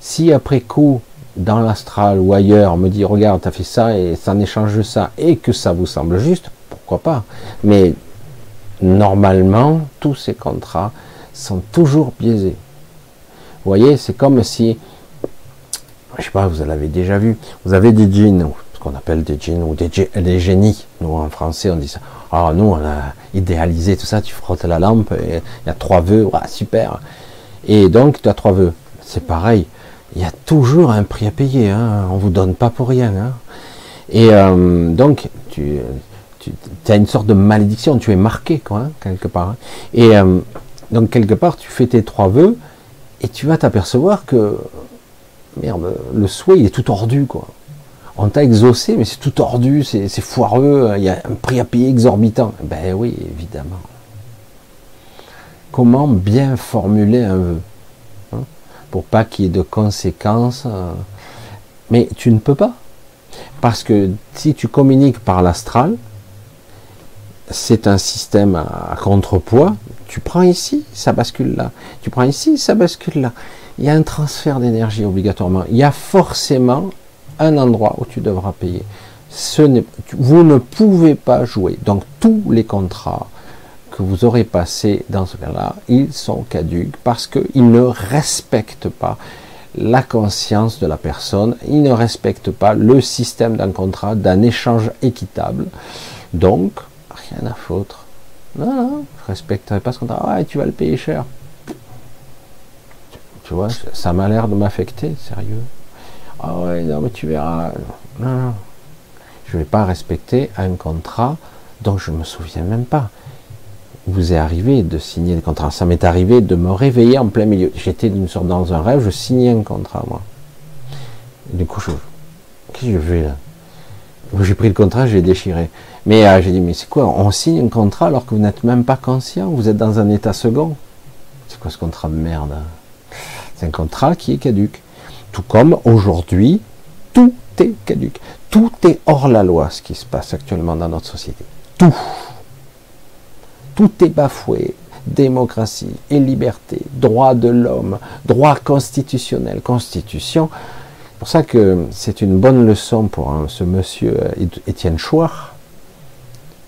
si après coup, dans l'astral ou ailleurs, on me dit regarde, tu as fait ça et ça en échange de ça et que ça vous semble juste, pourquoi pas Mais normalement, tous ces contrats sont toujours biaisés. Vous voyez, c'est comme si, je sais pas, vous l'avez déjà vu, vous avez des jeans, ce qu'on appelle des jeans ou des, des génies. Nous, en français, on dit ça. Alors nous, on a idéalisé tout ça, tu frottes la lampe, il y a trois vœux, super. Et donc, tu as trois vœux. C'est pareil, il y a toujours un prix à payer, hein. on vous donne pas pour rien. Hein. Et euh, donc, tu, as une sorte de malédiction, tu es marqué, quoi, hein, quelque part. Et euh, donc, quelque part, tu fais tes trois vœux, et tu vas t'apercevoir que, merde, le souhait, il est tout tordu, quoi on t'a exaucé, mais c'est tout tordu, c'est foireux, il y a un prix à payer exorbitant. Ben oui, évidemment. Comment bien formuler un vœu hein, pour pas qu'il y ait de conséquences euh, Mais tu ne peux pas. Parce que si tu communiques par l'astral, c'est un système à contrepoids. Tu prends ici, ça bascule là. Tu prends ici, ça bascule là. Il y a un transfert d'énergie obligatoirement. Il y a forcément un endroit où tu devras payer. Vous ne pouvez pas jouer. Donc tous les contrats que vous aurez passés dans ce cas-là, ils sont caduques parce qu'ils ne respectent pas la conscience de la personne, ils ne respectent pas le système d'un contrat, d'un échange équitable. Donc, rien à foutre. Non, non, je respecterai pas ce contrat. Ah, tu vas le payer cher. Tu vois, ça m'a l'air de m'affecter, sérieux. Ah ouais, non, mais tu verras. Non, Je ne vais pas respecter un contrat dont je ne me souviens même pas. Vous est arrivé de signer le contrat. Ça m'est arrivé de me réveiller en plein milieu. J'étais d'une sorte dans un rêve, je signais un contrat, moi. du coup, je. Qu'est-ce que je fais là? J'ai pris le contrat, j'ai déchiré. Mais euh, j'ai dit, mais c'est quoi On signe un contrat alors que vous n'êtes même pas conscient, vous êtes dans un état second. C'est quoi ce contrat de merde C'est un contrat qui est caduque. Tout comme aujourd'hui, tout est caduque. Tout est hors la loi, ce qui se passe actuellement dans notre société. Tout. Tout est bafoué. démocratie et liberté, droit de l'homme, droit constitutionnel, constitution. C'est pour ça que c'est une bonne leçon pour ce monsieur euh, Étienne Chouard.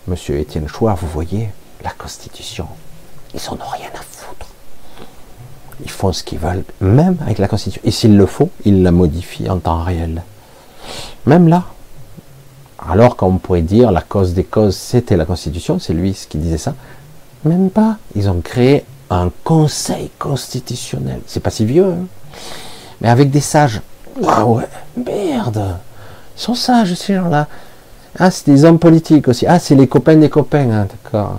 Monsieur Étienne Chouard, vous voyez, la constitution, ils en ont rien à foutre. Ils font ce qu'ils veulent, même avec la constitution. Et s'ils le font, ils la modifient en temps réel. Même là, alors qu'on pourrait dire la cause des causes, c'était la Constitution, c'est lui qui disait ça. Même pas. Ils ont créé un conseil constitutionnel. C'est pas si vieux, hein. mais avec des sages. Ah ouais, merde. Ils sont sages ces gens-là. Ah, c'est des hommes politiques aussi. Ah, c'est les copains des copains, hein, d'accord.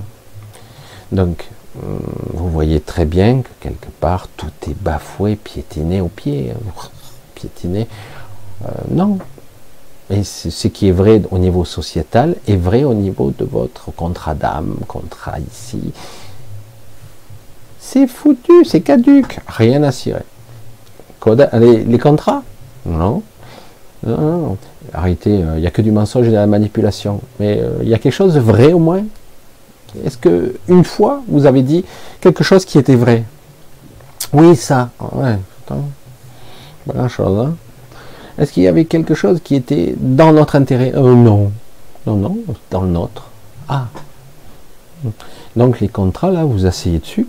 Donc, hum, vous voyez très bien que quelque part, tout est bafoué, piétiné au pied. Hein. Piétiné. Euh, non, et ce qui est vrai au niveau sociétal est vrai au niveau de votre contrat d'âme, contrat ici. C'est foutu, c'est caduque, rien à cirer. Les contrats? Non. Non. Arrêtez, il n'y a que du mensonge et de la manipulation. Mais euh, il y a quelque chose de vrai au moins Est-ce que une fois vous avez dit quelque chose qui était vrai? Oui, ça. Ouais, pas chose. Hein est-ce qu'il y avait quelque chose qui était dans notre intérêt? Euh, Non. Non, non, dans le nôtre. Ah. Donc les contrats, là, vous asseyez dessus.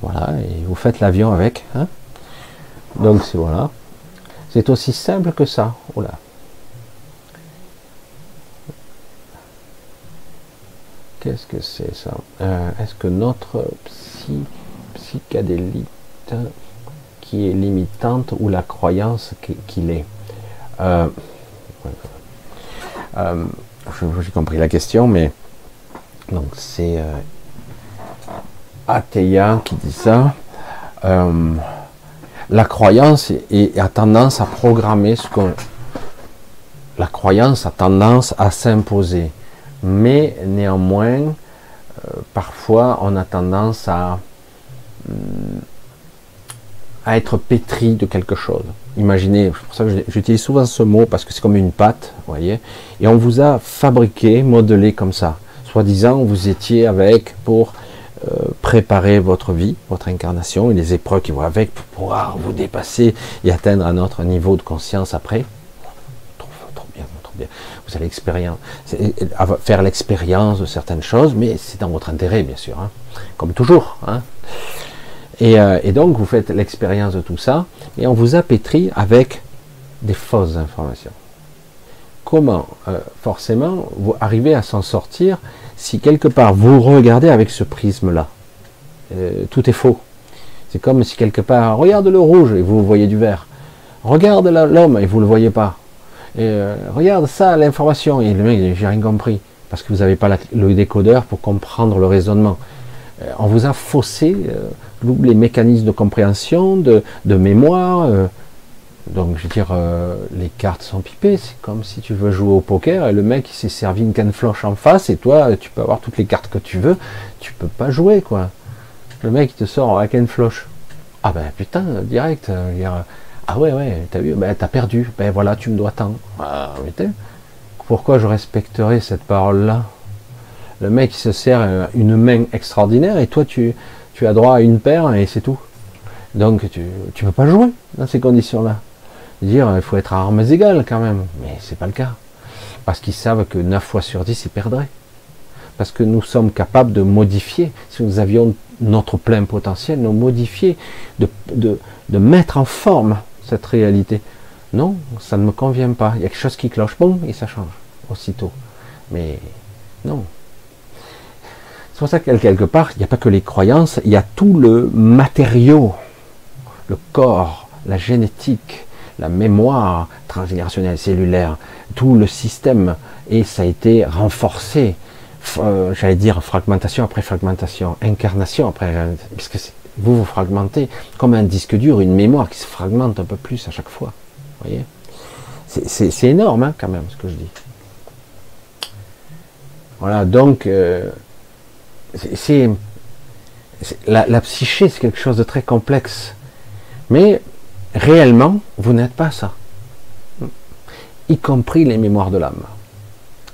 Voilà, et vous faites l'avion avec. Hein Donc c'est voilà. C'est aussi simple que ça. Voilà. Qu'est-ce que c'est ça? Euh, Est-ce que notre psy, psychédélite qui est limitante ou la croyance qu'il est? Euh, euh, j'ai compris la question, mais donc c'est Ateya qui dit ça. La croyance a tendance à programmer ce. La croyance a tendance à s'imposer, mais néanmoins, parfois on a tendance à hum, à être pétri de quelque chose. Imaginez, c'est pour ça que j'utilise souvent ce mot parce que c'est comme une pâte, vous voyez, et on vous a fabriqué, modelé comme ça. Soi-disant, vous étiez avec pour euh, préparer votre vie, votre incarnation et les épreuves qui vont avec pour pouvoir vous dépasser et atteindre un autre niveau de conscience après. Trop, bien, trop bien. Vous allez expérience, faire l'expérience de certaines choses, mais c'est dans votre intérêt, bien sûr, hein. comme toujours. Hein. Euh, et, donc, vous faites l'expérience de tout ça, et on vous a pétri avec des fausses informations. Comment, euh, forcément, vous arrivez à s'en sortir si quelque part vous regardez avec ce prisme-là euh, Tout est faux. C'est comme si quelque part, regarde le rouge et vous voyez du vert. Regarde l'homme et vous ne le voyez pas. Et, regarde ça, l'information. Et le mec, j'ai rien compris. Parce que vous n'avez pas le décodeur pour comprendre le raisonnement. on vous a faussé les mécanismes de compréhension, de, mémoire. Euh, donc, je veux dire, euh, les cartes sont pipées. C'est comme si tu veux jouer au poker et le mec il s'est servi une canne floche en face et toi, tu peux avoir toutes les cartes que tu veux. Tu peux pas jouer, quoi. Le mec il te sort un canne floche. Ah ben putain, direct. Euh, ah ouais, ouais, t'as vu, ben t'as perdu. Ben voilà, tu me dois tant. Ah, pourquoi je respecterais cette parole-là? Le mec il se sert une main extraordinaire et toi tu tu as droit à une paire et c'est tout. Donc tu ne peux pas jouer dans ces conditions-là. Dire il faut être à armes égales quand même, mais c'est pas le cas. Parce qu'ils savent que 9 fois sur 10 ils perdraient. Parce que nous sommes capables de modifier, si nous avions notre plein potentiel, de modifier, de, de mettre en forme cette réalité. Non, ça ne me convient pas. Il y a quelque chose qui cloche, bon, et ça change aussitôt. Mais non, c'est pour ça que quelque part, il n'y a pas que les croyances, il y a tout le matériau, le corps, la génétique, la mémoire transgénérationnelle cellulaire, tout le système, et ça a été renforcé. Euh, j'allais dire fragmentation après fragmentation, incarnation après, parce que vous vous fragmentez comme un disque dur, une mémoire qui se fragmente un peu plus à chaque fois. voyez C'est énorme hein, quand même ce que je dis. Voilà, donc euh, c'est la, psyché, c'est quelque chose de très complexe. Mais réellement, vous n'êtes pas ça. Y compris les mémoires de l'âme.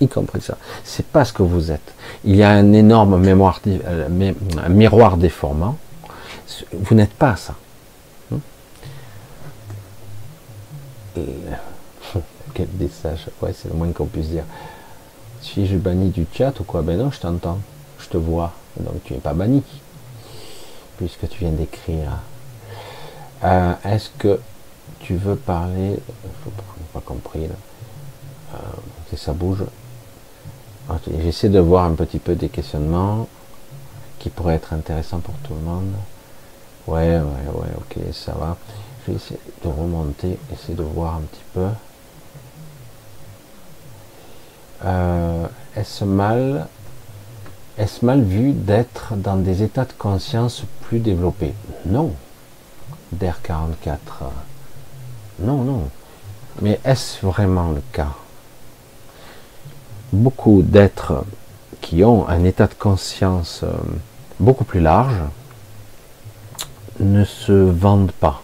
y compris ça. C'est pas ce que vous êtes. Il y a un énorme mémoire, euh, miroir déformant. Vous n'êtes pas ça. Quel message. Ouais, c'est le moins qu'on puisse dire. Si je bannis du chat ou quoi, ben non, je t'entends, je te vois. Donc tu n'es pas banni, puisque tu viens d'écrire. Euh, est-ce que tu veux parler pas, pas compris là. Euh, ça bouge. J'essaie de voir un petit peu des questionnements qui pourraient être intéressants pour tout le monde. Ouais, ouais, ouais, ok, ça va. Je vais essayer de remonter, essayer de voir un petit peu. Euh, est-ce mal, est-ce mal vu d'être dans des états de conscience plus développés? Non. DER 44. Non, non. Mais est-ce vraiment le cas? Beaucoup d'êtres qui ont un état de conscience euh, beaucoup plus large ne se vendent pas.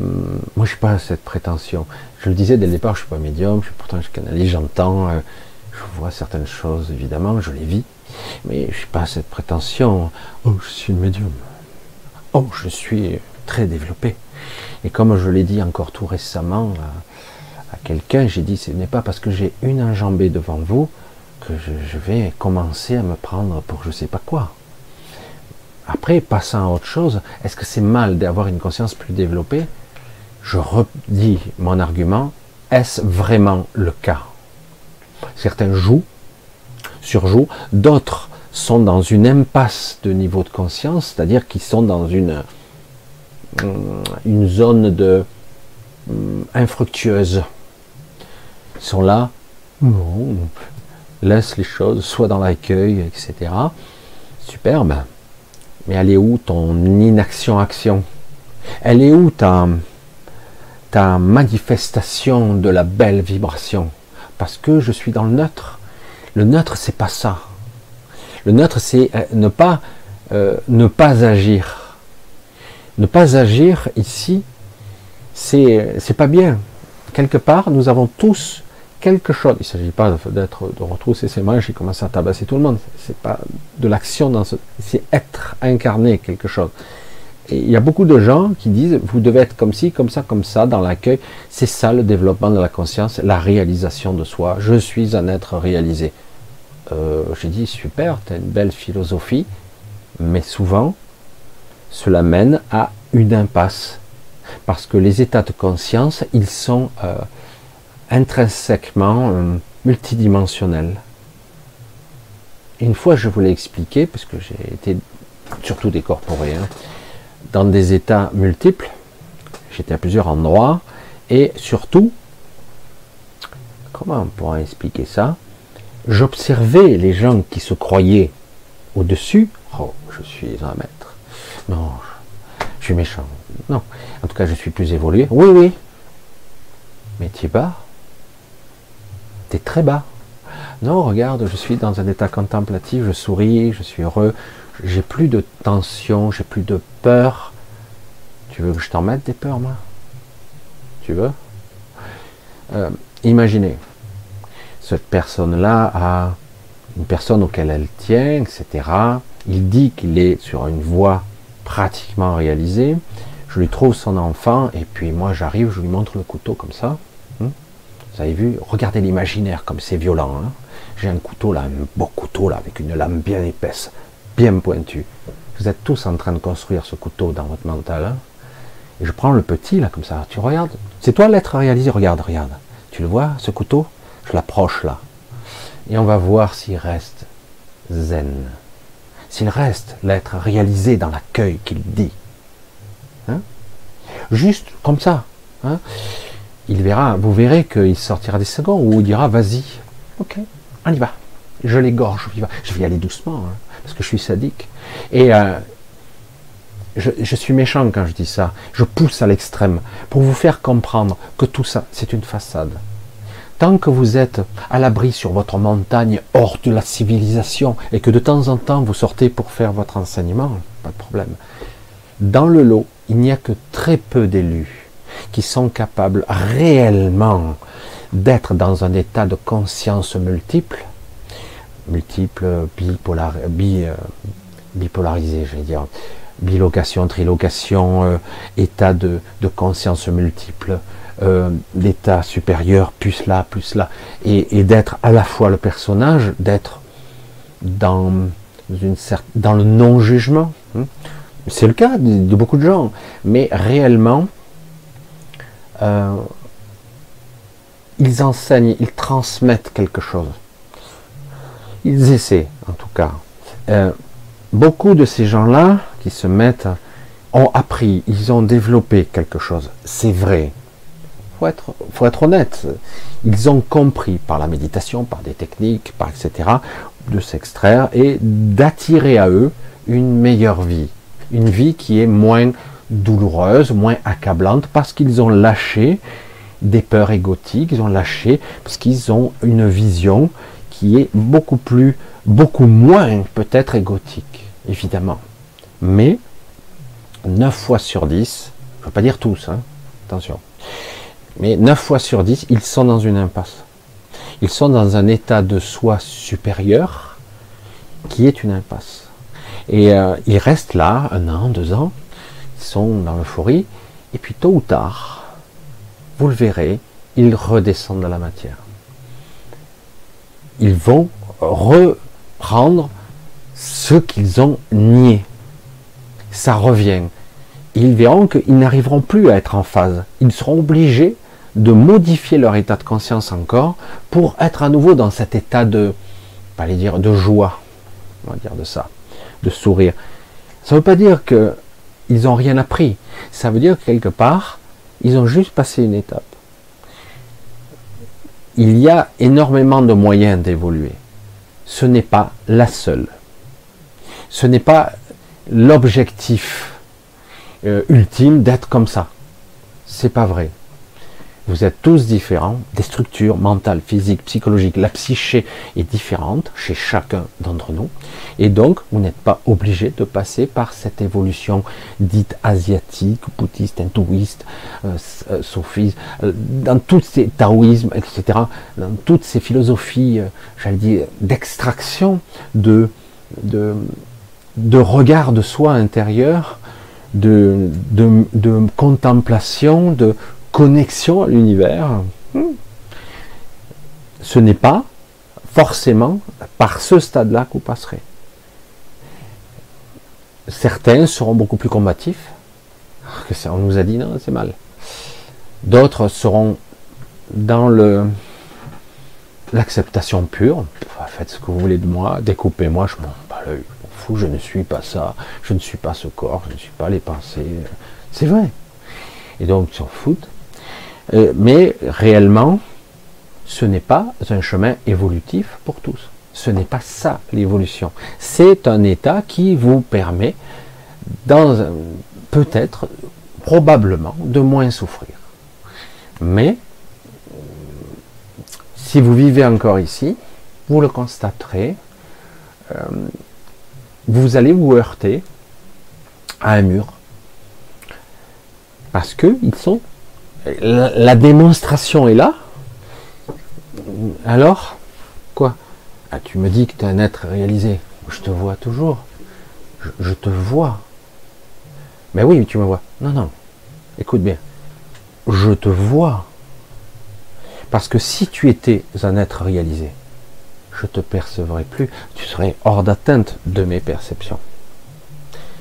Hum, moi, je suis pas à cette prétention. Je le disais dès le départ, je suis pas médium, je, pourtant je canalise, j'entends, euh, je vois certaines choses, évidemment, je les vis, mais je suis pas à cette prétention. Oh, je suis une médium. Oh, je suis très développé. Et comme je l'ai dit encore tout récemment à, quelqu'un, j'ai dit ce n'est pas parce que j'ai une enjambée devant vous que je, vais commencer à me prendre pour je sais pas quoi. Après, passant à autre chose, est-ce que c'est mal d'avoir une conscience plus développée? Je redis mon argument, est-ce vraiment le cas? Certains jouent, surjouent, d'autres sont dans une impasse de niveau de conscience, c'est-à-dire qu'ils sont dans une, une zone de euh, infructueuse. Ils sont là, laisse les choses, soit dans l'accueil, etc. Superbe. Mais elle est où ton inaction-action? Elle est où ta, ta manifestation de la belle vibration? Parce que je suis dans le neutre. Le neutre, c'est pas ça. Le neutre, c'est euh, ne pas, ne pas agir ne pas agir ici, c'est pas bien. Quelque part, nous avons tous quelque chose. Il ne s'agit pas d'être de retrousser ses manches et commencer à tabasser tout le monde. C'est pas de l'action dans ce, c'est être incarné quelque chose. Et il y a beaucoup de gens qui disent vous devez être comme ci, comme ça, comme ça dans l'accueil. C'est ça le développement de la conscience, la réalisation de soi. Je suis un être réalisé. Euh, J'ai dit super, tu as une belle philosophie, mais souvent cela mène à une impasse. Parce que les états de conscience, ils sont euh, intrinsèquement euh, multidimensionnels. Une fois, je vous l'ai expliqué, puisque j'ai été surtout décorporé, hein, dans des états multiples, j'étais à plusieurs endroits, et surtout, comment on pourrait expliquer ça? J'observais les gens qui se croyaient au-dessus, oh, je suis un non, je suis méchant. Non. En tout cas, je suis plus évolué. Oui, oui. Mais tu es bas. Tu es très bas. Non, regarde, je suis dans un état contemplatif, je souris, je suis heureux, j'ai plus de tension, j'ai plus de peur. Tu veux que je t'en mette des peurs, moi? Tu veux? Euh, Imaginez, cette personne-là a une personne auquel elle tient, etc. Il dit qu'il est sur une voie pratiquement réalisé. Je lui trouve son enfant et puis moi j'arrive, je lui montre le couteau comme ça. Hmm. Vous avez vu Regardez l'imaginaire comme c'est violent. Hein. J'ai un couteau là, un beau couteau là, avec une lame bien épaisse, bien pointue. Vous êtes tous en train de construire ce couteau dans votre mental. Hein. et je prends le petit là comme ça. Tu regardes C'est toi l'être réalisé. Regarde, regarde. Tu le vois ce couteau? Je l'approche là. Et on va voir s'il reste zen s'il reste l'être réalisé dans l'accueil qu'il dit. Hein Juste comme ça. Hein il verra, vous verrez qu'il sortira des secondes où il dira vas-y, ok, on y va. Je l'égorge, je vais y aller doucement, hein, parce que je suis sadique. Et euh, je, je, suis méchant quand je dis ça. Je pousse à l'extrême pour vous faire comprendre que tout ça, c'est une façade. Tant que vous êtes à l'abri sur votre montagne hors de la civilisation et que de temps en temps vous sortez pour faire votre enseignement, pas de problème. Dans le lot, il n'y a que très peu d'élus qui sont capables réellement d'être dans un état de conscience multiple, multiple, bipolar, bi, euh, bipolarisé, je vais dire, bilocation, trilocation, euh, état de, conscience multiple, euh, l'état supérieur, plus là, plus là, et, d'être à la fois le personnage, d'être dans, une dans le non-jugement. Hein. C'est le cas de, beaucoup de gens, mais réellement, euh, ils enseignent, ils transmettent quelque chose. Ils essaient, en tout cas. Euh, beaucoup de ces gens-là qui se mettent ont appris, ils ont développé quelque chose. C'est vrai. Faut être, faut être honnête. Ils ont compris par la méditation, par des techniques, par etc. de s'extraire et d'attirer à eux une meilleure vie, une vie qui est moins douloureuse, moins accablante, parce qu'ils ont lâché des peurs égotiques, ils ont lâché parce qu'ils ont une vision qui est beaucoup plus, beaucoup moins peut-être égotique, évidemment. Mais 9 fois sur 10, je ne veux pas dire tous, hein, attention, mais 9 fois sur 10, ils sont dans une impasse. Ils sont dans un état de soi supérieur qui est une impasse. Et euh, ils restent là un an, deux ans, ils sont dans l'euphorie, et puis tôt ou tard, vous le verrez, ils redescendent dans la matière. Ils vont reprendre ce qu'ils ont nié. Ça revient. Ils verront qu'ils n'arriveront plus à être en phase. Ils seront obligés de modifier leur état de conscience encore pour être à nouveau dans cet état de, pas dire, de joie, on va dire de ça, de sourire. Ça ne veut pas dire qu'ils n'ont rien appris. Ça veut dire que quelque part, ils ont juste passé une étape. Il y a énormément de moyens d'évoluer. Ce n'est pas la seule. Ce n'est pas l'objectif euh, ultime d'être comme ça. C'est pas vrai. Vous êtes tous différents, des structures mentales, physiques, psychologiques. La psyché est différente chez chacun d'entre nous. Et donc, vous n'êtes pas obligé de passer par cette évolution dite asiatique, bouddhiste, hindouiste, euh, euh sophiste, euh, dans tous ces taoïsmes, etc., dans toutes ces philosophies, euh, j'allais dire, d'extraction de, de, de regard de soi intérieur, de, de, de contemplation, de connexion à l'univers, hmm. ce n'est pas forcément par ce stade-là que vous passerez. Certains seront beaucoup plus combatifs, ça, on nous a dit non, c'est mal. D'autres seront dans le l'acceptation pure. Faites ce que vous voulez de moi, découpez-moi, je m'en bats l'œil, je ne suis pas ça, je ne suis pas ce corps, je ne suis pas les pensées. C'est vrai. Et donc ils s'en foutent. Euh, mais réellement, ce n'est pas un chemin évolutif pour tous. Ce n'est pas ça l'évolution. C'est un état qui vous permet, peut-être, probablement, de moins souffrir. Mais si vous vivez encore ici, vous le constaterez, euh, vous allez vous heurter à un mur. Parce qu'ils sont la, démonstration est là. Alors, quoi? Ah, Tu me dis que tu es un être réalisé. Je te vois toujours. Je, te vois. Mais oui, tu me vois. Non, non. Écoute bien. Je te vois. Parce que si tu étais un être réalisé, je te percevrais plus. Tu serais hors d'atteinte de mes perceptions.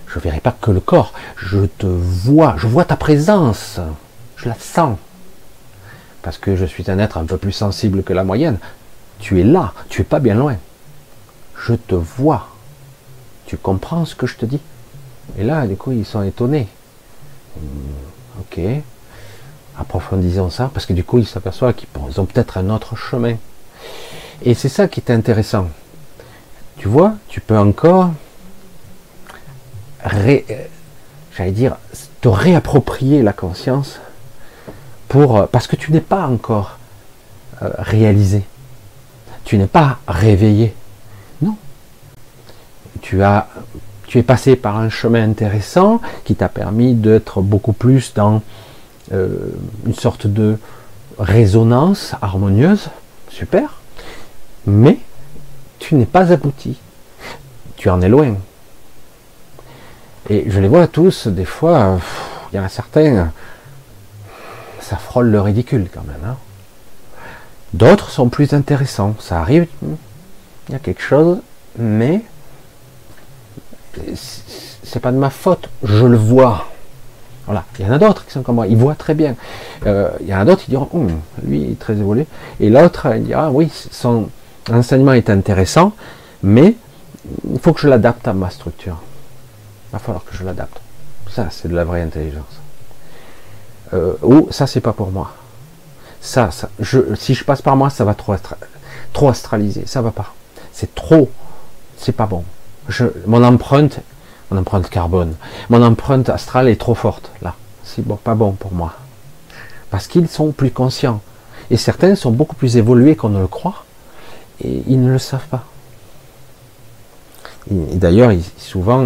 Je ne verrai pas que le corps. Je te vois. Je vois ta présence je la sens. Parce que je suis un être un peu plus sensible que la moyenne. Tu es là, tu es pas bien loin. Je te vois. Tu comprends ce que je te dis? Et là, du coup, ils sont étonnés. Hmm, ok. Approfondissons ça, parce que du coup, ils s'aperçoivent qu'ils ont peut-être un autre chemin. Et c'est ça qui est intéressant. Tu vois, tu peux encore, euh, j'allais dire, te réapproprier la conscience euh, parce que tu n'es pas encore euh, réalisé. Tu n'es pas réveillé. Non. Tu as tu es passé par un chemin intéressant qui t'a permis d'être beaucoup plus dans euh, une sorte de résonance harmonieuse, super, mais tu n'es pas abouti. Tu en es loin. Et je les vois tous, des fois, il y en a certains, ça frôle le ridicule quand même. Hein. D'autres sont plus intéressants. Ça arrive, il y a quelque chose, mais c'est pas de ma faute. Je le vois. Voilà. Il y en a d'autres qui sont comme moi. Ils voient très bien. Euh, il y en a d'autres qui diront, hum, lui, il est très évolué. Et l'autre, il dira, oui, son enseignement est intéressant, mais il faut que je l'adapte à ma structure. Il va falloir que je l'adapte. Ça, c'est de la vraie intelligence. Euh, ou ça, c'est pas pour moi. Ça, ça je, si je passe par moi, ça va trop, trop astraliser. Ça va pas. C'est trop. C'est pas bon. Je, mon empreinte, mon empreinte carbone, mon empreinte astrale est trop forte. Là, c'est pas bon pour moi. Parce qu'ils sont plus conscients. Et certains sont beaucoup plus évolués qu'on ne le croit. Et ils ne le savent pas. Et, d'ailleurs, souvent,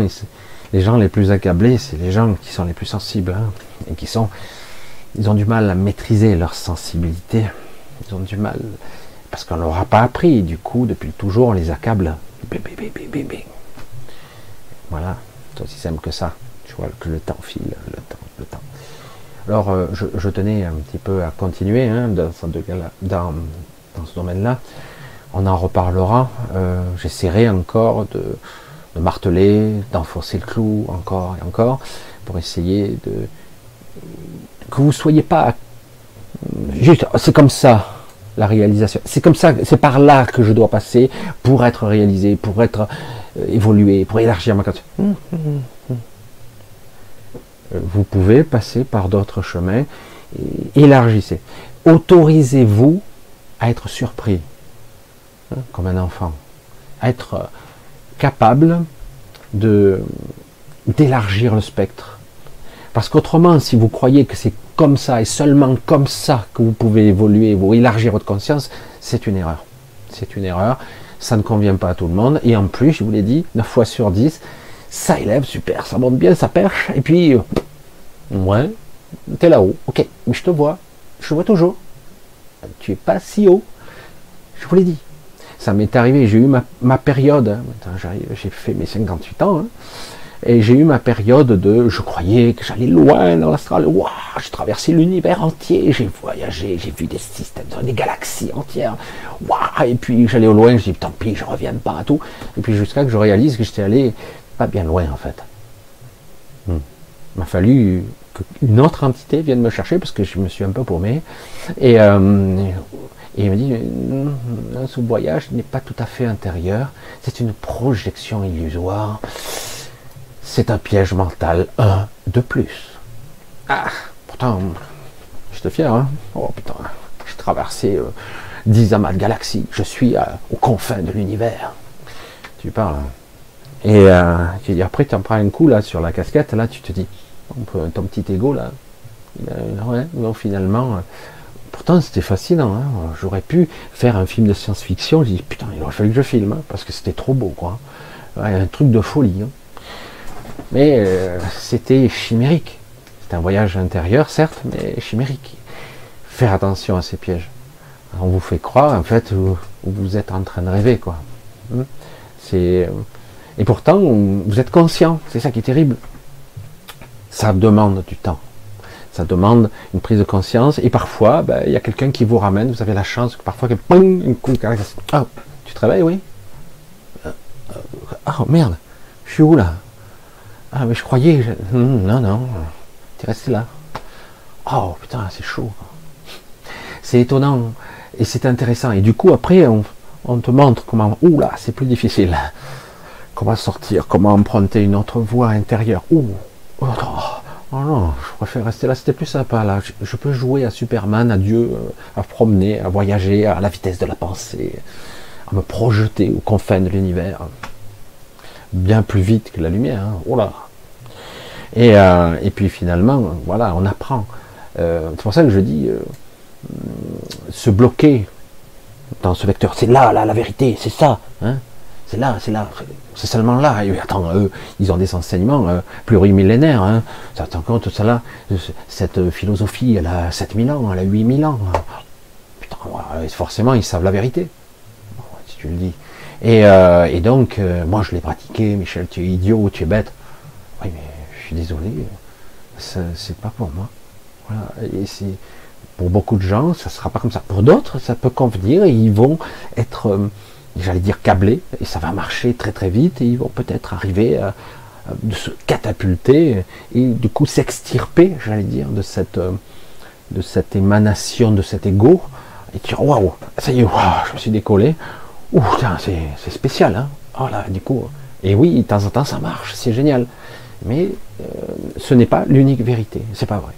les gens les plus accablés, c'est les gens qui sont les plus sensibles. Hein, et qui sont ils ont du mal à maîtriser leur sensibilité. Ils ont du mal parce qu'on leur a pas appris. Du coup, depuis toujours, on les accable. Voilà, c'est aussi simple que ça. Tu vois que le temps file, le temps, le temps. Alors, euh, je, tenais un petit peu à continuer hein, dans, ce domaine-là. On en reparlera. Euh, j'essaierai encore de, de marteler, d'enfoncer le clou encore et encore pour essayer de que vous soyez pas juste, c'est comme ça la réalisation. C'est comme ça, c'est par là que je dois passer pour être réalisé, pour être euh, évolué, pour élargir ma conscience. Hum, hum, hum, vous pouvez passer par d'autres chemins. élargissez. Autorisez-vous à être surpris, hein, comme un enfant, à être euh, capable de d'élargir le spectre, parce qu'autrement, si vous croyez que c'est comme ça et seulement comme ça que vous pouvez évoluer, vous élargir votre conscience, c'est une erreur. C'est une erreur. Ça ne convient pas à tout le monde. Et en plus, je vous l'ai dit, 9 fois sur 10, ça élève, super, ça monte bien, ça perche. Et puis, euh, ouais, t'es là-haut. Ok, mais je te vois. Je te vois toujours. Tu es pas si haut. Je vous l'ai dit. Ça m'est arrivé, j'ai eu ma, période. Hein. J'ai fait mes 58 ans. Hein. Et j'ai eu ma période de, je croyais que j'allais loin dans l'astral. Waouh, j'ai traversé l'univers entier, j'ai voyagé, j'ai vu des systèmes, des galaxies entières. Waouh, et puis j'allais au loin, je dis tant pis, je reviens pas à tout. Et puis jusqu'à que je réalise que j'étais allé pas bien loin en fait. Hmm. Il m'a fallu qu'une autre entité vienne me chercher parce que je me suis un peu paumé. Et, euh, et il me dit, ce voyage n'est pas tout à fait intérieur, c'est une projection illusoire c'est un piège mental, un de plus. Ah, pourtant, je te fier, hein. Oh putain, j'ai traversé euh, dix amas de galaxies, je suis euh, aux confins de l'univers. Tu parles. Hein. Et euh, tu dis, après, tu en prends un coup là sur la casquette, là, tu te dis, ton petit ego là, ouais, non, finalement. Pourtant, c'était fascinant. Hein. J'aurais pu faire un film de science-fiction. Je dis, putain, il aurait fallu que je filme, hein, parce que c'était trop beau, quoi. un truc de folie. Mais euh, c'était chimérique. C'est un voyage intérieur, certes, mais chimérique. Faire attention à ces pièges. On vous fait croire, en fait, vous, vous êtes en train de rêver, quoi. Hmm? C'est euh, et pourtant, vous êtes conscient. C'est ça qui est terrible. Ça demande du temps. Ça demande une prise de conscience. Et parfois, ben, il y a quelqu'un qui vous ramène. Vous avez la chance que parfois, que, un coup, ah, tu travailles, oui. Ah merde, je suis où là? Ah, mais je croyais. Hmm, non, non, tu es resté là. Oh putain, c'est chaud. C'est étonnant et c'est intéressant. Et du coup, après, on, te montre comment. Ouh là, c'est plus difficile. Comment sortir, comment emprunter une autre voie intérieure. Ouh, oh, oh, non, je préfère rester là, c'était plus sympa là. Je, peux jouer à Superman, à Dieu, euh, à promener, à voyager à la vitesse de la pensée, à me projeter aux confins de l'univers bien plus vite que la lumière. Hein. Oh. Et, euh, et puis finalement, voilà, on apprend. Euh, c'est pour ça que je dis euh, se bloquer dans ce vecteur. C'est là, là, la vérité, c'est ça. Hein c'est là, c'est là, c'est seulement là. Attends, eux, ils ont des enseignements plurimillénaires. Hein. Ça compte, ça là, cette philosophie, elle a 7000 ans, elle a 8000 ans. forcément, ils savent la vérité. si tu le dis. Et, euh, donc, euh, moi, je l'ai pratiqué. Michel, tu es idiot, tu es bête. Oui, mais je suis désolé. C'est pas pour moi. Et c'est pour beaucoup de gens, ça sera pas comme ça. Pour d'autres, ça peut convenir et ils vont être, j'allais dire, câblés et ça va marcher très très vite et ils vont peut-être arriver à, se catapulter et du coup s'extirper, j'allais dire, de cette de cette émanation, de cet ego, et dis waouh, ça y est, je me suis décollé. Ouh, c'est spécial, hein. Oh là, du coup, et oui, de temps en temps ça marche, c'est génial. Mais euh, ce n'est pas l'unique vérité, c'est pas vrai.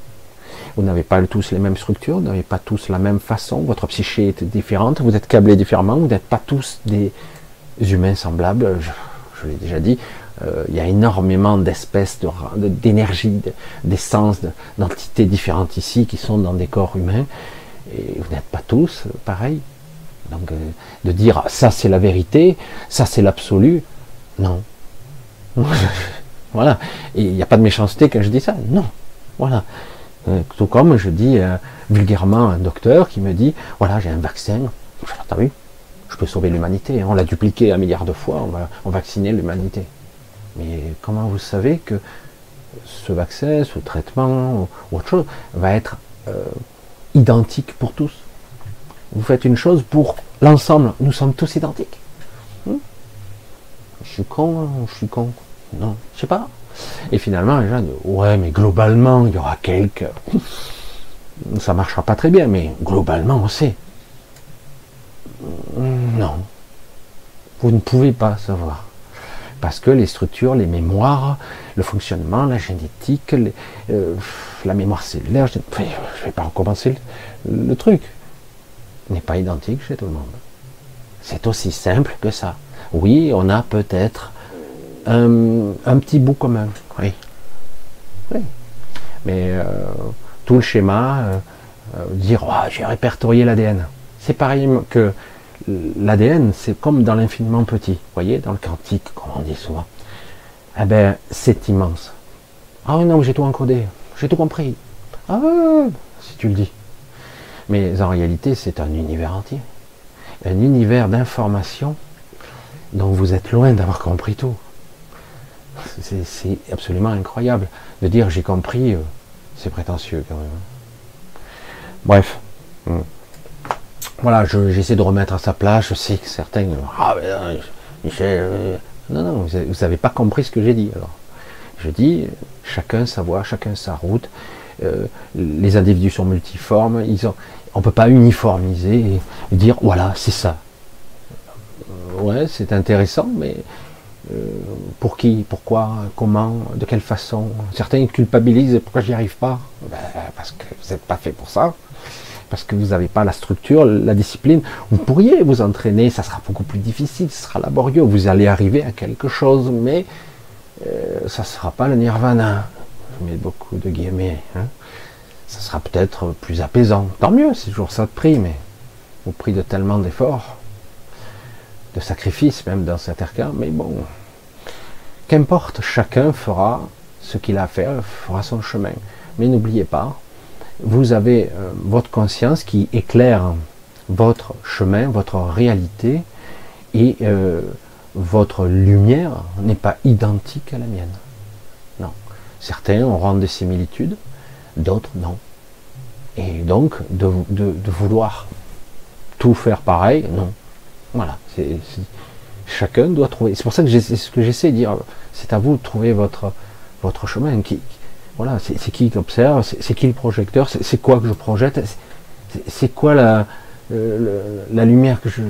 Vous n'avez pas tous les mêmes structures, vous n'avez pas tous la même façon, votre psyché est différente, vous êtes câblés différemment, vous n'êtes pas tous des humains semblables, je l'ai déjà dit, euh, il y a énormément d'espèces, d'énergie, d'essence, d'entités différentes ici qui sont dans des corps humains. Et vous n'êtes pas tous pareils. Donc, euh, de dire ça c'est la vérité, ça c'est l'absolu, non. voilà. Et il n'y a pas de méchanceté quand je dis ça, non. Voilà. Euh, tout comme je dis vulgairement à un docteur qui me dit voilà, j'ai un vaccin, t'as vu, je peux sauver l'humanité. On l'a dupliqué un milliard de fois, on va vacciner l'humanité. Mais comment vous savez que ce vaccin, ce traitement ou autre chose va être euh, identique pour tous? Vous faites une chose pour l'ensemble. Nous sommes tous identiques. Hmm je suis con, je suis con. Non, je sais pas. Et finalement, les gens disent ouais, mais globalement, il y aura quelques. Ça marchera pas très bien, mais globalement, on sait. Non. Vous ne pouvez pas savoir parce que les structures, les mémoires, le fonctionnement, la génétique, euh, la mémoire cellulaire, je ne vais pas recommencer le, truc, n'est pas identique chez tout le monde. C'est aussi simple que ça. Oui, on a peut-être un, petit bout commun, oui. oui. Mais euh, tout le schéma, euh, dire oh, j'ai répertorié l'ADN, c'est pareil que l'ADN, c'est comme dans l'infiniment petit, vous voyez, dans le quantique, comme on dit souvent. Eh bien, c'est immense. Ah oui, non, j'ai tout encodé, j'ai tout compris. Ah si tu le dis. Mais en réalité, c'est un univers entier. Un univers d'informations dont vous êtes loin d'avoir compris tout. C'est absolument incroyable. De dire j'ai compris, euh, c'est prétentieux quand même. Bref. Hmm voilà, j'essaie de remettre à sa place. Je sais que certains, ah ben, Michel, euh, non, non, vous n'avez pas compris ce que j'ai dit. Alors, je dis, chacun sa voie, chacun sa route. Euh, les individus sont multiformes. Ils ont, on peut pas uniformiser et dire, voilà, c'est ça. Euh, ouais, c'est intéressant, mais pour qui, pourquoi, comment, de quelle façon? Certains culpabilisent. Pourquoi j'y arrive pas? Ben, Parce que vous n'êtes pas fait pour ça parce que vous n'avez pas la structure, la discipline. Vous pourriez vous entraîner, ça sera beaucoup plus difficile, ce sera laborieux, vous allez arriver à quelque chose, mais euh, ça ne sera pas le nirvana. Je mets beaucoup de guillemets. Hein. Ça sera peut-être plus apaisant. Tant mieux, c'est toujours ça de prix, mais au prix de tellement d'efforts, de sacrifices même dans certains cas, mais bon, qu'importe, chacun fera ce qu'il a à faire, fera son chemin. Mais n'oubliez pas, vous avez euh, votre conscience qui éclaire votre chemin, votre réalité, et euh, votre lumière n'est pas identique à la mienne. Non. Certains auront des similitudes, d'autres non. Et donc, de, vouloir tout faire pareil, non. Voilà. chacun doit trouver. C'est pour ça que c'est j'essaie de dire. C'est à vous de trouver votre, chemin qui, voilà, c'est qui qui observe, c'est qui le projecteur, c'est quoi que je projette, c'est quoi la, lumière que je,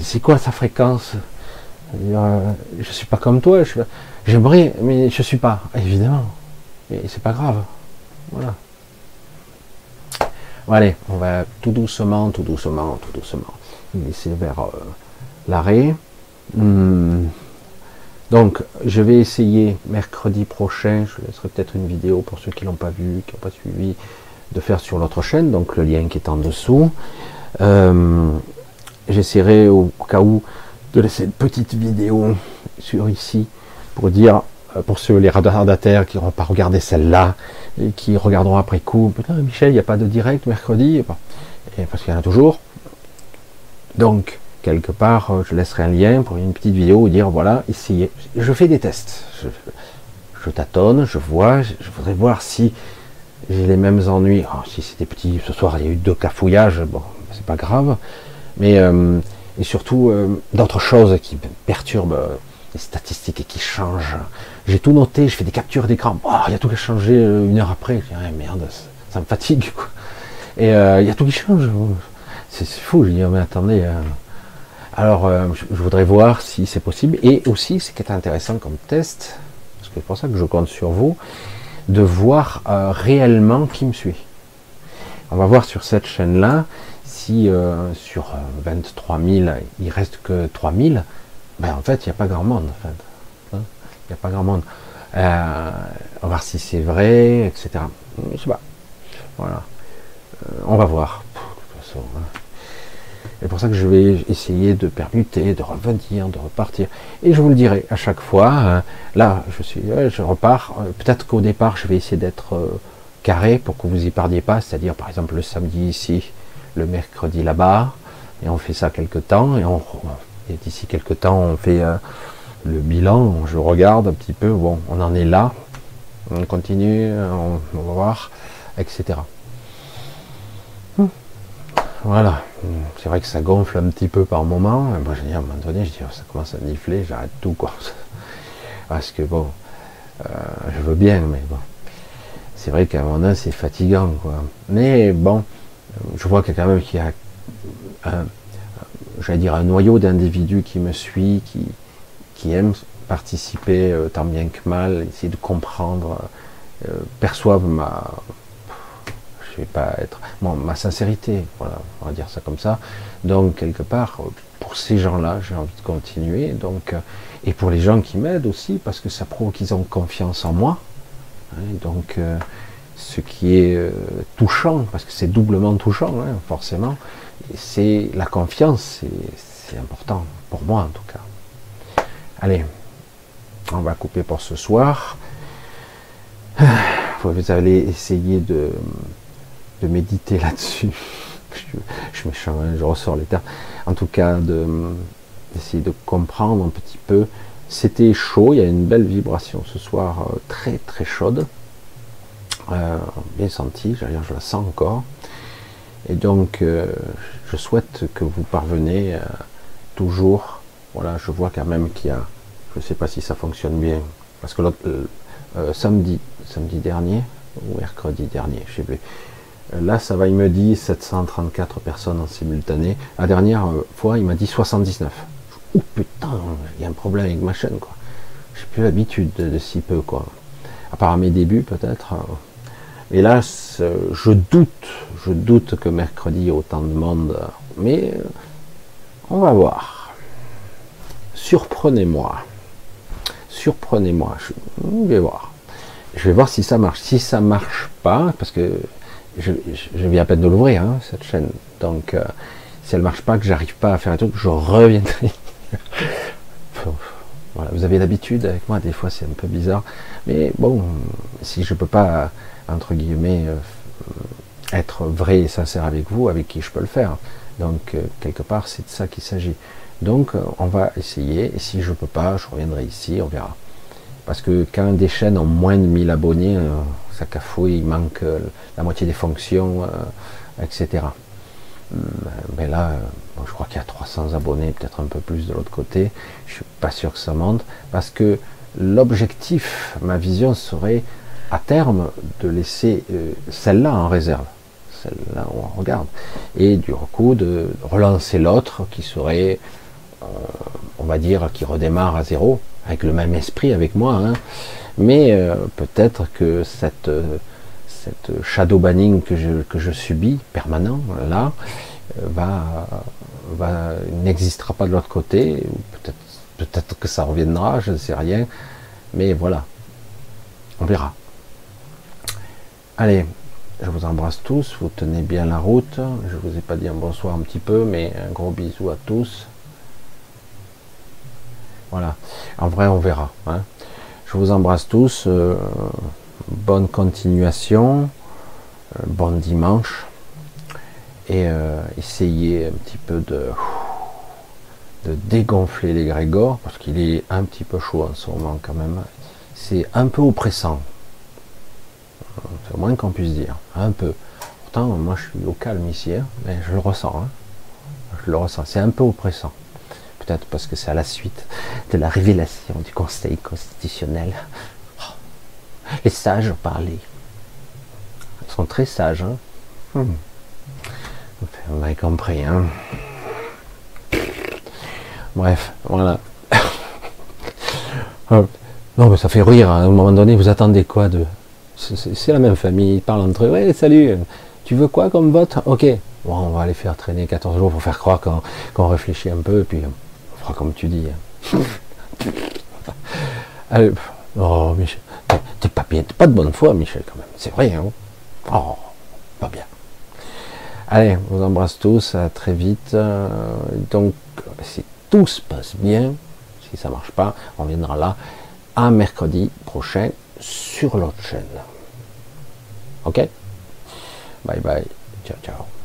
c'est quoi sa fréquence? Je suis pas comme toi, j'aimerais, mais je suis pas, évidemment. Mais c'est pas grave. Voilà. Allez, on va tout doucement, tout doucement, tout doucement. C'est vers euh, l'arrêt. Hmm. Donc, je vais essayer mercredi prochain, je laisserai peut-être une vidéo pour ceux qui l'ont pas vu, qui n'ont pas suivi, de faire sur l'autre chaîne, donc le lien qui est en dessous. Euh, j'essaierai au cas où de laisser une petite vidéo sur ici pour dire, pour ceux, les retardataires qui n'auront pas regardé celle-là, et qui regarderont après coup, Michel, il n'y a pas de direct mercredi, parce qu'il y en a toujours. Donc, quelque part, euh, je laisserai un lien pour une petite vidéo où dire voilà, essayez. Je fais des tests. Je, tâtonne, je vois, je, voudrais voir si j'ai les mêmes ennuis. Oh, si c'était petit, ce soir il y a eu deux cafouillages, bon, c'est pas grave. Mais euh, et surtout euh, d'autres choses qui perturbent les statistiques et qui changent. J'ai tout noté, je fais des captures d'écran. Oh, il y a tout qui a changé une heure après. Je dis, ah, merde, ça, me fatigue. Et il y a tout qui change. C'est fou. Je dis, mais attendez. Alors, euh, je, voudrais voir si c'est possible. Et aussi, ce qui est intéressant comme test, parce que c'est pour ça que je compte sur vous, de voir euh, réellement qui me suit. On va voir sur cette chaîne-là, si euh, sur 23 000, il reste que 3 000, ben en fait, il n'y a pas grand monde. N'y a pas grand monde. on va voir si c'est vrai, etc. Je sais pas. Voilà. on va voir. De toute façon, hein. C'est pour ça que je vais essayer de permuter, de revenir, de repartir. Et je vous le dirai à chaque fois. Hein, là, je suis, je repars. Euh, peut-être qu'au départ, je vais essayer d'être euh, carré pour que vous y parliez pas. C'est-à-dire, par exemple, le samedi ici, le mercredi là-bas. Et on fait ça quelque temps. Et, d'ici quelque temps, on fait euh, le bilan. Je regarde un petit peu. Bon, on en est là. On continue. On, on va voir, etc. Voilà. C'est vrai que ça gonfle un petit peu par moment. Moi, je dis, à un moment donné, je dis, oh, ça commence à nifler, j'arrête tout, quoi. Parce que bon, euh, je veux bien, mais bon. C'est vrai qu'à un moment donné, c'est fatigant, quoi. Mais bon, je vois que quand même qu'il y a un, j'allais dire, un noyau d'individus qui me suit, qui, qui aiment participer euh, tant bien que mal, essayer de comprendre, euh, perçoivent ma, je vais pas être ma sincérité, voilà, on va dire ça comme ça. Donc quelque part, pour ces gens-là, j'ai envie de continuer. Donc euh, et pour les gens qui m'aident aussi, parce que ça prouve qu'ils ont confiance en moi. Hein, donc euh, ce qui est euh, touchant, parce que c'est doublement touchant, hein, forcément, c'est la confiance, c'est important pour moi en tout cas. Allez, on va couper pour ce soir. Vous allez essayer de méditer là-dessus. je, je ressors les termes. En tout cas, d'essayer de, comprendre un petit peu. C'était chaud, il y a une belle vibration ce soir, euh, très très chaude. Euh, bien senti, je la sens encore. Et donc, euh, je souhaite que vous parvenez toujours. Voilà, je vois quand même qu'il y a, je ne sais pas si ça fonctionne bien, parce que l'autre, samedi, samedi dernier ou mercredi dernier, je sais plus, Là, ça va, il me dit 734 personnes en simultané. La dernière euh, fois, il m'a dit 79. Oh putain, il y a un problème avec ma chaîne, quoi. J'ai plus l'habitude de, si peu, quoi. À part à mes débuts, peut-être. Et là, je doute, je doute que mercredi, y ait autant de monde. Mais euh, on va voir. Surprenez-moi. Surprenez-moi. Je vais voir. Je vais voir si ça marche. Si ça marche pas, parce que je, viens à peine de l'ouvrir, hein, cette chaîne. Donc, euh, si elle marche pas, que j'arrive pas à faire un truc, je reviendrai. voilà, vous avez l'habitude avec moi, des fois c'est un peu bizarre. Mais bon, si je peux pas, entre guillemets, euh, être vrai et sincère avec vous, avec qui je peux le faire. Donc, euh, quelque part, c'est de ça qu'il s'agit. Donc, on va essayer. Et si je peux pas, je reviendrai ici, on verra. Parce que quand des chaînes ont moins de 1000 abonnés, ça cafouille, il manque euh, la moitié des fonctions, euh, etc. Mais là, euh, je crois qu'il y a 300 abonnés, peut-être un peu plus de l'autre côté. Je suis pas sûr que ça monte parce que l'objectif, ma vision serait à terme de laisser celle-là en réserve, celle-là où on regarde, et du coup de relancer l'autre qui serait, on va dire, qui redémarre à zéro avec le même esprit avec moi. Hein. Mais euh, peut-être que cette, euh, cette shadow banning que je, subis permanent là euh, va, va n'existera pas de l'autre côté. Peut-être peut-être que ça reviendra, je ne sais rien. Mais voilà, on verra. Allez, je vous embrasse tous, vous tenez bien la route. Je vous ai pas dit un bonsoir un petit peu, mais un gros bisou à tous. Voilà. En vrai, on verra. Hein. Je vous embrasse tous. Euh, bonne continuation. Euh, bon dimanche. Et euh, essayez un petit peu de dégonfler les Grégor, parce qu'il est un petit peu chaud en ce moment quand même. C'est un peu oppressant. C'est le moins qu'on puisse dire. Un peu. Pourtant, moi je suis au calme ici, hein, mais je le ressens. Hein. Je le ressens. C'est un peu oppressant. Parce que c'est à la suite de la révélation du Conseil constitutionnel. Oh. Les sages ont parlé. Ils sont très sages. Hein. Hmm. On m'a compris. Hein. Bref, voilà. Euh, non, mais ça fait rire. Hein. À un moment donné, vous attendez quoi de. C'est la même famille, ils parlent entre eux. Ouais, salut, tu veux quoi comme vote? Ok. Bon, on va aller faire traîner 14 jours pour faire croire qu'on réfléchit un peu, et puis comme tu dis. Hein. Allez. Oh, Michel. T'es pas bien, pas de bonne foi, Michel, quand même. C'est vrai, hein Oh, pas bien. Allez, on vous embrasse tous, à très vite. Euh, donc, si tout se passe bien, si ça marche pas, on viendra là à mercredi prochain sur l'autre chaîne. Ok? Bye bye. Ciao, ciao.